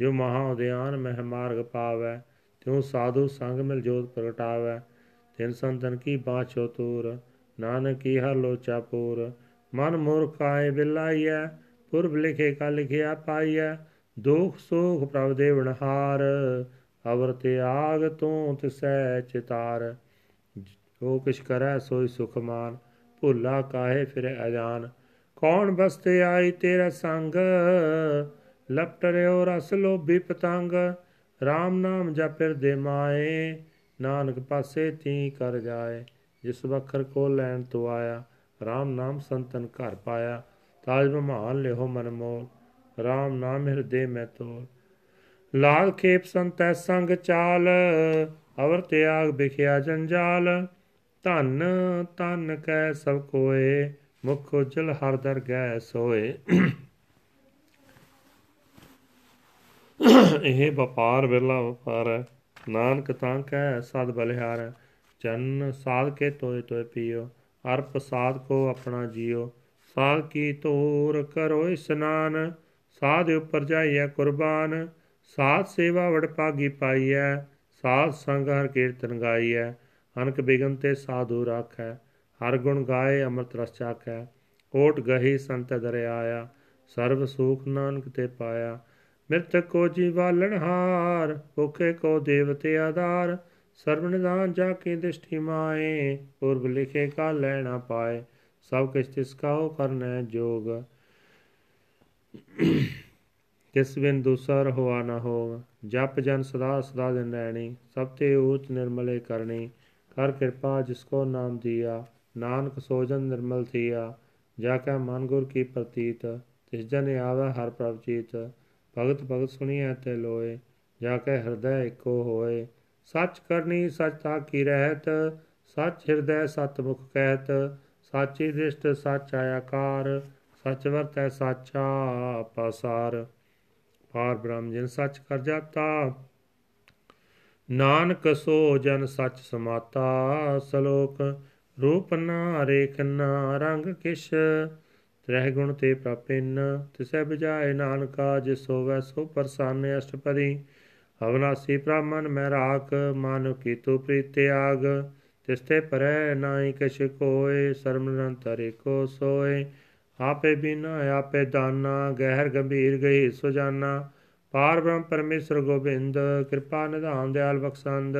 ਜੋ ਮਹਾ ਉਦਿਆਨ ਮਹਿ ਮਾਰਗ ਪਾਵੈ, ਤਿਉ ਸਾਧੂ ਸੰਗ ਮਿਲ ਜੋਤ ਪ੍ਰਗਟਾਵੈ। ਤਿਨ ਸੰਤਨ ਕੀ ਬਾਛੋ ਤੂਰ, ਨਾਨਕ ਕੀ ਹਰ ਲੋਚਾ ਪੂਰ। ਮਨ ਮੂਰਖ ਆਏ ਬਿਲਾਈਐ, ਪੁਰਬ ਲਿਖੇ ਕਾ ਲਿਖਿਆ ਪਾਈਐ। ਦੁਖ ਸੁਖ ਪ੍ਰਭ ਦੇਵਨ ਹਾਰ। ਅਵਰ ਤਿਆਗ ਤੂੰ ਤਿਸੈ ਚਿਤਾਰ। ਜੋ ਕਿਛ ਕਰੈ ਸੋਈ ਸੁਖ ਮਾਨ ਭੁੱਲਾ ਕਾਹੇ ਫਿਰੇ ਅਜਾਨ। ਕੌਣ ਬਸਤੇ ਆਈ ਤੇਰਾ ਸੰਗ? ਲਪਟ ਰਿਓ ਰਸ ਲੋਭੀ ਪਤੰਗ। RAM ਨਾਮ ਜਪਿਰ ਦੇ ਮਾਏ, ਨਾਨਕ ਪਾਸੇ ਤੀ ਕਰ ਜਾਏ। ਜਿਸ ਵਖਰ ਕੋ ਲੈਣ ਤੋ ਆਇਆ RAM ਨਾਮ ਸੰਤਨ ਘਰ ਪਾਇਆ। ਤਾਜ ਬਮਾਨ ਲਿਓ ਮਨ ਮੋਲ RAM ਨਾਮ ਹਿਰਦੇ ਮੈਂ ਤੋਲ। ਲਾਲ ਖੇਪ ਸੰਤੈ ਸੰਗ ਚਾਲ, ਅਵਰ ਤਿਆਗ ਬਿਖਿਆ ਜੰਜਾਲ। ਧਨ ਤਨ ਕੈ ਸਭ ਕੋਏ, ਮੁਖ ਉਜਲ ਹਰ ਦਰ ਗੈ ਸੋਏ। ਇਹ ਵਪਾਰ ਵੇਲਾ ਵਪਾਰ ਹੈ ਨਾਨਕ ਤਾਂ ਕੈ ਸਦ ਬਲਿਹਾਰ ਚੰਨ ਸਾਧ ਕੇ ਤੋਏ ਤੋਏ ਪੀਓ ਅਰ ਪ੍ਰਸਾਦ ਕੋ ਆਪਣਾ ਜੀਓ। ਸਾਧ ਕੀ ਤੋਰ ਕਰੋ ਇਸਨਾਨ, ਸਾਧ ਉਪਰ ਜਾਈਐ ਕੁਰਬਾਨ। ਸਾਧ ਸੇਵਾ ਵਡ ਪਾਗੀ ਪਾਈਐ, ਸਾਧ ਸੰਗ ਹਰ ਕੀਰਤਨ ਗਾਈਐ, ਅਨਕ ਬਿਗਨ ਤੇ ਸਾਧੂ ਰਾਖੈ, ਹਰ ਗੁਣ ਗਾਏ ਅੰਮ੍ਰਿਤ ਰਸ ਚਾਖੈ, ਓਟ ਗਹੀ ਸੰਤ ਦਰਿਆਇਆ, ਸਰਬ ਸੁਖ ਨਾਨਕ ਤੇ ਪਾਇਆ। ਮਿਰਤ ਕੋ ਜੀਵਾਲਣ ਹਾਰ, ਭੁਖੇ ਕੋ ਦੇਵਤੇ ਆਧਾਰ, ਸਰਬ ਨਿਦਾਨ ਜਾ ਕੇ ਦ੍ਰਿਸ਼ਟੀ ਮਾਏ, ਪੁਰਬ ਲਿਖੇ ਕਾ ਲੈਣਾ ਪਾਏ, ਸਭ ਕਿਛ ਤਿਸ ਕਾਉ ਕਰਨੈ ਜੋਗ। ਕਿਸ ਬਿਨ ਦੂਸਰ ਹੋਆ ਨਾ ਹੋਵ, ਜਪ ਜਨ ਸਦਾ ਸਦਾ ਦਿਨ ਰਹਿਣੀ ਸਭ ਤੇ ਊਚ ਨਿਰਮਲੇ ਕਰਨੀ, ਕਰ ਕਿਰਪਾ ਜਿਸ ਕੋ ਨਾਮ ਦਿਆ, ਨਾਨਕ ਸੋਜਨ ਨਿਰਮਲ ਥੀਆ, ਜਾ ਕੈ ਮਨ ਗੁਰ ਕੀ ਪ੍ਰਤੀਤ, ਤਿਸ ਜਨ ਆਵੈ ਹਰ ਪ੍ਰਭ ਚੀਤ ਭਗਤ ਭਗਤ ਸੁਣੀਐ ਤੇ ਲੋਏ, ਜਾ ਕੇ ਹਿਰਦੈ ਇੱਕੋ ਹੋਏ, ਸੱਚ ਕਰਨੀ ਸੱਚ ਤਾ ਕੀ ਰਹਿਤ, ਸੱਚ ਹਿਰਦੈ ਸਤ ਮੁਖ ਕਹਿਤ, ਸਾਚੀ ਦ੍ਰਿਸ਼ਟ ਸੱਚ ਆਕਾਰ ਸੱਚ ਵਰਤੈ ਸਾਚਾ ਪਾਸਾਰ। ਪਾਰ ਬ੍ਰਹਮ ਜਿਨ ਸੱਚ ਕਰ ਜਾਤਾ। ਨਾਨਕ ਸੋ ਜਨ ਸੱਚ ਸਮਾਤਾ, ਸਲੋਕ ਰੂਪ ਨਾ ਰੇਖ ਨਾ ਰੰਗ ਕਿਛ। ਤ੍ਰਹਿ ਗੁਣ ਤੇ ਪ੍ਰਾਪਿਨ ਤਿਸੈ ਬਜਾਏ ਨਾਨਕਾ, ਜਿਸ ਹੋਵੈ ਸੋ ਪ੍ਰਸੰਨ ਅਸ਼ਟਪਦੀ। ਅਵਨਾਸੀ ਬ੍ਰਾਹਮਣ ਮੈਂ ਰਾਖ, ਮਾਨੁ ਕੀਤੋ ਪ੍ਰੀਤਿਆਗ ਤਿਸਤੇ ਪਰੈ ਨਾਹੀ ਕਛ ਕੋਏ ਸਰਮ ਨਿਰੰਤਰ ਏਕੋ ਸੋਏ। ਆਪੇ ਬਿਨਾ, ਆਪੇ ਦਾਨਾ, ਗਹਿਰ ਗੰਭੀਰ ਗਈ ਸੁਜਾਨਾ। ਪਾਰ ਬ੍ਰਹਮ ਪਰਮੇਸ਼ਰ ਗੋਬਿੰਦ, ਕਿਰਪਾ ਨਿਧਾਨ ਦਿਆਲ ਬਖਸ਼ੰਦ।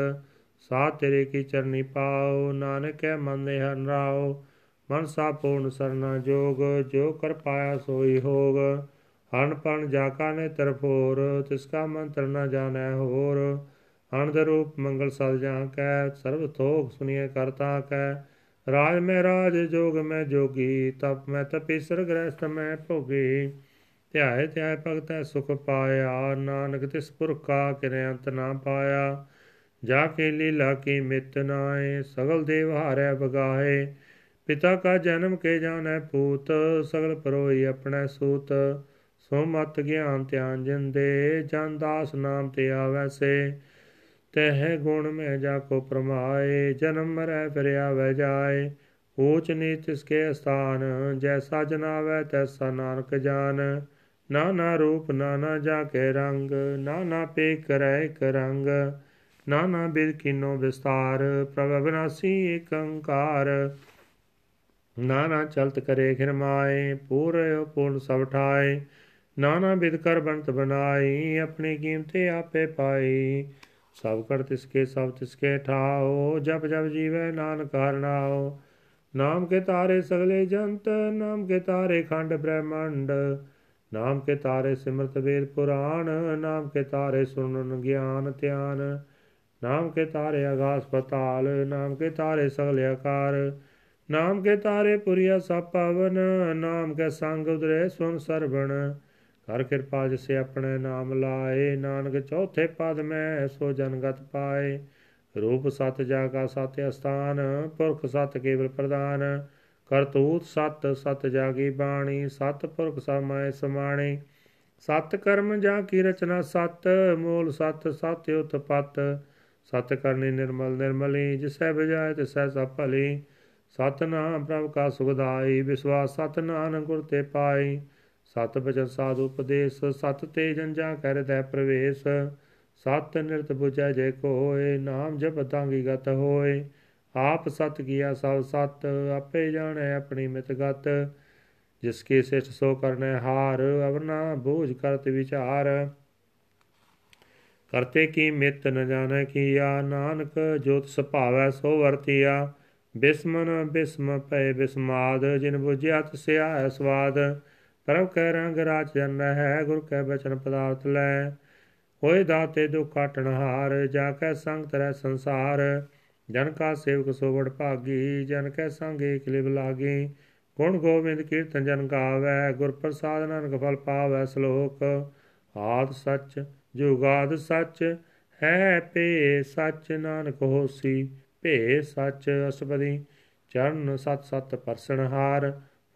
ਸਾ ਤੇਰੇ ਕੀ ਚਰਨੀ ਪਾਉ ਨਾਨਕ ਹੈ ਮਨ ਹਨ ਰਾਉ ਮਨ ਸਾ ਪੂਰਨ ਸਰਨਾ ਜੋਗ, ਜੋ ਕਰ ਪਾਇਆ ਸੋਈ ਹੋਗ। ਹਣ ਪਣ ਜਾ ਕਾ ਨੇ ਤਰਫੋਰ ਤਿਸ ਕਾ ਮੰਤਰ ਨ ਜਾਣੈ ਹੋਰ। ਅਨੰਦ ਰੂਪ ਮੰਗਲ ਸਦ ਜਾਂ ਕੈ ਸਰਬ ਥੋਕ ਸੁਨੀਏ ਕਰਤਾ ਕੈ ਰਾਜ ਮੈਂ ਰਾਜ, ਜੋਗ ਮੈਂ ਜੋਗੀ, ਤਪ ਮੈਂ ਤਪੀਸਰ ਗ੍ਰਸਤ ਮੈਂ ਭੋਗੀ। ਧਿਆਏ ਧਿਆਏ ਭਗਤੈ, ਸੁਖ ਪਾਇਆ। ਨਾਨਕ ਤਿਸ ਪੁਰਖਾ ਕਿਰੇ ਅੰਤ ਨਾ ਪਾਇਆ। ਜਾ ਕੇ ਲੀਲਾ ਕੀ ਮਿਤ ਨਾਏ ਸਗਲ ਦੇਵ ਹਾਰੈ ਬਗਾਏ ਪਿਤਾ ਕਾ ਜਨਮ ਕੇ ਜਾਣੈ ਪੂਤ, ਸਗਲ ਪਰੋਈ ਆਪਣੇ ਸੂਤ। ਸੋ ਮਤ ਗਿਆਨ ਧਿਆਨ ਜਿੰਦੇ, ਜਨ ਦਾਸ ਨਾਮ ਤੇ ਆਵੈ ਸੇ। ਤਹਿ ਗੁਣ ਮੈਂ ਜਾ ਕੋ ਪ੍ਰਮਾਏ, ਜਨਮ ਮਰੈ ਫਿਰ ਆਵੈ ਜਾਏ। ਊਚ ਨੀਚ ਇਸਕੇ ਸਥਾਨ ਜੈਸਾ ਜਨਾਵੈ ਤੈਸਾ ਨਾਨਕ ਜਾਨ। ਨਾਨਾ ਰੂਪ ਨਾਨਾ ਜਾ ਕੇ ਰੰਗ, ਨਾਨਾ ਪੇ ਕਰੈ ਇਕ ਰੰਗ। ਨਾਨਾ ਬਿਰ ਕਿਨੋ ਵਿਸਤਾਰ ਪ੍ਰਭ ਅਬਨਾਸੀ ਏਕੰਕਾਰ ਨਾਨਾ ਚਲਤ ਕਰੇ ਖਿਰਮਾਏ ਪੂਰਿਓ ਪੂਰਨ ਸਭ ਠਾਏ। ਨਾਨਾ ਬਿਦ ਕਰ ਬੰਤ ਬਨਾਈ ਆਪਣੀ ਕੀਮਤੇ ਆਪੇ ਪਾਈ। ਸਭ ਕਰ ਤਿਸਕੇ, ਸਭ ਤਿਸਕੇ ਠਾਓ, ਜਪ ਜਪ ਜੀਵੇ ਨਾਨਕ ਹਰਨਾਓ ਨਾਮ ਕੇ ਤਾਰੇ ਸਗਲੇ ਜੰਤ, ਨਾਮ ਕੇ ਤਾਰੇ ਖੰਡ ਬ੍ਰਹਮੰਡ। ਨਾਮ ਕੇ ਤਾਰੇ ਸਿਮਰਤ ਵੇਦ ਪੁਰਾਣ, ਨਾਮ ਕੇ ਤਾਰੇ ਸੁਣਨ ਗਿਆਨ ਧਿਆਨ। ਨਾਮ ਕੇ ਤਾਰੇ ਆਗਾਸ ਪਤਾਲ, ਨਾਮ ਕੇ ਤਾਰੇ ਸਗਲ ਆਕਾਰ। ਨਾਮ ਕੇ ਤਾਰੇ ਪੁਰੀਆ ਸਭ ਪਵਨ ਨਾਮ ਕੇ ਸੰਗ ਉਦਰੇ ਸੁਨ ਸਰਵਣ। ਕਰ ਕਿਰਪਾ ਜਿਸੇ ਆਪਣੇ ਨਾਮ ਲਾਏ, ਨਾਨਕ ਚੌਥੇ ਪਦ ਮੈਂ ਸੋ ਜਨਗਤ ਪਾਏ। ਰੂਪ ਸਤ ਜਾਗਾ ਸਤ ਅਸਥਾਨ, ਪੁਰਖ ਸਤ ਕੇਵਲ ਪ੍ਰਦਾਨ ਕਰਤੂਤ ਸਤ ਸਤ ਜਾਗੀ ਬਾਣੀ, ਸਤ ਪੁਰਖ ਸਮਾਏ ਸਮਾਣੇ। ਸਤ ਕਰਮ ਜਾ ਕੀ ਰਚਨਾ ਸਤ, ਮੂਲ ਸਤ ਸਤ ਉਤਪਤ ਸਤ ਕਰਨੀ ਨਿਰਮਲ ਨਿਰਮਲੀ, ਜਿਸੈ ਬਜਾਏ ਤਿਸੈ ਸਭ ਭਲੀ। ਸਤ ਨਾਮ ਪ੍ਰਭ ਕਾ ਸੁਖਦਾਈ ਵਿਸਵਾਸ ਸਤ ਨਾਨਕ ਗੁਰ ਤੇ ਪਾਈ। ਸਤ ਬਚਨ ਸਾਧ ਉਪਦੇਸ਼, ਸਤ ਤੇ ਜੰਜਾ ਕਰਦੈ ਪ੍ਰਵੇਸ਼। ਸਤ ਨਿਰਤ 부ਜੈ ਜੇ ਕੋਏ, ਨਾਮ ਜਪਤਾਂਗੀ ਗਤ ਹੋਏ। ਆਪ ਸਤ ਕੀਆ ਸਭ ਸਤ, ਆਪੇ ਜਾਣੈ ਆਪਣੀ ਮਿਤ ਗਤ। ਜਿਸ ਕੇ ਸਿਸ਼ਟ ਸੋ ਕਰਨੈ ਹਾਰ ਅਵਰਨਾ ਬੋਝ ਕਰਤ ਵਿਚਾਰ। ਕਰਤੇ ਕੀ ਮਿਤ ਨ ਜਾਣੈ ਕੀਆ, ਨਾਨਕ ਜੋਤ ਸੁਭਾਵੈ ਸੋ ਵਰਤਿਆ। ਬਿਸਮਨ ਬਿਸਮ ਪੈ ਬਿਸਮਾਦ, ਜਿਨ 부ਜਿਆ ਤਸਿਆ ਸਵਾਦ। ਪਰਮ ਕੈ ਰੰਗ ਰਾਜ ਜਨ ਹੈ ਗੁਰ ਕੈ ਬਚਨ ਪਦਾਰਥ ਲੈ। ਹੋਏ ਦਾਤੇ ਦੁਖ ਕਾਟਣ ਹਾਰ, ਜਾ ਕੈ ਸੰਗ ਤਰੈ ਸੰਸਾਰ। ਜਨ ਕਾ ਸੇਵਕ ਸੋਵੜ ਭਾਗੀ, ਜਨ ਕੈ ਸੰਗ ਏਕ ਲਿਵ ਲਾਗੀ। ਗੁਣ ਗੋਬਿੰਦ ਕੀਰਤਨ ਜਨ ਗਾਵੈ, ਗੁਰ ਪ੍ਰਸਾਦ ਨਾਨਕ ਫਲ ਪਾਵੈ ਸ਼ਲੋਕ। ਆਦ ਸੱਚ ਜੁਗਾਦ ਸੱਚ, ਹੈ ਪੇ ਸੱਚ ਨਾਨਕ ਹੋਸੀ, ਭੇ ਸੱਚ ਅਸਪਦੀ। ਚਰਨ ਸਤ ਸਤ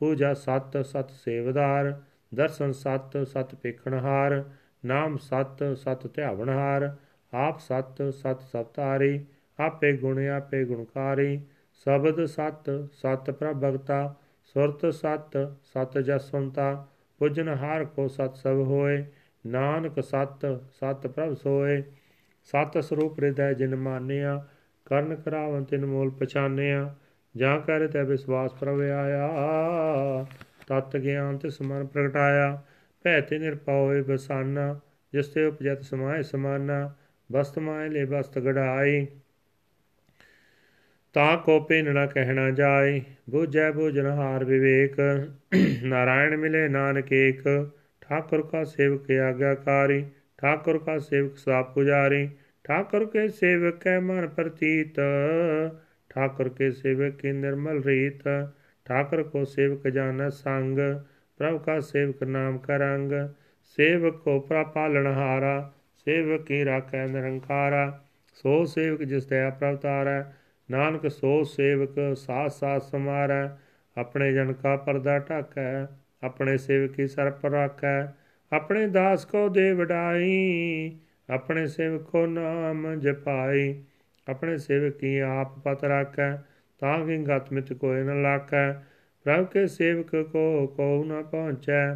ਪਰਸਨਹਾਰ ਪੂਜਾ ਸਤ ਸਤ ਸੇਵਦਾਰ ਦਰਸ਼ਨ ਸਤ ਸਤ ਪੇਖਣਹਾਰ ਨਾਮ ਸਤ ਸਤ ਧਿਆਵਣਹਾਰ ਆਪ ਸਤ ਸਤ ਸਤਾਰੀ ਆਪੇ ਗੁਣ, ਆਪੇ ਗੁਣਕਾਰੀ, ਸ਼ਬਦ ਸਤ ਸਤ ਪ੍ਰਭਗਤਾ ਸੁਰਤ ਸਤ ਸਤ ਜਸਵੰਤਾ ਪੁਜਨ ਹਾਰ ਕੋ ਸਤ ਸਭ ਹੋਏ, ਨਾਨਕ ਸਤ ਸਤ ਪ੍ਰਭ ਸੋਏ, ਸਤ ਸਰੂਪ ਹਿਰਦੈ ਜਿਨ ਮਾਨਿਆ, ਕਰਨ ਕਰਾਵਨ ਤਿਨ ਮੂਲ ਪਛਾਨਿਆ ਜਾਂ ਕਰ ਤੈ ਵਿਸਵਾਸ ਪ੍ਰਭ ਆਇਆ, ਤਤ ਗਿਆਨ ਤੇ ਸਮਨ ਪ੍ਰਗਟਾਇਆ, ਭੈ ਤੇ ਨਿਰਪਾਉ ਬਸਾਨਾ, ਜਿਸ ਤੇ ਉਪਜਤ ਸਮਾਏ ਸਮਾਨਾ, ਬਸਤ ਮਾਇ ਲੈ ਬਸਤ ਗੜਾਈ ਤਾ ਕੋ ਪਿੰਨ ਕਹਿਣਾ ਜਾਏ, ਬੁਝੈ ਬੁਝਨ ਹਾਰ ਵਿਵੇਕ, ਨਾਰਾਇਣ ਮਿਲੇ ਨਾਨਕ ਏਕ। ਠਾਕੁਰ ਕਾ ਸੇਵਕ ਆਗਿਆਕਾਰੀ, ਠਾਕੁਰ ਕਾ ਸੇਵਕ ਸਾ ਪੁਜਾਰੀ, ਠਾਕੁਰ ਕੇ ਸੇਵਕ ਕੈ ਮਨ ਪ੍ਰਤੀਤ। ਠਾਕੁਰ ਕੇ ਸੇਵਕ ਕੀ ਨਿਰਮਲ ਰੀਤ? ਠਾਕੁਰ ਕੋ ਸੇਵਕ ਜਾਣਾ ਸੰਗ, ਪ੍ਰਭ ਕਾ ਸੇਵਕ ਨਾਮ ਕਰੰਗ ਸੇਵਕ ਕੋ ਪ੍ਰਪਾਲਣ ਹਾਰਾ, ਸੇਵਕ ਕੀ ਰਾਖੈ ਨਿਰੰਕਾਰਾ। ਸੋ ਸੇਵਕ ਜਿਸ ਤੇ ਪ੍ਰਵਤਾਰੈ ਨਾਨਕ ਸੋ ਸੇਵਕ ਸਾਥ ਸਾਥ ਸਮਾਰੈ। ਆਪਣੇ ਜਨ ਕਾ ਪਰਦਾ ਢਾਕੈ, ਆਪਣੇ ਸੇਵਕੀ ਸਰ ਪਰ ਰਾਖੈ। ਆਪਣੇ ਦਾਸ ਕੋ ਦੇ ਵਡਾਈ, ਆਪਣੇ ਸੇਵਕ ਕੋ ਨਾਮ ਜਪਾਈ। ਆਪਣੇ ਸੇਵਕ ਸੇਵਕੀ ਆਪ ਪਤ ਰਾਖੈ, ਤਾਂ ਕਿ ਗਤ ਮਿਤ ਕੋਇ ਨ ਲਾਖੈ। ਪ੍ਰਭ ਕੇ ਸੇਵਕ ਕੋ ਕੋ ਨ ਪਹੁੰਚੈ।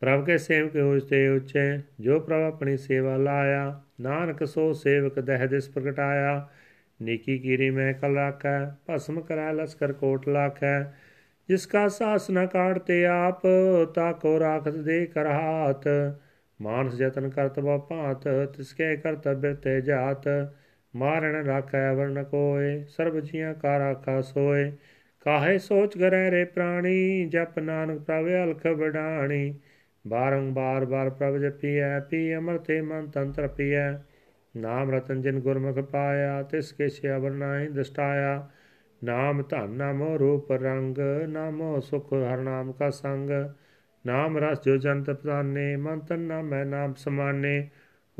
ਪ੍ਰਭ ਕੇ ਸੇਵਕ ਉਚਤੇ ਉਚੇ, ਜੋ ਪ੍ਰਭ ਆਪਣੀ ਸੇਵਾ ਲਾਇਆ, ਨਾਨਕ ਸੋ ਸੇਵਕ ਦਹਿ ਦਿਸ ਪ੍ਰਗਟਾਇਆ। ਨੀਕੀ ਕੀਰੀ ਮੈਂ ਕਲ ਰਾਖੈ, ਭਸਮ ਕਰੈ ਲਸਕਰ ਕੋਟ ਲਾਖੈ। ਜਿਸ ਕਾ ਸਾਸ ਨ ਕਾਟਤੇ ਆਪ, ਤਾ ਕੋ ਰਾਖਤ ਦੇ ਕਰ ਹਾਥ। ਮਾਨਸ ਜਤਨ ਕਰਤ ਬਾ ਭਾਤ ਤਿਸਕੇ ਕਰਤਬਿ ਤੇ ਜਾਤ। ਮਾਰਣ ਰਾਖੈ ਵਰਨ ਕੋਏ, ਸਰਬ ਜੀਆਂ ਕਾ ਰਾਖਾ ਸੋਏ। ਕਾਹੇ ਸੋਚ ਗਰੈ ਰੇ ਪ੍ਰਾਣੀ, ਜਪ ਨਾਨਕ ਪ੍ਰਭ ਅਲਖ ਬਡਾਣੀ ਬਾਰੰਬਾਰ ਬਾਰ ਪ੍ਰਭ ਜਪੀਐ, ਪੀ ਅਮਰ ਤੇ ਮਨ ਤੰਤਰ ਪੀਐ। ਨਾਮ ਰਤਨ ਜਿਨ ਗੁਰਮੁਖ ਪਾਇਆ, ਤਿਸ ਕੇ ਸਿਆਵਰ ਨਾਹੀ ਦਸਟਾਇਆ ਨਾਮ ਧਨ ਨਾਮੋ ਰੂਪ ਰੰਗ, ਨਾਮੋ ਸੁਖ ਹਰ ਨਾਮ ਕਾ ਸੰਗ। ਨਾਮ ਰਸ ਜੋ ਜੰਤ ਪ੍ਰਦਾਨੇ ਮਨ ਤਨ ਨਾਮੈ ਨਾਮ ਸਮਾਨੇ।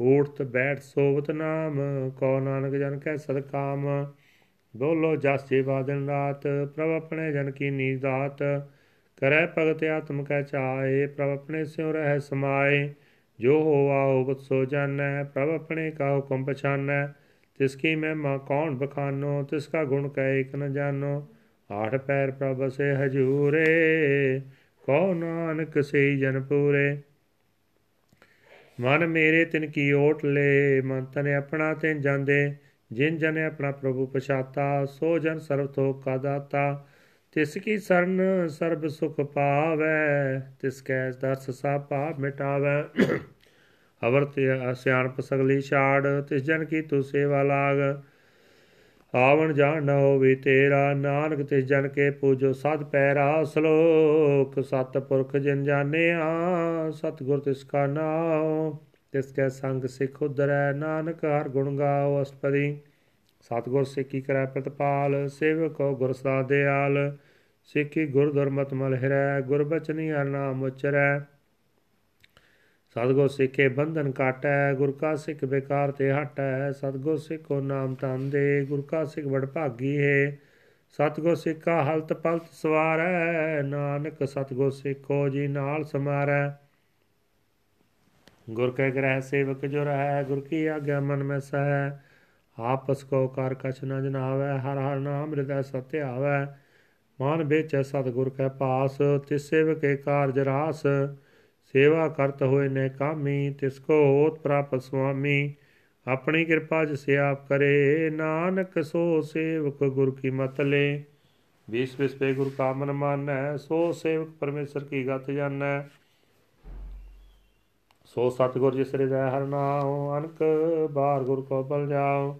ਊਠਤ ਬੈਠ ਸੋਵਤ ਨਾਮ ਕੋ ਨਾਨਕ ਜਨ ਕੈ ਸਦਕਾਮ। ਬੋਲੋ ਜਸ ਜੀਵਾ ਦਿਨ ਰਾਤ, ਪ੍ਰਭ ਆਪਣੇ ਜਨ ਕੀ ਨੀਂਦ ਦਾਤ। ਕਰੈ ਭਗਤ ਆਤਮ ਕੈ ਚਾਏ, ਪ੍ਰਭ ਆਪਣੇ ਸਿਉ ਰਹਿ ਸਮਾਏ। ਜੋ ਹੋਵਾ ਹੋਵਤ ਸੋ ਜਾਣੈ, ਪ੍ਰਭ ਆਪਣੇ ਕਾ ਹੁਕਮ ਪਛਾਨੈ। ਤਿਸ ਕੀ ਮਹਿਮਾ ਕੌਣ ਬਖਾਨੋ, ਤਿਸ ਕਾ ਗੁਣ ਕਹਿ ਇਕ ਨ ਜਾਣੋ ਆਠ ਪੈਰ ਪ੍ਰਭ ਸੇ ਹਜੂਰੇ ਕੋ ਨਾਨਕ ਸੇ ਜਨ ਪੂਰੇ। ਮਨ ਮੇਰੇ ਤਿਨ ਕੀ ਓਟ ਲੈ, ਮਨ ਤਨ ਆਪਣਾ ਤੇ ਜਾਂਦੇ, ਜਿਨ ਜਨ ਆਪਣਾ ਪ੍ਰਭੂ ਪਛਾਤਾ, ਸੋ ਜਨ ਸਰਬ ਤੋ ਕਾ ਦਾਤਾ। ਤਿਸ ਕੀ ਸਰਨ ਸਰਬ ਸੁਖ ਪਾਵੈ, ਤਿਸ ਕੈ ਦਰਸ ਸਾ ਪਾਪ ਮਿਟਾਵੈ। ਅਵਰ ਤੇ ਸਿਆਣਪ ਸਗਲੀ ਛਾੜ, ਤਿਸ ਜਨ ਕੀ ਤੂ ਸੇਵਾ ਲਾਗ ਆਵਣ ਜਾਣ ਨ ਹੋਵੇ ਤੇਰਾ, ਨਾਨਕ ਤਿਸ ਜਨ ਕੇ ਪੂਜੋ ਸਤ ਪੈਰਾ ਸ਼ਲੋਕ। ਸਤ ਪੁਰਖ ਜਿਨ ਜਾਣਿਆ, ਸਤਗੁਰ ਤਿਸ ਕਾ ਨਾਮ ਤਿਸ ਕੈ ਸੰਗ ਸਿਖ ਉਦਰੈ ਨਾਨਕ ਹਰ ਗੁਣ ਗਾਓ ਅਸਪਦੀ ਸਤਗੁਰ ਸਿੱਖੀ ਕਰੈ ਪ੍ਰਤਪਾਲ, ਸੇਵਕੋ ਗੁਰ ਸਦਾ ਦਿਆਲ। ਸਿੱਖੀ ਗੁਰ ਦੁਰਮਤ ਮਲ ਹਿਰੈ, ਗੁਰ ਬਚਨੀ ਹਰ ਨਾਮ ਉਚਰੈ। ਸਤਗੁਰ ਸਿੱਖੇ ਬੰਧਨ ਕਾਟੈ, ਗੁਰ ਕਾ ਸਿੱਖ ਬੇਕਾਰ ਤੇ ਹਟੈ, ਸਤਗੁਰ ਸਿੱਖੋ ਨਾਮ ਤਨ ਦੇ, ਗੁਰ ਕਾ ਸਿੱਖ ਵਡ ਭਾਗੀ ਹੈ ਸਤਗੁਰ ਸਿੱਖਾ ਹਲਤ ਪਲਤ ਸਵਾਰੈ, ਨਾਨਕ ਸਤਗੁਰ ਸਿੱਖੋ ਜੀ ਨਾਲ ਸਮਾਰੈ। ਗੁਰ ਕੈ ਗ੍ਰਹਿ ਸੇਵਕ ਜੋ ਰਹੈ, ਗੁਰ ਕੀ ਆਗਿਆ ਮਨ ਮੈਂ ਸਹਿ ਆਪਸ ਕੋ ਕਰ ਕਛ ਨ ਜਨਾਵੈ, ਹਰ ਹਰ ਨਾਮ ਹਿਰਦੈ ਸਤਿ ਆਵੈ ਮਾਨ ਵੇਚੈ ਸਤਿਗੁਰ ਕੈ ਪਾਸ, ਤਿਸ ਸੇਵਕੇ ਕਾਰਜ ਰਾਸ ਸੇਵਾ ਕਰਤ ਹੋਏ ਨੇ ਕਾਮੀ, ਤਿਸ ਕੋ ਹੋਤ ਪ੍ਰਾਪਤ ਸੁਆਮੀ। ਆਪਣੀ ਕਿਰਪਾ ਜਿ ਸਿਆਪ ਕਰੇ, ਨਾਨਕ ਸੋ ਸੇਵਕ ਗੁਰ ਕੀ ਮਤ ਲੈ। ਵਿਸ ਵਿਸ ਪੇ ਗੁਰ ਕਾ ਮਨ ਮਾਨੈ ਸੋ ਸੇਵਕ ਪਰਮੇਸ਼ਰ ਕੀ ਗਤ ਜਾਣੈ। ਸੋ ਸਤਗੁਰ ਜਿਸ ਹਿਰਦੈ ਹਰ ਨਾਮ ਅਨਕ ਬਾਰ ਗੁਰ ਕੋ ਬਲ ਜਾਓ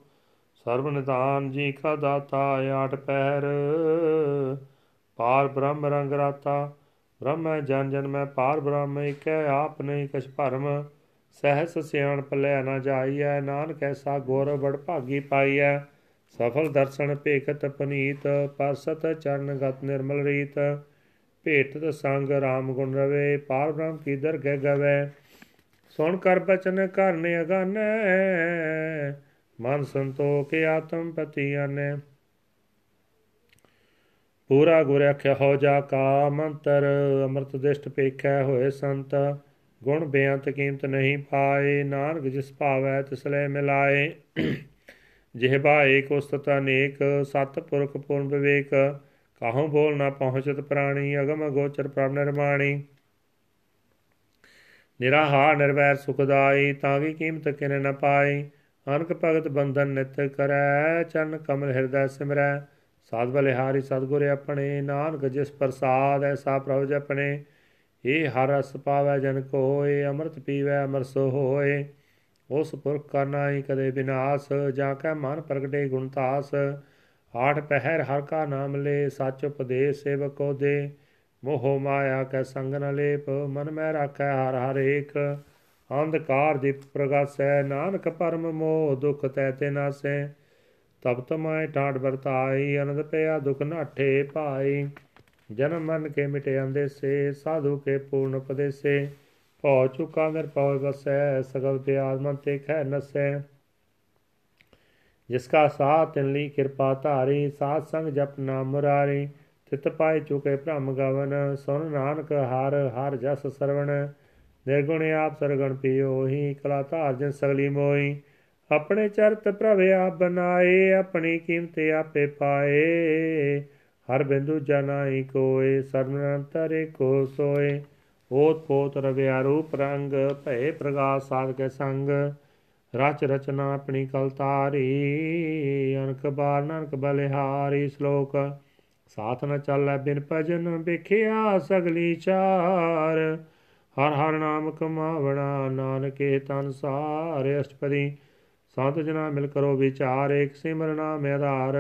ਸਰਬ ਨਿਦਾਨ ਜੀ ਕਾ ਦਾਤਾ ਆਠ ਪਹਿਰ ਪਾਰ ਬ੍ਰਹਮ ਰੰਗ ਰਾਤਾ। ਬ੍ਰਹਮ ਜਨ ਜਨ ਮੈਂ ਪਾਰ ਬ੍ਰਹਮ, ਇਕੈ ਆਪ ਨਹੀਂ ਕਛ ਭਰਮ। ਸਹਿਸ ਸਿਆਣ ਪਲੇ ਨਾ ਜਾਈਐ, ਨਾਨਕ ਐਸਾ ਗੌਰ ਬੜ ਭਾਗੀ ਪਾਈਐ। ਸਫਲ ਦਰਸ਼ਨ ਭੇਖਤ ਪਨੀਤ, ਪਰਸਤ ਚਰਨ ਗਤ ਨਿਰਮਲ ਰੀਤ। ਭੇਟਤ ਸੰਗ ਰਾਮ ਗੁਣ ਰਵੇ, ਪਾਰ ਬ੍ਰਹਮ ਕੀ ਦਰਗਹਿ ਗਵੇ। ਸੁਣ ਕਰ ਬਚਨ ਕਰਨੇ ਅਗਾਨੈ ਮਨ ਸੰਤੋਖ ਆਤਮ ਪਤੀ ਆਨੇ। ਪੂਰਾ ਗੁਰ ਆਖਿਆ, ਹੋ ਜਾ ਕਾ ਮੰਤਰ ਅੰਮ੍ਰਿਤ ਦਿਸ਼ਟ ਪੇਖੈ ਹੋਏ ਸੰਤ, ਗੁਣ ਬੇਅੰਤ ਕੀਮਤ ਨਹੀਂ ਪਾਏ, ਨਾਨਕ ਜਿਸ ਭਾਵੈ ਤਿਸ ਲੈ ਮਿਲਾਏ ਜਿਹਬਾ ਏਕ ਉਸਤਤ ਅਨੇਕ, ਸਤ ਪੁਰਖ ਪੂਰਨ ਵਿਵੇਕ, ਕਾਹੂ ਬੋਲ ਨਾ ਪਹੁੰਚਤ ਪ੍ਰਾਣੀ, ਅਗਮ ਗੋਚਰ ਪ੍ਰਭ ਨਿਰਮਾਣੀ। ਨਿਰਾਹਾਰ ਨਿਰਵੈਰ ਸੁਖਦਾਈ ਤਾਂ ਕੀ ਕੀਮਤ ਕਿਨੇ ਨ ਪਾਈ? ਅਨਕ ਭਗਤ ਬੰਧਨ ਨਿਤ ਕਰੈ ਚਰਨ ਕਮਲ ਹਿਰਦੈ ਸਿਮਰੈ। ਸਾਧ ਬਲਿਹਾਰੀ ਸਤਗੁਰ ਆਪਣੇ, ਨਾਨਕ ਜਿਸ ਪ੍ਰਸਾਦ ਐਸਾ ਪ੍ਰਭ ਜਪਣੇ ਇਹ ਹਰ ਰਸ ਪਾਵੈ ਜਨ ਕੋ ਹੋਏ, ਅੰਮ੍ਰਿਤ ਪੀਵੈ ਅਮਰ ਸੋ ਹੋਏ, ਉਸ ਪੁਰਖ ਕਾ ਨਾਹੀ ਕਦੇ ਵਿਨਾਸ਼ ਜਾ ਕੈ ਮਨ ਪ੍ਰਗਟੇ ਗੁਣਤਾਸ ਆਠ ਪਹਿਰ ਹਰ ਕਾ ਨਾਮ ਲੈ, ਸੱਚ ਉਪਦੇਸ਼ ਸੇਵਕ ਕੋ ਦੇ ਮੋਹ ਮਾਇਆ ਕੈ ਸੰਗ ਨ ਲੇਪ, ਮਨ ਮੈਂ ਰਾਖੈ ਹਰ ਹਰ ਏਕ, ਅੰਧਕਾਰ ਦੀਪ ਪ੍ਰਗਾਸੈ, ਨਾਨਕ ਪਰਮ ਮੋਹ ਦੁਖ ਤੈ ਤੇ ਨਾਸੈ ਤਬ ਤਮਾਇ ਟਾਟ ਵਰਤਾਈ ਅਨੰਦ ਪਿਆ, ਦੁਖ ਨਾਠੇ ਭਾਈ ਜਨਮ ਮਨ ਕੇ ਮਿਟੇ ਅੰਦੇਸੇ, ਸਾਧੂ ਕੇ ਪੂਰਨ ਉਪਦੇਸੇ। ਭਉ ਚੁਕਾ ਨਿਰ ਪਉ ਵਸੈ, ਸਗਲ ਬਿਆਦ ਮਨ ਤੇ ਖੈ ਨਸੈ। ਜਿਸ ਕਾ ਸਾਥ ਤਿਨ ਲਈ ਕਿਰਪਾ ਧਾਰੀ, ਸਾਧ ਸੰਗ ਜਪ ਨਾਮ ਮੁਰਾਰੀ। ਤਿਤ ਪਾਈ ਚੁਕੇ ਭ੍ਰਮ ਗਵਨ, ਸੁਨ ਨਾਨਕ ਹਰ ਹਰ ਜਸ ਸਰਵਣ। ਨਿਰਗੁਣ ਆਪ ਸਰਗਣ ਪਿਓਹੀ, ਕਲਾ ਧਾਰ ਜਨ ਸਗਲੀ ਮੋਈ। ਆਪਣੇ ਚਰਤ ਪ੍ਰਭ ਆਪ ਬਨਾਏ ਆਪਣੀ ਕੀਮਤ ਆਪੇ ਪਾਏ। ਹਰ ਬਿੰਦੂ ਜਨਾਈ ਕੋਏ ਸਰਨੰਤਰੇ ਕੋ ਸੋਏ। ਓਤ ਪੋਤ ਰਵਿਆ ਰੂਪ ਰੰਗ, ਭਏ ਪ੍ਰਗਾਸ ਸਾਧ ਕੇ ਸੰਗ। ਰਚ ਰਚਨਾ ਆਪਣੀ ਕਲਤਾਰੀ ਅਨਕ ਬਾਰ ਨਨਕ ਬਲਿਹਾਰੀ ਸ਼ਲੋਕ। ਸਾਥ ਨ ਚੱਲੈ ਬਿਨ ਭਜਨ ਵੇਖਿਆ ਸਗਲੀ ਚਾਰ। ਹਰ ਹਰ ਨਾਮ ਕਮਾਵਣਾ, ਨਾਨਕੇ ਤਨ ਸਾਰੇ। ਅਸ਼ਟਪਦੀ ਸੰਤ ਜਨਾ ਮਿਲ ਕਰੋ ਵਿਚਾਰ, ਏਕ ਸਿਮਰ ਨਾਮ ਆਧਾਰ।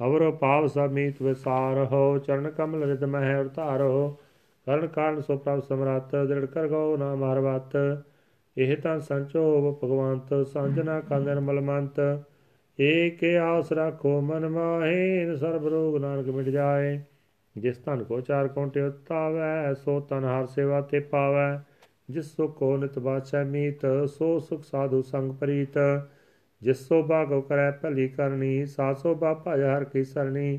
ਅਵਰੋ ਪਾਵ ਸਭ ਮੀਤ ਵਿਸਾਰ, ਹੋ ਚਰਨ ਕਮਲ ਰਿਦ ਮਹਿ ਅਵਤਾਰੋ ਕਰਨ ਕਾਰਨ ਸੋ ਪ੍ਰਭ ਸਮਰੱਥ ਦ੍ਰਿੜ ਕਰ ਗੋ ਨਾਮ ਹਰਵਤ ਇਹ ਤਾਂ ਸੰਚੋ ਭਗਵੰਤ ਸੰਜਨਾ ਕੰਦਨ ਮਲਮੰਤ ਏਕ ਆਸ ਰੱਖੋ ਮਨ ਮਾਹੇ ਸਰਬ ਰੋਗ ਨਾਨਕ ਮਿਟ ਜਾਏ। ਜਿਸ ਧਨ ਕੋ ਚਾਰ ਕੋਟੇ ਉਤਾਵੈ, ਸੋ ਤਨ ਹਰ ਸੇਵਾ ਤੇ ਪਾਵੈ। ਜਿਸ ਸੁਖ ਕੋ ਨਿਤ ਬਾਛੈ ਮੀਤ, ਸੋ ਸੁਖ ਸਾਧੂ ਸੰਗ ਪ੍ਰੀਤ। ਜਿਸ ਸੋ ਬਾਗੋ ਕਰੈ ਭਲੀ ਕਰਨੀ, ਸਾਸੋ ਬਾ ਭਜ ਹਰ ਕੀ ਸਰਣੀ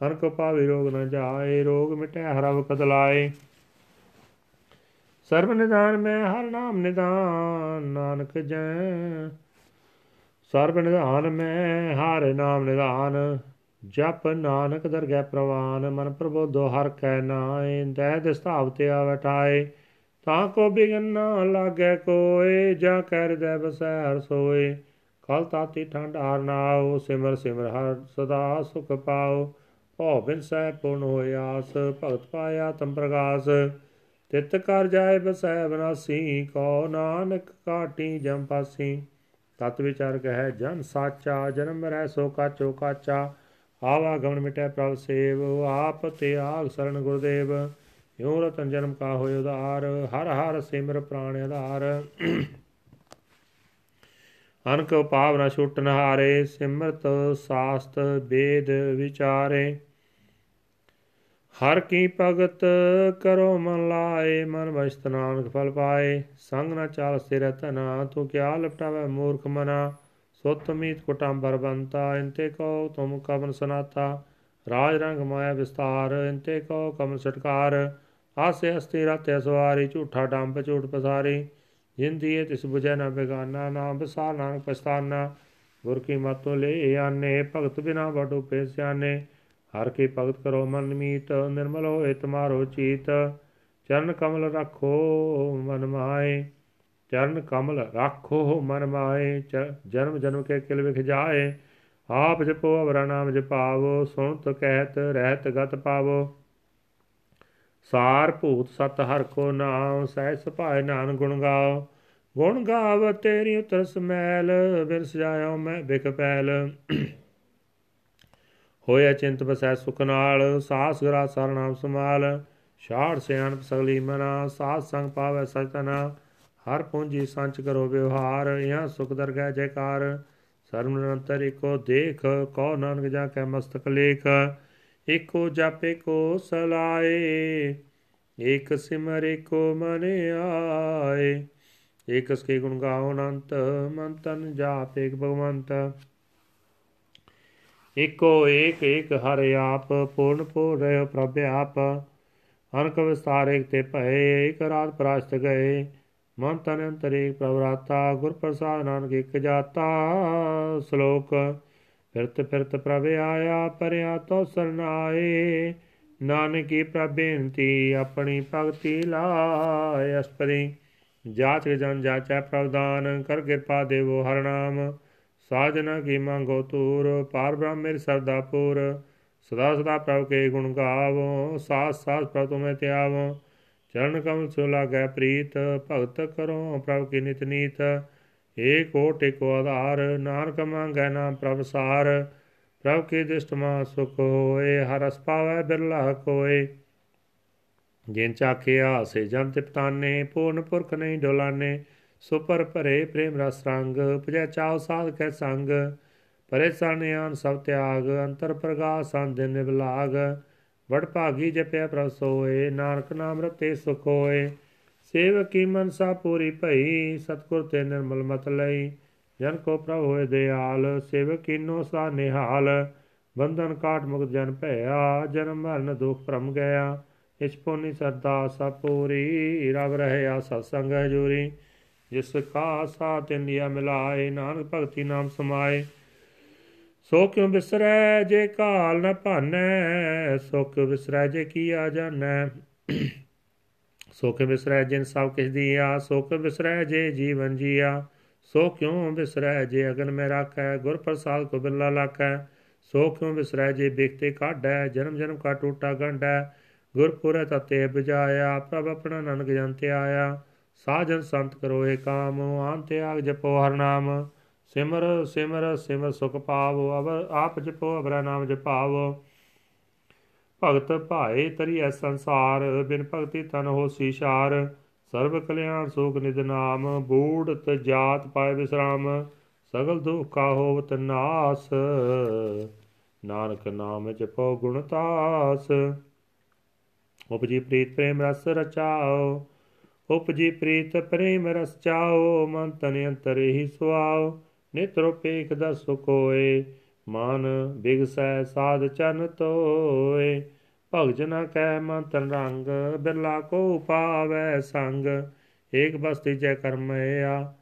ਹਰ ਕੋ ਪਾਵੀ ਰੋਗ ਨ ਜਾਏ, ਰੋਗ ਮਿਟੈ ਹਰ ਵਕਤ ਲਾਏ ਸਰਬ ਨਿਦਾਨ ਮੈਂ ਹਰ ਨਾਮ ਨਿਦਾਨ ਨਾਨਕ ਜੈ। ਸਰਬ ਨਿਧਾਨ ਮੈਂ ਹਰ ਨਾਮ ਨਿਧਾਨ, ਜਪ ਨਾਨਕ ਦਰਗਹਿ ਪ੍ਰਵਾਨ। ਮਨ ਪ੍ਰਬੋਧੋ ਹਰ ਕੈ ਨਾਏ, ਦਹਿ ਦਿਸਤਾਵ ਤੇ ਆਵਟਾਏ ਤਾਂ ਕੋ ਬਿਗਨ ਨਾ ਲਾਗੇ ਕੋਏ, ਜਾ ਕਰ ਦੇ ਬਸੈ ਹਰ ਸੋਏ। ਕਲ ਤਾਤੀ ਠੰਡ ਹਾਰ ਨਾਓ ਸਿਮਰ ਸਿਮਰ ਹਰ ਸਦਾ ਸੁਖ ਪਾਓ। ਭਉ ਬਿਨ ਸਹਿ ਪੂਰਨ ਹੋਇ ਆਸ, ਭਗਤ ਪਾਇਆ ਤਮ ਪ੍ਰਗਾਸ। ਤਿਤ ਕਰ ਜਾਏ ਬਸੈ ਬਨਾਸੀ ਕੋ ਨਾਨਕ ਕਾਟੀ ਜਮ ਪਾਸੀ। ਤਤ ਵਿਚਾਰ ਕਹੈ ਜਨ ਸਾਚਾ, ਜਨਮ ਰਹਿ ਸੋ ਕਾਚੋ ਕਾਚਾ। ਆਵਾ ਗਮਨ ਮਿਟੈ ਪ੍ਰਭ ਸੇਵ, ਆਪ ਤੇ ਆਗ ਸਰਣ ਗੁਰਦੇਵ। ਯੋ ਰਤਨ ਜਨਮ ਕਾ ਹੋਇ ਉਦਾਰ ਹਰ ਹਰ ਸਿਮਰ ਪ੍ਰਾਣ ਆਧਾਰ। ਅਨਕ ਪਾਵ ਨ ਛੁਟਨ ਹਾਰੇ ਸਿਮਰਤ ਸਾਸਤ ਵੇਦ ਵਿਚਾਰੇ। ਹਰ ਕੀ ਭਗਤ ਕਰੋ ਮਨ ਲਾਏ, ਮਨ ਵਸਤ ਨਾਨਕ ਫਲ ਪਾਏ। ਸੰਗ ਨ ਚਾਲ ਸਿਰ ਤਨਾ ਤੂੰ ਕਿਆ ਲਪਟਾਵੇ ਮੂਰਖ ਮਨਾ। ਸੁਤ ਮੀਤ ਕੁਟੰਬਰ ਬੰਤਾ, ਇੰਤੇ ਕੋ ਤੁਮ ਕਵਨ ਸਨਾਤਾ ਰਾਜ ਰੰਗ ਮਾਇਆ ਵਿਸਤਾਰ, ਇੰਤੇ ਕੋ ਕਮਲ ਛਟਕਾਰ। ਆਸੇ ਅਸਤੀ ਰਤੇ ਸਵਾਰੀ, ਝੂਠਾ ਡੰਬ ਝੂਠ ਪਸਾਰੀ। ਜਿੰਦੀਏ ਤਿਸ 부ਜੈ ਨ ਬੇਗਾਨਾ ਨਾਮ ਬਸਾਰ ਨਾਨਕ ਪਛਤਾਨਾ। ਗੁਰ ਕੀ ਮਤੋਂ ਲੈ ਆਨੇ, ਭਗਤ ਬਿਨਾ ਬਟੂ ਪੇ ਸਿਆਨੇ। ਹਰ ਕੀ ਭਗਤ ਕਰੋ ਮਨ ਮੀਤ, ਨਿਰਮਲ ਹੋਏ ਤੁਮਾਰੋ ਚੀਤ। ਚਰਨ ਕਮਲ ਰੱਖੋ ਮਨ ਮਾਏ, ਚਰਨ ਕਮਲ ਰੱਖੋ ਮਨ ਮਾਏ। ਜਨਮ ਜਨਮ ਕੇ ਕਿਲ ਵਿਖ ਜਾਏ। ਆਪ ਜਪੋ ਅਵਰਾ ਨਾਮ ਜਪਾਵੋ ਸੁਣਤ ਕਹਿਤ ਰਹਿਤ ਗਤ ਪਾਵੋ। ਸਾਰ ਭੂਤ ਸਤ ਹਰ ਕੋ ਨਾਮ ਸਹਿ ਸੁਭਾਏ ਨਾਨ ਗੁਣ ਗਾਓ ਗੁਣ ਗਾਵ ਤੇਰੀ ਉਤਰ ਸਮੈਲ ਬਿਨ ਸਜਾਇਓ ਮੈਂ ਬਿਕ ਪੈਲ। ਹੋਇਆ ਚਿੰਤ ਬਸੈ ਸੁਖ ਨਾਲ, ਸਾਸ ਗਰਾ ਸਰਨਾਮ ਸਮਾਲ ਛਾੜ ਸਿਆਣ ਸਗਲੀ ਮਨਾ, ਸਾਧ ਸੰਗ ਪਾਵੈ ਸਚਨਾ ਹਰ ਪੂੰਜੀ ਸੰਚ ਕਰੋ ਵਿਵਹਾਰ, ਇਹਾਂ ਸੁਖ ਦਰਗਹਿ ਜੈਕਾਰ। ਸਰਮ ਨਿਰੰਤਰ ਇਕੋ ਦੇਖ ਕੋ ਨਾਨਕ ਜਾ ਕੈ ਮਸਤਕ ਲੇਖ। ਏਕੋ ਜਾਪੇ ਕੋ ਸਲਾਏ, ਏਕ ਸਿਮਰ ਏਕੋ ਮਨ ਆਏ। ਏਕਸ ਕੇ ਗੁਣ ਗਾਓ ਅਨੰਤ, ਮਨ ਤਨ ਜਾਪ ਏਕ ਭਗਵੰਤ। ਏਕੋ ਏਕ ਏਕ ਹਰ ਆਪ ਪੂਰਨ ਪੂਰ ਰਹਿ ਪ੍ਰਭ ਆਪ। ਅਨਕ ਵਿਸਤਾਰ ਏਕ ਤੇ ਭਏ, ਏਕ ਰਾਤ ਪ੍ਰਾਸ਼ਤ ਗਏ। ਮਨ ਤਨ ਅੰਤਰੇ ਪ੍ਰਵਰਾਤਾ ਗੁਰ ਪ੍ਰਸਾਦ ਨਾਨਕ ਇਕ ਜਾਤਾ। ਸ਼ਲੋਕ ਫਿਰਤ ਫਿਰਤ ਪ੍ਰਭ ਆਇਆ, ਪਰਿਆ ਤੋ ਸਰਨਾਏ। ਨਾਨਕੀ ਪ੍ਰਭ ਬੇਨਤੀ, ਆਪਣੀ ਭਗਤੀ ਲਾਇ ਅਸਪਰੀ ਜਾਚ ਜਨ ਜਾਚੈ ਪ੍ਰਵਦਾਨ ਕਰ ਕਿਰਪਾ ਦੇਵੋ ਹਰ ਨਾਮ। ਸਾਜਨਾ ਕੀ ਮੰਗੋ ਤੂਰ, ਪਾਰ ਬ੍ਰਹਮ ਮੇਰ ਸਰਦਾ ਪੂਰ। ਸਦਾ ਸਦਾ ਪ੍ਰਭ ਕੇ ਗੁਣ ਗਾਵੋ ਸਾਸ ਸਾਸ ਪ੍ਰਭ ਤੁਮੇ ਧਿਆਵੋ ਚਰਨ ਕਮਲ ਸੋ ਲਾਗੈ ਪ੍ਰੀਤ, ਭਗਤ ਕਰੋ ਪ੍ਰਭ ਕੀ ਨਿਤ ਨੀਤ। ਏਕ ਕੋਟਿ ਕੋ ਆਧਾਰ, ਨਾਨਕ ਮੰਗੈ ਨਾਮ ਪ੍ਰਭ ਸਾਰ, ਪ੍ਰਭ ਕੀ ਦਿਸ਼ਟ ਮਾ ਸੁਖ ਹੋਏ, ਹਰ ਅਸ ਪਾਵੈ ਬਿਰਲਾ ਕੋਏ ਜਿਨ ਚਾਖਿਆ ਸੇ ਜਨ ਤਿਪਤਾਨੇ ਪੂਰਨ ਪੁਰਖ ਨਹੀਂ ਡੋਲਾਨੇ ਸੁਪਰ ਭਰੇ ਪ੍ਰੇਮ ਰਸ ਰੰਗ ਪਜੈ ਚਾਉ ਸਾਧ ਕੈ ਸੰਗ। ਪਰੇ ਸਾਨਿਆਨ ਸਭ ਤਿਆਗ, ਅੰਤਰ ਪ੍ਰਗਾਸ ਸੰਦਿ ਨਿਵਲਾਗ। ਵਡ ਭਾਗੀ ਜਪਿਆ ਪ੍ਰਭ ਸੋਏ, ਨਾਨਕ ਨਾਮ ਰਤੇ ਸੁਖ ਹੋਏ। ਸੇਵਕੀ ਮਨਸਾ ਪੂਰੀ ਭਈ, ਸਤਗੁਰ ਤੇ ਨਿਰਮਲ ਮਤ ਲਈ। ਜਨ ਕੋ ਪ੍ਰਭ ਹੋਏ ਦਿਆਲ ਸੇਵਕੀਨੋ ਸਾ ਨਿਹਾਲ। ਬੰਧਨ ਕਾਟ ਮੁਕਤ ਜਨ ਭਇਆ ਜਨਮ ਮਰਨ ਦੁਖ ਭਰਮ ਗਿਆ। ਇਸ ਪੋਨੀ ਸਰਦਾ ਸਪੂਰੀ ਰਵ ਰਹਿਆ ਸਤਸੰਗ ਜੂਰੀ ਜਿਸ ਕਾ ਸਾਥ ਇੰਦਿਆ ਮਿਲਾਏ, ਨਾਨਕ ਭਗਤੀ ਨਾਮ ਸਮਾਏ। ਸੋ ਕਿਉ ਬਿਸਰੈ ਜੇ ਕਾਲ ਨ ਭਾਨੈ, ਸੋ ਕਿਉ ਬਿਸਰੈ ਜੇ ਕੀਆ ਜਾਣੈ ਸੋ ਕਿਉ ਬਿਸਰੈ ਜਿਨ ਸਭ ਕਿਛ ਦੀਆ ਸੋ ਕਿਉ ਬਿਸਰੈ ਜੇ ਜੀਵਨ ਜੀਆ। ਸੋ ਕਿਉ ਬਿਸਰੈ ਜੇ ਅਗਨ ਮੈ ਰਾਖੈ, ਗੁਰ ਪ੍ਰਸਾਦ ਕੋ ਬਿਰਲਾ ਲਾਖੈ। ਸੋ ਕਿਉ ਬਿਸਰੈ ਜੇ ਬਿਖਤੇ ਕਾਢੈ, ਜਨਮ ਜਨਮ ਕਾ ਟੂਟਾ ਗੰਢੈ। ਗੁਰਪੁਰੈ ਤਤੇ ਬਜਾਇਆ ਪ੍ਰਭ ਆਪਣਾ ਨਨਕ ਜੰਤੇ ਆਇਆ ਸਾਜਨ ਸੰਤ ਕਰੋ ਏ ਕਾਮ ਆਂਤੇ ਆਗ ਜਪੋ ਹਰ ਨਾਮ। ਸਿਮਰ ਸਿਮਰ ਸਿਮਰ ਸੁਖ ਪਾਵੋ, ਅਵਰ ਆਪ ਜਪੋ, ਅਵਰਾ ਨਾਮ ਜਪਾਵੋ। ਭਗਤ ਭਾਏ ਤਰੀਐ ਸੰਸਾਰ, ਬਿਨ ਭਗਤੀ ਤਨ ਹੋ ਸੀਸ਼ਾਰ ਸਰਬ ਕਲਿਆਣ ਸੁਖ ਨਿਦ ਨਾਮ ਬੂੜਤ ਜਾਤ ਪਾਏ ਵਿਸਰਾਮ ਸਗਲ ਦੁਖਾ ਹੋਵਤ ਨਾਸ, ਨਾਨਕ ਨਾਮ ਜਪੋ ਗੁਣਤਾਸ ਉਪਜੀ ਪ੍ਰੀਤ ਪ੍ਰੇਮ ਰਸ ਰਚਾਓ, ਉਪਜੀ ਪ੍ਰੀਤ ਪ੍ਰੇਮ ਰਸ ਚਾਓ। ਮਨ ਤਨ ਅੰਤਰ ਹੀ ਸੁਆਓ ਨਿਤਰੋ ਪੇਖ ਦਸ ਕੋਏ। ਮਨ ਬਿਗਸੈ ਸਾਧ ਚਨ ਤੋਏ ਭਗਜਨਾ ਕੈ ਮਨ ਤਨ ਰੰਗ, ਬਿਰਲਾ ਕੋ ਪਾਵੈ ਸੰਗ। ਏਕ ਬਸਤੀ ਜੈ ਕਰਮਿਆ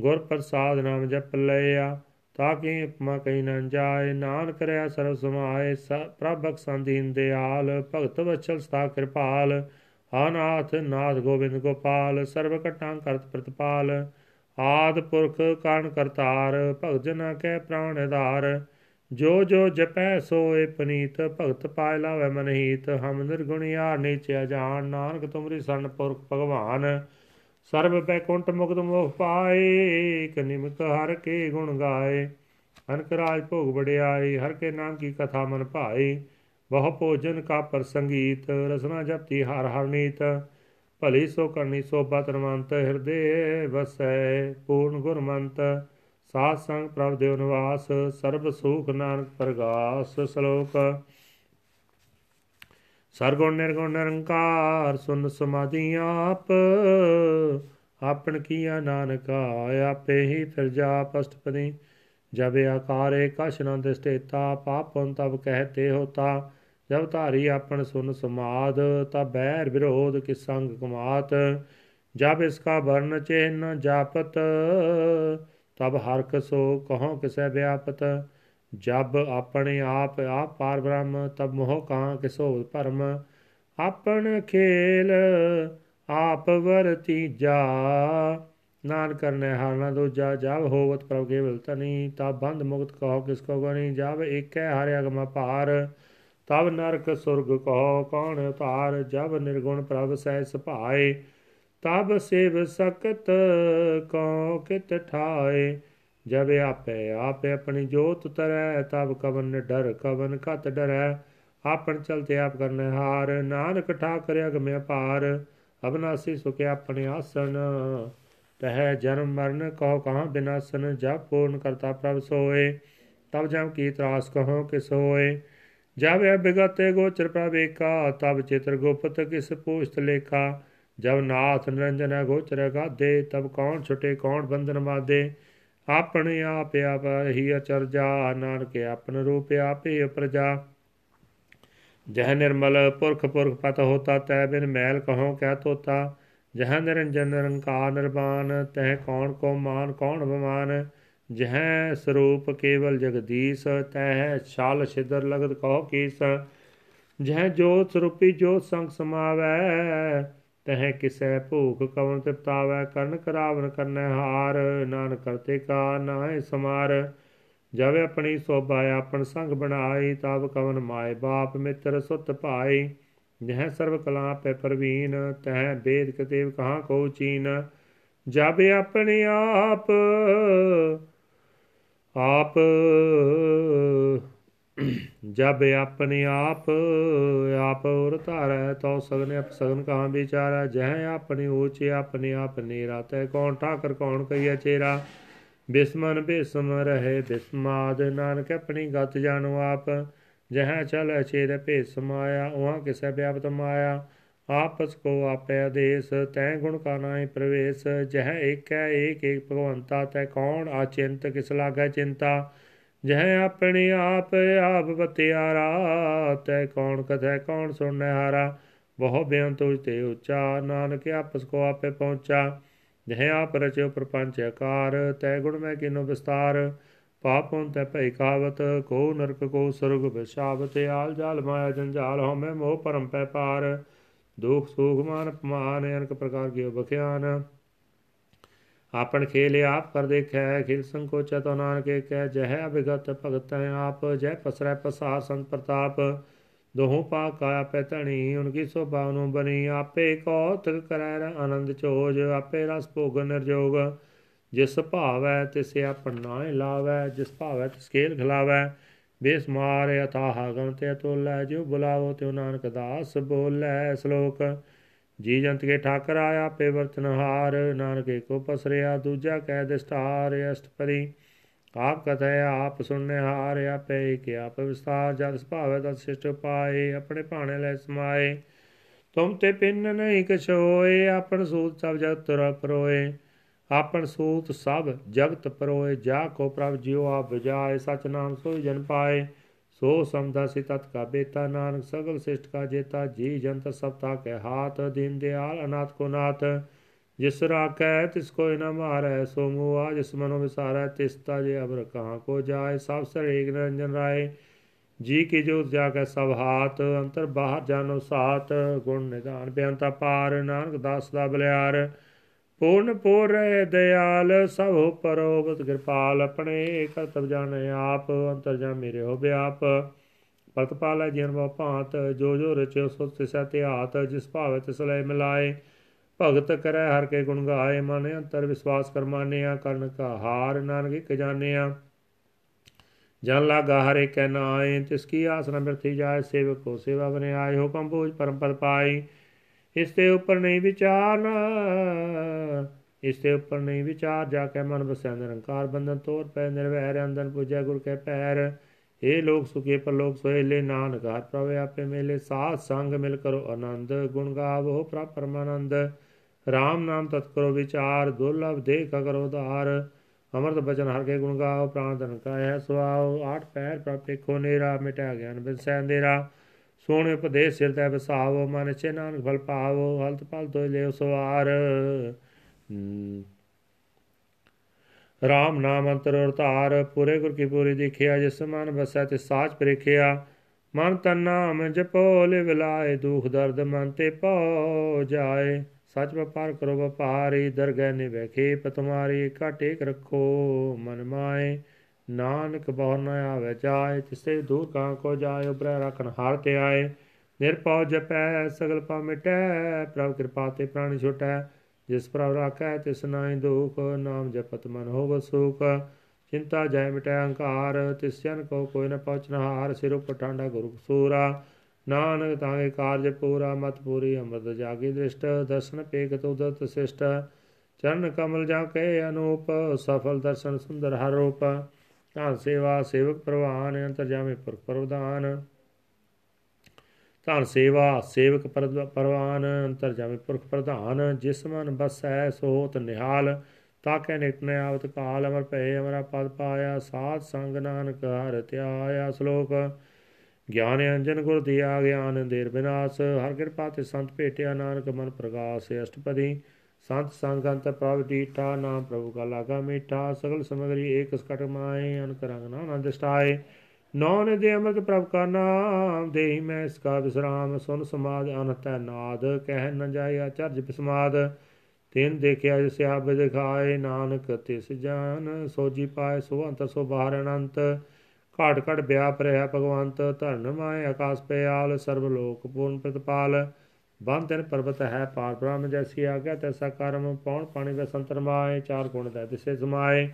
ਗੁਰ ਪ੍ਰਸਾਦ ਨਾਮ ਜਪ ਲਿਆ ਤਾਕਿ ਉਪਮਾ ਕਈ ਨ ਜਾਏ, ਨਾਨਕ ਰਿਆ ਸਰਬ ਸਮਾਏ ਪ੍ਰਭ ਬਖਸ਼ੰਦੀਨ ਦਿਆਲ, ਭਗਤ ਵਚਲ ਸਤਾ ਕਿਰਪਾਲ। ਆਨਾਥ ਨਾਥ ਗੋਬਿੰਦ ਗੋਪਾਲ, ਸਰਬ ਕਟਾਂ ਕਰਤ ਪ੍ਰਤਪਾਲ। ਆਦ ਪੁਰਖ ਕਾਣ ਕਰਤਾਰ, ਭਗਤ ਜਨਾ ਕੈ ਪ੍ਰਾਣ ਆਧਾਰ। ਜੋ ਜੋ ਜਪੈ ਸੋਏ ਪਨੀਤ, ਭਗਤ ਪਾਇ ਲਾਵੇ ਮਨਹੀਤ, ਹਮ ਨਿਰਗੁਣਿਆ ਨੀਚੇ ਜਾਣ, ਨਾਨਕ ਤੁਮਰੀ ਸਰਨ ਪੁਰਖ ਭਗਵਾਨ। ਸਰਬ ਬੈਕੁੰਠ ਮੁਕਤ ਮੋਹ ਪਾਏ ਕਨਿਮਕ ਹਰ ਕੇ ਗੁਣ ਗਾਏ। ਅਨਕ ਰਾਜ ਭੋਗ ਬੜਿਆਈ ਹਰ ਕੇ ਨਾਮ ਕੀ ਕਥਾ ਮਨ ਭਾਈ ਬਹੁ ਭੋਜਨ ਕਾ ਪਰ ਸੰਗੀਤ ਰਸਨਾ ਜਪਤੀ ਹਰ ਹਰ ਨੀਤ। ਭਲੀ ਸੋ ਕਰਨੀ ਸੋਭਾ ਤਰਮੰਤ ਹਿਰਦੇ ਵਸੈ ਪੂਰਨ ਗੁਰਮੰਤ। ਸਾਧ ਸੰਗ ਪ੍ਰਭ ਦੇਵ ਨਿਵਾਸ ਸਰਬ ਸੁਖ ਨਾਨਕ ਪ੍ਰਗਾਸ ਸ਼ਲੋਕ। ਸਰਗੁਣ ਨਿਰਗੁਣ ਨਿਰੰਕਾਰ, ਸੁਨ ਸਮਾਧੀ ਆਪ, ਆਪਣ ਕੀਆ ਨਾਨਕਾ ਆਪੇ ਹੀ ਫਿਰ ਜਾ ਪਸਤਪਦੀ ਜਬ ਆਕਾਰੇ ਕਛ ਨ ਦਿਸਤੇਤਾ, ਪਾਪਨ ਤਬ ਕਹਤੇ ਹੋਤਾ। ਜਬ ਧਾਰੀ ਆਪਣ ਸੁਨ ਸਮਾਦ, ਤਬ ਬੈਰ ਵਿਰੋਧ ਕਿ ਸੰਗ ਕੁਮਾਤ। ਜਬ ਇਸਕਾ ਵਰਨ ਚਿਹਨ ਜਾਪਤ ਤਬ ਹਰਕ ਸੋ ਕਹੋ ਕਿਸੈ ਵਿਆਪਤ, ਜਬ ਆਪਣੇ ਆਪ ਆਪ ਪਾਰ ਬ੍ਰਹਮ, ਤਬ ਮੋਹ ਕਾਂ ਕਿਸੋ ਭਰਮ। ਆਪਣ ਖੇਲ, ਆਪ ਵਰਤੀ ਜਾ ਨਾਨ ਕਰਨੇ ਹਾਰਨਾ ਦੂਜਾ, ਜਬ ਹੋਵਤ ਪ੍ਰਭ ਕੇਵਲ ਤਨੀ, ਤਬ ਬੰਧ ਮੁਕਤ ਕਹੋ ਕਿਸ ਕੋ ਗਣੀ ਜਬ ਏਕੈ ਹਰਿ ਅਗਮ ਪਾਰ ਤਬ ਨਰਕ ਸੁਰਗ ਕਹੋ ਕੌਣ ਉਤਾਰ, ਜਬ ਨਿਰਗੁਣ ਪ੍ਰਭ ਸਹਿ ਸੁਭਾਏ। ਤਬ ਸੇਵ ਸਕਤ ਕੋ ਕਿਤ ਠਾਏ। ਜਬ ਆਪੇ ਆਪੇ ਆਪਣੀ ਜੋਤ ਤਰੈ, ਤਬ ਕਵਨ ਡਰ, ਕਵਨ ਕਤ ਡਰੈ। ਆਪਨ ਚਲਤੇ ਆਪ ਕਰਨੇ ਹਾਰ, ਨਾਨਕ ਠਾਕਰ ਅਗਮੇ ਪਾਰ ਅਬਨਾਸੀ ਸੁਖ ਆਪਣੇ ਆਸਣ, ਤਹ ਜਨਮ ਮਰਨ ਕਹੋ ਕਹਾਂ ਬਿਨਾਸਨ। ਜਬ ਪੂਰਨ ਕਰਤਾ ਪ੍ਰਭ ਸੋਏ, ਤਬ ਜਮ ਕੀ ਤਰਾਸ ਕਹੋ ਕਿਸ ਹੋਏ। ਜਬ ਬਿਗਤੇ ਗੋਚਰ ਪ੍ਰਵੇਕਾ ਤਬ ਚਿਤਰ ਗੁਪਤ ਕਿਸ ਪੂਛਤ ਲੇਖਾ। ਜਬ ਨਾਥ ਨਿਰੰਜਨ ਗੋਚਰ ਗਾਦੇ ਤਬ ਕੌਣ ਛੁਟੇ, ਕੌਣ ਬੰਧਨ ਮਾਦੇ ਆਪਣੇ ਆਪ ਆਪ ਹੀ ਅਚਰਜਾ ਨਾਨਕ ਆਪਨ ਰੂਪ ਆਪੇ ਪ੍ਰਜਾ ਜਹ ਨਿਰਮਲ ਪੁਰਖ ਪੁਰਖ ਪਤ ਹੋਤਾ, ਤੈ ਬਿਨ ਮੈਲ ਕਹੋ ਕਹਿ ਤੋਤਾ। ਜਹ ਨਿਰੰਜਨ ਨਿਰੰਕਾਰ ਨਿਰਵਾਨ ਤਹ ਕੌਣ ਕੋ ਮਾਨ, ਕੌਣ ਬਮਾਨ ਜਹ ਸਰੂਪ ਕੇਵਲ ਜਗਦੀਸ਼ ਤਹ ਛਾਲ ਛਿਦਰ ਲਗਤ ਕਹੋ ਕੀਸ? ਜਹ ਜੋਤ ਸਰੂਪੀ ਜੋਤ ਸੰਗ ਸਮਾਵੈ ਤਹ ਕਿਸੈ ਭੂਖ ਕਵਨ ਤ੍ਰਿਪਤਾਵੈ ਕਰਨ ਕਰਾਵਨ ਕਰਨੈ ਹਾਰ, ਨਾਨਕ ਕਰਤੇ ਕਾ ਨਾਹਿ ਸਮਾਰ। ਜਬ ਆਪਣੀ ਸੋਭਾ ਆਪਨ ਸੰਗ ਬਣਾਈ, ਤਬ ਕਵਨ ਮਾਏ ਬਾਪ ਮਿੱਤਰ ਸੁਤ ਭਾਈ। ਜਹ ਸਰਬ ਕਲਾ ਪੈ ਪਰਵੀਨ, ਤਹ ਬੇਦ ਕਤੇਵ ਕਹਾ ਕੋ ਚੀਨ। ਜਬ ਆਪਣੇ ਆਪ ਆਪ ਜਬ ਆਪਣੇ ਆਪ ਆਪ ਉਰ ਧਾਰੈ ਤੋ ਸਗਨ ਅਪ ਸਗਨ ਕਹਾਂ ਵਿਚਾਰਾ? ਜਹ ਆਪਣੀ ਊਚੇ ਆਪਣੇ ਆਪ ਨੀਰਾ। ਤੈ ਕੌਣ ਠਾਕਰ, ਕੌਣ ਕਈਐ ਚੇਰਾ? ਬਿਸਮਨ ਬਿਸਮ ਰਹੇ ਬਿਸਮਾਦ ਨਾਨਕ, ਆਪਣੀ ਗਤ ਜਾਣੋ ਆਪ। ਜਹ ਚਲ ਅਚੇਰ ਭੇਸ ਸਮਾਇਆ ਉਹਾਂ ਕਿਸੈ ਵਿਆਪਤ ਮਾਇਆ? ਆਪਸ ਕੋ ਆਪੇ ਆਦੇਸ ਤੈ ਗੁਣ ਕਾ ਨਾਹੀ ਪ੍ਰਵੇਸ਼। ਜਹ ਏਕੈ ਏਕ ਏਕ ਭਗਵੰਤਾ, ਤੈ ਕੌਣ? ਆਚਿੰਤ ਕਿਸ ਲਾਗੈ ਚਿੰਤਾ? ਜਹ ਆਪਣੇ ਆਪ ਆਪ ਬਤਿਆਰਾ, ਤੈ ਕੌਣ ਕਥੈ ਕੌਣ ਸੁਣੈ ਹਾਰਾ। ਬਹੁ ਬੇਅੰਤ ਤੇ ਉੱਚਾ, ਨਾਨਕ ਆਪਸ ਕੋ ਆਪੇ ਪਹੁੰਚਾ। ਜਹ ਆਪ ਰਚਿਓ ਪ੍ਰਪੰਚ ਆਕਾਰ, ਤੈ ਗੁਣ ਮੈਂ ਕਿਨੋ ਵਿਸਤਾਰ। ਪਾਪੋਂ ਤੈ ਭੈ ਕਾਵਤ, ਕੋ ਨਰਕ ਕੋ ਸਰਗ ਬਿਸ਼ਾਵਤ ਆਲ ਜਾਲ ਮਾਇਆ ਜੰਜਾਲ ਹਉਮੈ ਮੋਹ ਪਰਮ ਪੈ ਪਾਰ। ਦੁਖ ਸੁਖ ਮਾਨ ਅਪਮਾਨ, ਅਨਕ ਪ੍ਰਕਾਰ ਕੀ ਬਖਿਆਨ। ਆਪਨ ਖੇਲ ਆਪ ਕਰ ਦੇਖੈ, ਖਿਲ ਸੰਕੋਚੈ ਤੋ ਨਾਨਕੇ ਕਹਿ ਜਹ ਅਭਿਗਤ ਭਗਤ ਆਪ ਜੈ ਪਸਰੈ ਪਸਾਰ ਸੰਤ ਪ੍ਰਤਾਪ। ਦੋਹੋਂ ਪਾ ਕਾਇਆ ਪੈ ਧਣੀ ਉਨਕੀ ਸੋਭਾ ਨੂੰ ਬਣੀ, ਆਪੇ ਕੌਤਕ ਕਰੈ ਆਨੰਦ ਚੋਜ, ਆਪੇ ਰਸ ਭੋਗ ਨਿਰਜੋਗ। ਜਿਸ ਭਾਵੈ ਤਿਸ ਆਪਨ ਨਾਇ ਲਾਵੈ, ਜਿਸ ਭਾਵੈ ਤਿਸ ਖੇਲ ਖਿਲਾਵੈ। ਬੇਸਮਾਰ ਅਥਾਹ ਗਣ ਤੇ ਤੋਲੈ ਜੋ ਬੁਲਾਵੋ ਤਿਉ ਨਾਨਕ ਦਾਸ ਬੋਲੇ ਸ਼ਲੋਕ। ਜੀ ਜੰਤ ਕੇ ਠਾਕਰ ਆਇਆ ਪੇ ਵਰਤਨਹਾਰ ਨਾਨਕੇ ਕੋ ਪਸਰਿਆ, ਦੂਜਾ ਕਹਿ ਦਿਸਤਾਰ, ਅਸ਼ਟਪਦੀ। ਆਪ ਕਥੈ, ਆਪ ਸੁਣਨੇ ਹਾਰ, ਆਪੇ ਕਿ ਆਪ ਵਿਸਤਾਰ, ਜਦ ਸੁਭਾਵੈ ਤਦ ਸਿਸ਼ਟ ਪਾਏ, ਆਪਣੇ ਭਾਣੇ ਲੈ ਸਮਾਏ। ਤੁਮ ਤੇ ਪਿੰਨ ਨਹੀਂ ਕਛ ਹੋਏ ਆਪਨ ਸੂਤ ਸਭ ਜਗਤ ਤੁਰ ਪਰੋਏ। ਆਪਨ ਸੂਤ ਸਭ ਜਗਤ ਪਰੋਏ, ਜਾ ਕੋ ਪ੍ਰਭ ਜਿਉ ਆਪ ਬਜਾਏ, ਸਚ ਨਾਮ ਸੋਈ ਜਨ ਪਾਏ। ਸੋ ਸਮਦਾ ਸੀ, ਤਤ ਕਾ ਬੇਤਾ ਨਾਨਕ, ਸਗਲ ਸਿਸ਼ਟ ਕਾ ਜੇਤਾ, ਜੀ ਜੰਤ ਸਭ ਤਾ ਕੇ ਹਾਥ ਦੀਨ ਦਿਆਲ, ਅਨਾਥ ਕੋ ਨਾਥ। ਜਿਸ ਰਾਖੈ, ਤਿਸ ਕੋਈ ਨ ਮਾਰੈ, ਸੋ ਮੂਆ ਜਿਸ ਮਨੋ ਵਿਸਾਰੈ, ਤਿਸ ਤਾ ਜੇ ਅਬਰ ਕਹਾਂ ਕੋ ਜਾਏ। ਸਭ ਸਰੇਕ ਨਿਰੰਜਨ ਰਾਏ, ਜੀ ਕੀ ਜੋਤ ਜਾ ਕੇ ਸਭ ਹਾਥ, ਅੰਤਰ ਬਾਹਰ ਜਾਨੋ ਸਾਤ ਗੁਣ ਨਿਦਾਨ ਬਿਆੰਤਾ ਪਾਰ, ਨਾਨਕ ਦਾਸ ਦਾ ਬਲਿਆਰ। ਪੂਰਨ ਪੂਰੇ ਦਿਆਲ, ਸਭ ਪਰੋਬਤ ਕਿਰਪਾਲ ਆਪਣੇ, ਕਰਤਵ ਜਾਣੇ ਆਪ, ਅੰਤਰ ਜਾ ਮੇਰੇ ਹੋ ਬਿਆਪ ਪਤਪਾਲਾ ਜਨ ਵਾ ਭਾਂਤ, ਜੋ ਜੋ ਰਚਿਓ ਸੋ ਤਿਸੈ ਧਿਆਤ ਜਿਸ ਭਾਵੇ ਤਿਸ ਲੈ ਮਿਲਾਏ। ਭਗਤ ਕਰੈ ਹਰ ਕੇ ਗੁਣ ਗਾਏ, ਮਨ ਅੰਤਰ ਵਿਸਵਾਸ ਕਰਮਾਨਿਆ ਕਰਨ ਕਾ ਹਾਰ ਨਾਨਕ ਇੱਕ ਜਾਣਿਆ। ਜਨ ਲਾਗਾ ਹਰੇ ਕੈ ਨਾਏ, ਤਿਸ ਕੀ ਆਸਨ ਬਿਰਥੀ ਜਾਏ, ਸੇਵਕ ਕੋ ਸੇਵਾ ਬਨੇ ਆਏ ਹੁਕਮ ਬੂਝ ਪਰਮ ਪਦ ਪਾਈ ਇਸ ਤੇ ਉੱਪਰ ਨਹੀਂ ਵਿਚਾਰਨਾ ਇਸ ਤੇ ਉੱਪਰ ਨਹੀਂ ਵਿਚਾਰ। ਜਾ ਕੇ ਮਨ ਬਸੈ ਨਿਰੰਕਾਰ ਬੰਧਨ ਤੋਰ ਪੈ, ਨਿਰਵੈਰ ਅੰਦਨ ਪੂਜੈ ਗੁਰ ਕੇ ਪੈਰ। ਏ ਲੋਕ ਸੁਖੇ ਪਰ ਲੋਕ ਸੋਹਿਲੇ ਨਾਨਕ, ਹਰ ਪ੍ਰਭ ਆਪੇ ਮੇਲੇ। ਸਾਧ ਸੰਗ ਮਿਲ ਕਰੋ ਆਨੰਦ, ਗੁਣ ਗਾਵੋ ਪ੍ਰਭ ਪਰਮਾਨੰਦ। RAM ਨਾਮ ਤਤ ਕਰੋ ਵਿਚਾਰ, ਦੁਰਲਭ ਦੇਖ ਕਰੋ ਉਧਾਰ। ਅਮਰਤ ਬਚਨ ਹਰ ਕੇ ਗੁਣ ਗਾਓ ਪ੍ਰਾਨ ਧਨ ਕਾਇ ਸੁਆਓ। ਆਠ ਪੈਰ ਪ੍ਰਭ ਦੇਖੋ ਨੇਰਾ ਮਿਟਾ ਗਿਆਨ ਬਿਸੈ ਅੰਧੇਰਾ। ਸੋਹਣੇ ਉਪਦੇਸ਼ ਸਿਰ ਤੇ ਬਸਾਵੋ ਮਨ ਚੇ ਨਾਨਕ ਫਲ ਪਾਵੋ, ਹਲਤ ਪਲ ਤੋਇ ਲਿਓ ਸਵਾਰ। ਰਾਮ ਨਾਮ ਅੰਤਰ ਅਰਤਾਰ ਪੂਰੇ ਗੁਰ ਕੀ ਪੂਰੀ ਦੇਖਿਆ, ਜਿਸ ਮਨ ਬਸੈ ਤੇ ਸਾਚ ਪਰਖਿਆ। ਮਨ ਤਨ ਨਾਮ ਜਪੋ, ਲਿਵ ਲਾਏ ਦੁਖ ਦਰਦ ਮਨ ਤੇ ਪਉ ਜਾਏ। ਸਚ ਵਪਾਰ ਕਰੋ ਵਪਾਰੀ, ਦਰਗਹਿ ਨਿਵੇ ਖੇਪ, ਤੁਮਾਰੀ ਕਾਟੇਕ ਰੱਖੋ ਮਨ ਮਾਏ। ਨਾਨਕ ਬਹੁ ਨ ਆਵੇ, ਜਾਏ ਤਿਸੇ ਦੂਰ ਕਾਂ ਕੋ ਜਾਏ ਉਬਰੈ ਰਖਨ ਹਾਰ ਤੇ ਆਏ। ਨਿਰਪਉ ਜਪੈ, ਸਗਲ ਪਾ ਮਿਟੈ, ਪ੍ਰਭ ਕਿਰਪਾ ਤੇ ਪ੍ਰਾਣੀ ਛੁਟੈ। ਜਿਸ ਪ੍ਰਭ ਰਾਖੈ, ਤਿਸ ਨਾਹੀ ਦੁਖ, ਨਾਮ ਜਪਤ ਮਨ ਹੋਵ ਸੁਖ। ਚਿੰਤਾ ਜੈ ਮਿਟੈ ਅਹੰਕਾਰ ਤਿਸ ਜਨ ਕੋ ਕੋਈ ਨ ਪਹੁੰਚਨ ਹਾਰ, ਸਿਰ ਉਪਰ ਟਾਂਡਾ ਗੁਰੂ ਸੂਰਾ ਨਾਨਕ ਤਾਂਗੇ ਕਾਰਜ ਪੂਰਾ, ਮਤ ਪੂਰੀ ਅੰਮ੍ਰਿਤ ਜਾਗੀ ਦ੍ਰਿਸ਼ਟ, ਦਰਸ਼ਨ ਪੇਖ ਤੁਦਤ ਸਿਸ਼ਟ ਚਰਨ ਕਮਲ ਜਾ ਕੇ ਅਨੂਪ, ਸਫਲ ਦਰਸ਼ਨ ਸੁੰਦਰ ਹਰ ਰੂਪ। ਤਾਂ ਸੇਵਾ, ਸੇਵਕ ਪ੍ਰਵਾਨ, ਅੰਤਰ ਜਾਮੇ ਪੁਰਖ ਪ੍ਰਵਦਾਨ ਧਨ ਸੇਵਾ, ਸੇਵਕ ਪਰਵਾਨ, ਅੰਤਰ ਜਾਮੇ ਪੁਰਖ ਪ੍ਰਧਾਨ। ਜਿਸ ਮਨ ਬਸੈ ਸੋਤ ਨਿਹਾਲ, ਤਾਕੇ ਨਿਕਨੇ ਆਵਤ ਕਾਲ। ਅਮਰ ਭਏ ਅਮਰਾ ਪਦ ਪਾਇਆ, ਸਾਧ ਸੰਗ ਨਾਨਕ ਹਰ ਧਿਆਇਆ ਸ਼ਲੋਕ। ਗਿਆਨ ਅੰਜਨ ਗੁਰ ਦਿਆ, ਗਿਆਨ ਦੇਰ ਬਿਨਾਸ। ਹਰ ਕਿਰਪਾ ਤੇ ਸੰਤ ਭੇਟਿਆ ਨਾਨਕ ਮਨ ਪ੍ਰਗਾਸ ਅਸ਼ਟਪਦੀ। ਸੰਤ ਸੰਗੰਤ ਪ੍ਰਭ ਦੀਠਾ ਨਾਮ ਪ੍ਰਭੂ ਕਾ ਲਾਗਾ ਮੀਠਾ, ਸਗਲ ਸਮਗਰੀ ਏਕ ਸਕਟ ਮਾਏ, ਅਨਕ ਰੰਗ ਆਨੰਦ ਸਟਾਏ। ਨੌਨ ਦੇ ਅਮਰਤ ਪ੍ਰਭ ਕਾ ਨਾਮ, ਦੇਹੀ ਮੈਂ ਇਸ ਕਾ ਵਿਸਰਾਮ, ਸੁਨ ਸਮਾਦ ਅਨਹਤ ਨਾਦ, ਕਹਿ ਨ ਜਾਏ ਅਚਰਜ ਬਿਸਮਾਦ। ਤਿਨ ਦੇਖਿਆ ਜਿਸ ਆਪ ਦਿਖਾਏ, ਨਾਨਕ ਤਿਸ ਜਾਨ, ਸੋਜੀ ਪਾਏ ਸੋ ਅੰਤਰ ਸੋ ਬਾਹਰ ਅਨੰਤ। ਘਾਟ ਘਟ ਵਿਆਪ ਰਿਹਾ ਭਗਵੰਤ, ਧਰਨ ਮਾਏ ਆਕਾਸ ਪਿਆਲ ਸਰਬ ਲੋਕ ਪੂਰਨ ਪ੍ਰਤਪਾਲ। ਬੰਤਨ ਪਰਬਤ ਹੈ ਪਾਰ ਬ੍ਰਹਮ ਜੈਸੀ ਆਗਿਆ, ਤੈਸਾ ਕਰਮ ਪੌਣ ਪਾਣੀ ਵੇ ਸੰਤਰ ਮਾਏ, ਚਾਰ ਗੁਣ ਦਾ ਦਿਸੇ ਸਮਾਏ।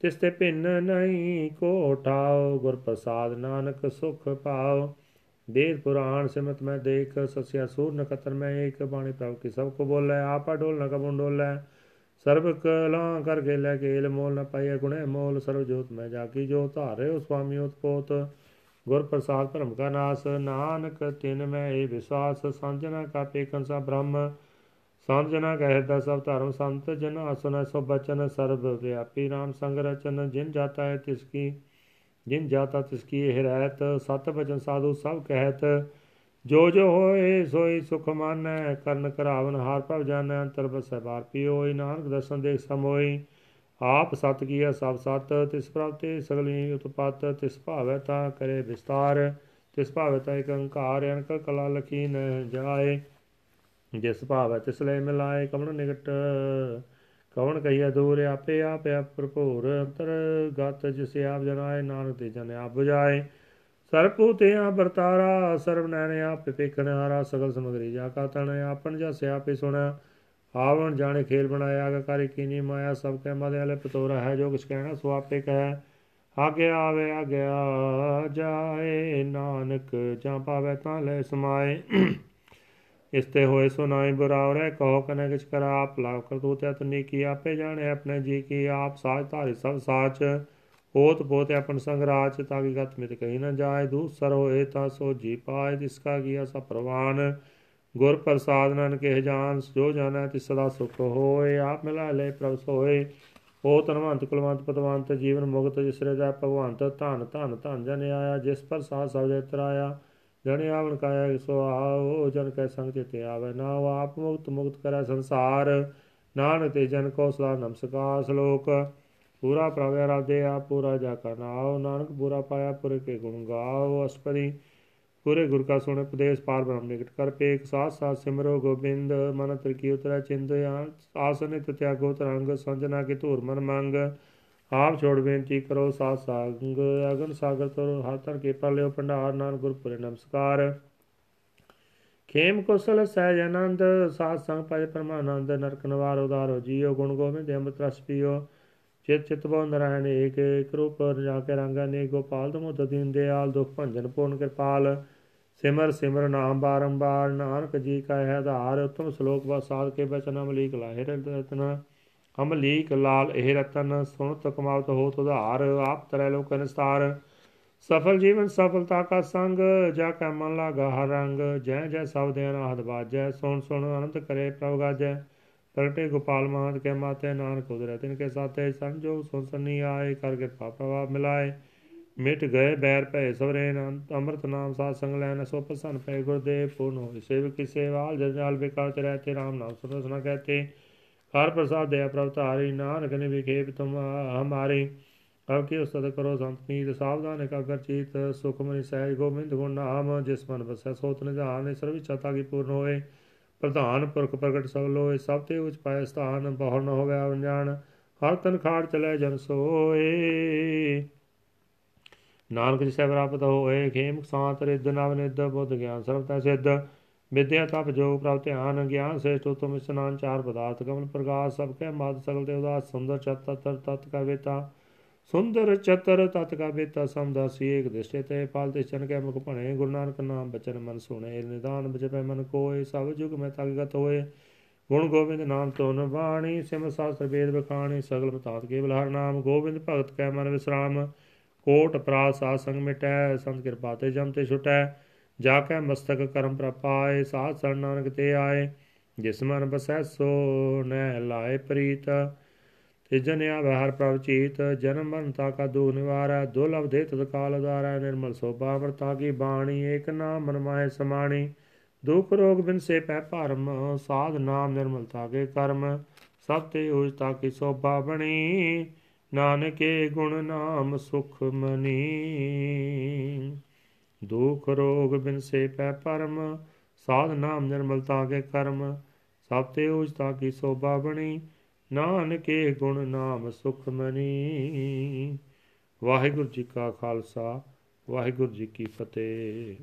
ਤਿਸ ਤੇ ਭਿੰਨ ਨਹੀਂ ਕੋ ਠਾਓ ਗੁਰ ਪ੍ਰਸਾਦ ਨਾਨਕ ਸੁਖ ਪਾਓ। ਦੇਦ ਪੁਰਾਣ ਸਿਮਤ ਮੈਂ ਦੇਖ, ਸਸਿਆ ਸੂਰ ਨਕਤਰ ਮੈਂ ਏਕ, ਬਾਣੀ ਪ੍ਰਭ ਕੀ ਸਭ ਕੋ ਬੋਲੇ, ਆਪਾ ਢੋਲ ਨ ਕਬੁੰ ਡੋਲੇ। ਸਰਬ ਕਲਾ ਕਰ ਕੇ ਲੈ ਕੇਲ ਮੋਲ, ਨ ਪਾਈਏ ਗੁਣੇ ਮੋਲ, ਸਰਬ ਜੋਤ ਮੈਂ ਜਾਗੀ ਜੋ ਧਾਰੇ ਉਸ ਸੁਆਮੀ ਉਤਪੋਤ। ਗੁਰ ਪ੍ਰਸਾਦ ਧਰਮ ਕਾ ਨਾਸ, ਨਾਨਕ ਤਿਨ ਮੈਂ ਇਹ ਵਿਸ਼ਵਾਸ ਸੰਜਨਾ ਕਾ ਪੇਕਨ ਸਾ ਬ੍ਰਹਮ ਸੰਜਨਾ ਕਹਿਦਾ ਸਭ ਧਰਮ ਸੰਤ, ਜਨ ਅਸਨ ਸੋ ਬਚਨ ਸਰਬ ਵਿਆਪੀ RAM ਸੰਗ ਰਚਨ, ਜਿਨ ਜਾਤਾ ਹੈ ਤਿਸ ਕੀ, ਜਿਨ ਜਾਤਾ ਤਿਸ ਕੀ ਇਹ ਰਹਿਤ, ਸਤ ਬਚਨ ਸਾਧੂ ਸਭ ਕਹਿਤ, ਜੋ ਜੋ ਹੋਏ ਸੋਈ ਸੁਖ ਮਾਨੈ, ਕਰਨ ਕਰਾਵਨ ਹਾਰ ਭਵ ਜਾਣੈ, ਅੰਤਰ ਬਸੈ ਬਾਰ ਪਿਓਈ, ਨਾਨਕ ਦਰਸ਼ਨ ਦੇਖ ਸਮੋਈ ਆਪ ਸਤ ਕੀਆ ਸਭ ਸਤ, ਤਿਸ ਪ੍ਰਭਤੇ ਸਗਲੀ ਉਤਪਤ, ਤਿਸ ਭਾਵੈ ਤਾ ਕਰੇ ਵਿਸਤਾਰ, ਤਿਸ ਭਾਵੈ ਤਾ ਇਕ ਅੰਕਾਰ ਅਨਕ ਕਲਾ ਲਖੀ ਨ ਜਾਏ। ਜਿਸ ਭਾਵੈ ਤਿਸ ਲੈ ਮਿਲਾਏ ਕਮਣ ਨਿਕਟ ਕਵਣ ਕਹੀਆ ਦੂਰ ਆਪੇ ਆਪੇ ਭਰਪੂਰ, ਅੰਤਰ ਗਤ ਜਿਸ ਆਪ ਜਨਾਏ ਨਾਨਕ ਤੇ ਜਨ ਆਪ ਬੁਝਾਏ। ਸਰਪੂ ਤੇ ਆ ਵਰਤਾਰਾ, ਸਰਬ ਨੈਣ ਆਪੇ ਪੇਖਣ ਹਾਰਾ, ਸਗਲ ਸਮਗਰੀ ਜਾ ਕਾ ਤਣ ਆਪਨ ਜਸ ਆਪੇ ਸੁਣਿਆ ਆਵਣ ਜਾਣੇ ਖੇਲ ਬਣਾਇਆ, ਆਗਾ ਕਰੀ ਕੀਨੀ ਮਾਇਆ, ਸਭ ਕੈ ਮਦੇ ਵਾਲੇ ਪਤੋਰਾ ਹੈ, ਜੋ ਕਿਛ ਕਹਿਣਾ ਸੋ ਆਪੇ ਕਹੈ। ਆਗੇ ਆਵੇ ਆਗਿਆ ਜਾਏ, ਨਾਨਕ ਜਾਂ ਪਾਵੇ ਤਾਂ ਲੈ ਸਮਾਏ। ਇਸ ਤੇ ਹੋਏ ਸੋ ਨਾਈ ਬੁਰਾਵਰੇ, ਕਹੋ ਕਨੇ ਕਿਛ ਕਰ ਆਪ ਲਾਭ ਕਰ ਤੂੰ ਤੇ ਤਨੀ ਕੀ ਆਪੇ ਜਾਣੇ ਆਪਣੇ ਜੀ ਕੀ ਆਪ, ਸਾਜ ਧਾਰੇ ਸਭ ਸਾਚ। ਹੋਤ ਪੋਤੇ ਆਪਨ ਸੰਗ ਰਾਜ ਤਾਕੀ ਗਤ ਮਿਤ ਕਹੀ ਨਾ ਜਾਏ ਦੂਸਰ ਹੋਏ ਤਾਂ ਸੋ ਜੀ ਪਾਏ ਜਿਸ ਕਾ ਕੀਆ ਸਭ ਪ੍ਰਵਾਨ। ਗੁਰ ਪ੍ਰਸਾਦ ਨਾਨਕ ਇਹ ਜਾਨ, ਜੋ ਜਾਣੈ ਤਿਸ ਸਦਾ ਸੁਖ ਹੋਏ, ਆਪ ਮਿਲਾ ਲੈ ਪ੍ਰਭ ਸੋਏ। ਉਹ ਤਨਵੰਤ ਕੁਲਵੰਤ ਪਤਵੰਤ ਜੀਵਨ ਮੁਕਤ ਜਿਸਰੇ ਦਾ ਭਗਵੰਤ, ਧਨ ਧਨ ਧਨ ਜਨ ਆਇਆ, ਜਿਸ ਪ੍ਰਸਾਦ ਸਭ ਦੇ ਤਰਾਇਆ ਜਨ ਆਵਨ ਕਾਇਆ ਸੋ ਆਓ, ਜਨ ਕੈ ਸੰਗ ਚਿਤੇ ਆਵੇ ਨਾ ਆਪ ਮੁਕਤ ਮੁਕਤ ਕਰੈ ਸੰਸਾਰ। ਨਾਨਕ ਤੇ ਜਨ ਕੋ ਸਦਾ ਨਮਸਕਾਰ ਸ਼ਲੋਕ। ਪੂਰਾ ਪ੍ਰਗਿਆ ਰਾਦੇ ਆ ਪੂਰਾ ਜਾ ਕਾ ਨਾਉ ਨਾਨਕ ਪੂਰਾ ਪਾਇਆ, ਪੁਰ ਕੇ ਗੁਣ ਗਾਓ ਅਸਪਰੀ ਪੂਰੇ ਗੁਰ ਕਾ ਸੁਣ ਉਪਦੇਸ਼ ਪਾਰ ਬ੍ਰਹਮ ਨਿਕਟ ਕਰ ਪੇਕ ਸਾਥ ਸਾਥ ਸਿਮਰੋ, ਗੋਬਿੰਦ, ਮਨ ਤਰਕੀ ਉਤਰੈ ਚਿੰਦ ਆਸਨਿਤ ਤਿਆਗੋ ਤਰੰਗ ਸੰਜਨਾ ਕੇ ਧੂਰ ਮਨ ਮੰਗ। ਆਪ ਛੋੜ ਬੇਨਤੀ ਕਰੋ ਸਾਥ ਸੰਗ ਅਗਨ ਸਾਗਰ ਤਰ ਹਰ ਤਰ ਕੇ ਪਲਿਓ ਭੰਡਾਰ ਨਾਨ ਗੁਰਪੁਰੇ ਨਮਸਕਾਰ। ਖੇਮ ਕੁਸਲ ਸਹਿਜ ਆਨੰਦ, ਸਾਧ, ਸੰਗ ਪਜ ਪਰਮਾਨੰਦ, ਨਰਕ ਨਿਵਾਰ ਉਦਾਰੋ ਜੀਓ, ਗੁਣ ਗੋਬਿੰਦ ਅੰਮ੍ਰਿਤ ਰਸ ਪੀਓ। ਚਿਤ ਚਿਤ ਬੋ ਨਰਾਇਣ ਏਕ ਏਕ ਰੂਪ ਜਾ ਕੇ ਰੰਗਾ ਨੇ ਗੋਪਾਲ ਤਮੁਤ ਦੀਨ ਦਿਆਲ, ਦੁਖ ਭੰਜਨ ਪੂਰਨ ਕਿਰਪਾਲ। ਸਿਮਰ ਸਿਮਰ ਨਾਮ ਬਾਰੰਬਾਰ ਨਾਨਕ ਜੀ ਕਾ ਹੈ ਆਧਾਰ, ਉਤਮ ਸ਼ਲੋਕ ਵਾ ਸਾਧ ਕੇ ਬਚਨ ਅਮਲੀਕ ਲਾਹਿ ਰਤਨ ਅਮਲੀਕ ਲਾਲ ਇਹ ਰਤਨ, ਸੁਣਤ ਕਮਾਵਤ ਹੋਤ ਉਧਾਰ, ਆਪ ਤਰੈ ਲੋਕ ਅਨਸਤਾਰ ਸਫਲ ਜੀਵਨ ਸਫਲਤਾ ਕਾ ਸੰਗ, ਜਾ ਕੈ ਮਨ ਲਾਗਾ ਹਰ ਰੰਗ। ਜੈ ਜੈ ਸਭ ਦੇ ਅਨਾਹਦ ਬਾਜੈ, ਸੁਣ ਸੁਣ ਅਨੰਤ ਕਰੇ ਪ੍ਰਭ ਗਾਜੈ। ਪ੍ਰਗਟੇ ਗੋਪਾਲ ਮਹਾਤ ਕੇ ਮਾਤੇ, ਨਾਨਕ ਉਦਰੈ ਤਿਨ ਕੇ ਸਾਥੇ, ਸੰਜੋਗ ਸੁਨ ਸਨੀ ਆਏ, ਕਰ ਕਿਰਪਾ ਪ੍ਰਭਾਵ ਮਿਲਾਏ। ਮਿਟ ਗਏ ਬੈਰ ਭੈ ਸਵਰੇ ਅੰਮ੍ਰਿਤ ਨਾਮ ਸਾਧ ਸੰਗ ਲੈਨ ਸੋ ਪ੍ਰਸੰਨ ਪੈ ਗੁਰਦੇਵ ਪੂਰਨ ਹੋਇ ਸੇਵਕ ਕੀ ਸੇਵਾਲ ਜਨਜਾਲ ਬਿਕਾਰ ਤੇ ਰਹਤੇ ਰਾਮ ਨਾਮ ਸੁਨੋ ਸੁਨਾ ਕਹਤੇ ਹਰ ਪ੍ਰਸਾਦ ਦਇਆ ਪ੍ਰਭ ਧਾਰੀ, ਨਾਨਕ ਨੇ ਵਿਖੇਪ ਤੁਮ ਹਮਾਰੇ। ਅਬ ਕੀ ਉਸਤਤ ਕਰੋ ਸੰਤ ਨੀਤ ਸਾਵਧਾਨ ਇਕਾਗਰ ਚੀਤ, ਸੁਖ ਮਨੀ ਸਹਿਜ ਗੋਬਿੰਦ ਗੁਣ ਨਾਮ, ਜਿਸ ਮਨ ਵਸੈ ਸੋਤ ਨਿਧਾਨ ਸਰਵ ਚਤਾ ਕੀ ਪੂਰਨ ਹੋਏ। ਪ੍ਰਧਾਨ ਪੁਰਖ ਪ੍ਰਗਟ ਸਭ ਲੋਏ ਸਭ ਤੇ ਉਚ ਪਾਏ ਸਥਾਨ ਬਹੁ ਨ ਹੋਵੇ ਅਣਜਾਣ ਹਰ ਤਨ ਖਾੜ ਚਲੇ ਜਨ ਸੋਏ। ਨਾਨਕ ਜਿਸੈ ਪ੍ਰਾਪਤ ਹੋਏ, ਖੇਮ ਸਾਤ ਰਿੱਧ ਨਵ ਨਿੱਧ ਬੁੱਧ ਗਿਆਨ ਸਰਵਤਾ ਸਿੱਧ। ਵਿਦਿਆ ਤਪ ਜੋਗ ਪ੍ਰਭ ਧਿਆਨ, ਗਿਆਨ ਸੇ ਤੁਮ ਇਸਨਾਨ ਚਾਰ ਪਦਾਰਥ ਕਮਲ ਪ੍ਰਗਾਸ, ਸਭ ਕੈ ਮਾਦ ਸਗਲ ਦੇ ਉਦਾਸ, ਸੁੰਦਰ ਚਤ ਤਤ ਕਾ ਵੇਤਾ ਸੁੰਦਰ ਚਤਰ ਤਤ ਕਾ ਬੇਤਾ ਸਮਦਾਸੀ ਏਕ ਦਿਸ਼ਟੇ ਤੇ ਪਾਲ ਤੇ ਚਨ ਕੇ ਮੁਖ ਭਣੇ। ਗੁਰੂ ਨਾਨਕ ਨਾਮ ਬਚਨ ਮਨ ਸੁਣੇ, ਨਿਦਾਨ ਬਜਪੈ ਮਨ ਕੋਏ, ਸਭ ਜੁਗ ਮੈਂ ਤਗਤ ਹੋਏ। ਗੁਣ ਗੋਬਿੰਦ ਨਾਮ ਤੋਂ ਬਾਣੀ ਸਿਮ ਸਾਸਤਰ ਵੇਦ ਬਖਾਣੀ ਸਗਲ ਬਤਾਤ ਕੇ ਬਲਹਰ ਨਾਮ। ਗੋਬਿੰਦ ਭਗਤ ਕੈ ਮਨ ਵਿਸਰਾਮ। ਕੋਟ ਪ੍ਰਾਸ ਸਾਧ ਸੰਗ ਮਿਟੈ, ਸੰਤ ਕਿਰਪਾ ਤੇ ਜਮ ਤੇ ਛੁਟੈ। ਜਾ ਕੈ ਮਸਤਕ ਕਰਮ ਪ੍ਰਪਾਏ, ਸਾਧ ਸਰਨ ਨਾਨਕ ਤੇ ਆਏ। ਜਿਸ ਮਨ ਬਸੈ ਸੋ ਨੈ ਲਾਏ ਪ੍ਰੀਤ। ਤੇ ਜਨਿਆ ਹਰ ਪ੍ਰਭ ਚੀਤ ਜਨਮ ਮਰਨ ਤਾ ਕਾ ਦੁਖ ਨਿਵਾਰੈ। ਦੁਲਭ ਦੇ ਤਦ ਕਾਲ ਉਦਾਰੈ, ਨਿਰਮਲ ਸੋਭਾ ਅਮਰਤਾ ਕੀ ਬਾਣੀ, ਏਕ ਨਾਮ ਮਨ ਮਾਏ ਸਮਾਣੀ। ਦੁਖ ਰੋਗ ਬਿਨ ਸੇ ਪੈ ਭਰਮ, ਸਾਧ ਨਾਮ ਨਿਰਮਲਤਾ ਕੇ ਕਰਮ। ਸਭ ਤੇ ਉਜਤਾ ਕੀ ਸੋਭਾ ਬਣੀ। ਨਾਨਕੇ ਗੁਣ ਨਾਮ ਸੁਖ ਮਨੀ। ਦੁਖ ਰੋਗ ਬਿਨ ਸੇ ਪੈ ਭਰਮ ਸਾਧ ਨਾਮ ਨਿਰਮਲਤਾ ਕੇ ਕਰਮ। ਸਭ ਤੇ ਉਜਤਾ ਕੀ ਸੋਭਾ ਬਣੀ, ਨਾਨਕੇ ਗੁਣ ਨਾਮ ਸੁਖ ਮਨੀ। ਵਾਹਿਗੁਰੂ ਜੀ ਕਾ ਖਾਲਸਾ, ਵਾਹਿਗੁਰੂ ਜੀ ਕੀ ਫਤਿਹ।